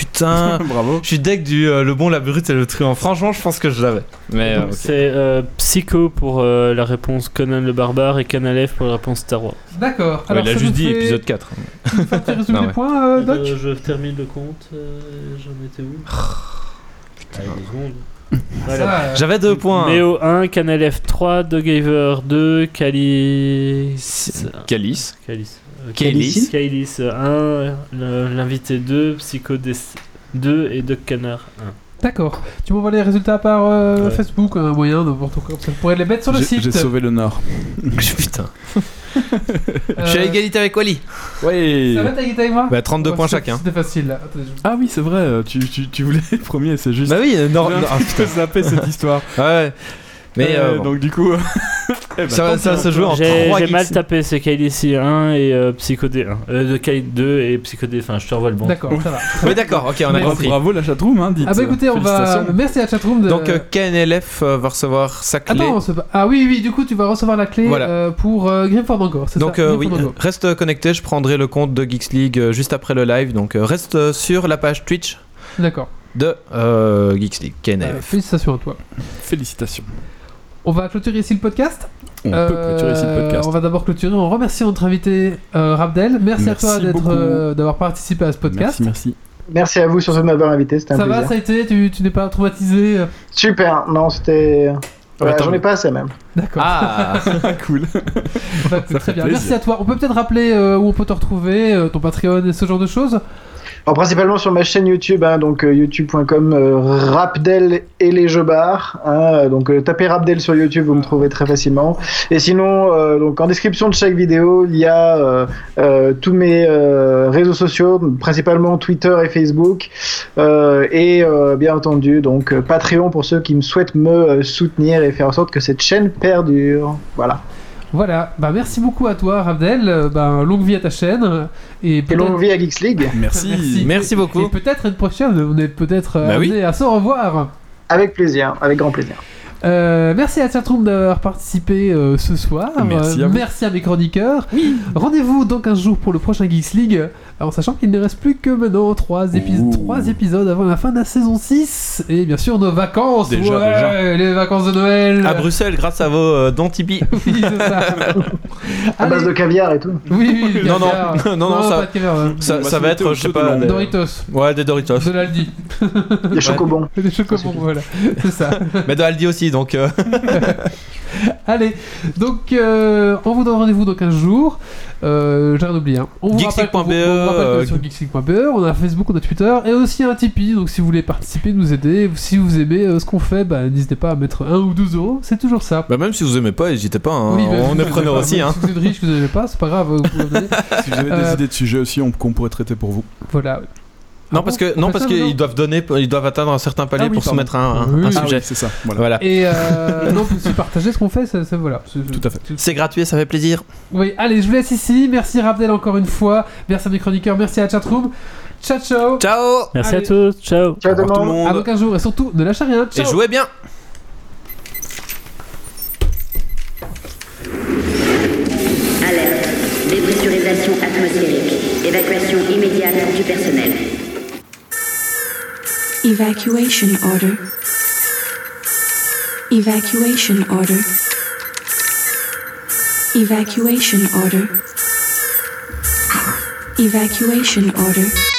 Putain Bravo. Je suis deck du euh, le bon, la brute et le truand. Franchement, je pense que je l'avais. Mais. euh, ok. C'est euh, Psycho pour euh, la réponse Conan le barbare et Canalef pour la réponse Star Wars. D'accord. Ouais, il a juste dit fait- épisode 4. Tu me Non, des ouais. points, euh, Doc Euh, je termine le compte. euh, J'en étais où Allez, deux secondes. Voilà. Ça, euh, J'avais deux points. Méo 1, Canalef 3, Doghaver 2, Calice. Calice. Calice. Calice. Calice 1, le- l'invité 2, Psycho 2 et Doc Canard 1. D'accord. Tu m'envoies les résultats par euh, Ouais. Facebook, un moyen, n'importe quoi. Ça pourrait les mettre sur le site. j'ai sauvé le Nord. Putain. Euh, Je suis à égalité avec Wally. Ouais. Ça va ta guitare et moi? Bah, 32 Ouais, points chacun. C'était facile je- Ah oui, c'est vrai, euh, tu, tu, tu voulais le premier, c'est juste. Bah oui, non, un ah, zappé cette histoire. Ouais. Mais Euh, euh, bon. donc du coup, eh ben, ça, ça se jouer en J'ai 3 j'ai mal tapé, c'est Calice 1 et euh, Psycho D 1. Euh, de Calice 2 et Psycho enfin je te renvoie le bon. D'accord, ça va. Oui, d'accord, ok, on a Mais- Bravo, compris. bravo la chatroom, hein, dites. Ah bah écoutez, on va. Merci à la chatroom de. Donc euh, KNLF euh, va recevoir sa clé. Attends, pas- ah oui, oui, du coup, tu vas recevoir la clé Voilà. euh, pour euh, Grimford encore. c'est Donc ça euh, oui, Encore. reste connecté, je prendrai le compte de Geeks League euh, juste après le live. Donc euh, reste euh, sur la page Twitch D'accord. de euh, Geeks League, Euh, KNLF. félicitations à toi. Félicitations. On va clôturer ici le podcast. On Euh, peut clôturer ici le podcast. On va d'abord clôturer en remerciant notre invité euh, Rabdel. Merci, Merci à toi d'être, euh, d'avoir participé à ce podcast. Merci, merci. Merci à vous surtout de m'avoir invité, c'était un Ça plaisir. va, ça a été Tu, tu n'es pas traumatisé euh, Super, non, c'était... Voilà, J'en ai pas assez même. D'accord. Ah cool. Bah, ça très bien. plaisir. Merci à toi. On peut peut-être rappeler euh, où on peut te retrouver, euh, ton Patreon et ce genre de choses. Alors, principalement sur ma chaîne YouTube, hein, donc euh, youtube.com euh, Rapdel et les jeux bars. hein, donc euh, tapez Rapdel sur YouTube, vous me trouverez très facilement. Et sinon, euh, donc en description de chaque vidéo, il y a euh, euh, tous mes euh, réseaux sociaux, principalement Twitter et Facebook, euh, et euh, bien entendu donc euh, Patreon pour ceux qui me souhaitent me euh, soutenir et faire en sorte que cette chaîne perdure. Voilà. Voilà. Bah, merci beaucoup à toi, Rabdel. Euh, bah, longue vie à ta chaîne. Et, Et peut-être- longue vie à Geeks League. Merci. Merci beaucoup. Et peut-être une prochaine. On est peut-être euh, Bah oui. amené à se revoir. Avec plaisir, avec grand plaisir. Euh, merci à Chatroom d'avoir participé euh, ce soir. Merci à vous. merci à mes chroniqueurs. Rendez-vous donc un jour pour le prochain Geeks League, en sachant qu'il ne reste plus que maintenant 3, Ouh. épisodes avant la fin de la saison 6. Et bien sûr nos vacances. Déjà, ouais, déjà. les vacances de Noël. À Bruxelles, grâce à vos euh, dons Tipeee. Oui, c'est ça. À base de caviar et tout. Oui, oui, Non, non. Non, non, ça- pas de caviar, hein. Ça, va ça être, je sais pas. de des- Doritos. Ouais, des Doritos. De l'Aldi. Des chocobons. Des chocobons, voilà. C'est ça. Mais de Aldi aussi, donc. Allez, donc euh, on vous donne rendez-vous dans 15 jours. Euh, J'ai rien oublié. Hein. On vous rappelle, Geeksleague.be, on vous- on vous rappelle que euh, sur geeksleague.be, on a Facebook, on a Twitter et aussi un Tipeee. Donc si vous voulez participer, nous aider, si vous aimez euh, ce qu'on fait, bah, n'hésitez pas à mettre 1 ou 12 euros. C'est toujours ça. Bah, même si vous aimez pas, n'hésitez pas. hein. Oui, bah, on si est vous preneur aussi. même Hein. Si vous êtes riche, que vous n'aimez pas, c'est pas grave. Vous pouvez donner. Si vous avez Euh, des idées de sujets aussi on- qu'on pourrait traiter pour vous. voilà. Non, Ah parce que On non parce ça, qu'ils doivent donner, ils doivent atteindre un certain palier Ah oui, pour pardon. soumettre un, un- Oui. un Ah Ah sujet. oui, c'est ça. Voilà. Voilà. Et euh, non, si partagez ce qu'on fait, ça, ça- voilà. C'est- Tout à fait. C'est gratuit, ça fait plaisir. Oui, allez, je vous laisse ici. Merci Rabdel encore une fois. Merci à mes chroniqueurs. Merci à chatroom. Ciao, ciao. Ciao Merci Allez. à tous, ciao. Ciao tout le monde. À dans 15 jours et surtout ne lâchez rien. Et Ciao. jouez bien Alerte. Dépressurisation atmosphérique. Évacuation immédiate du personnel. Evacuation order. Evacuation order. Evacuation order. Evacuation order.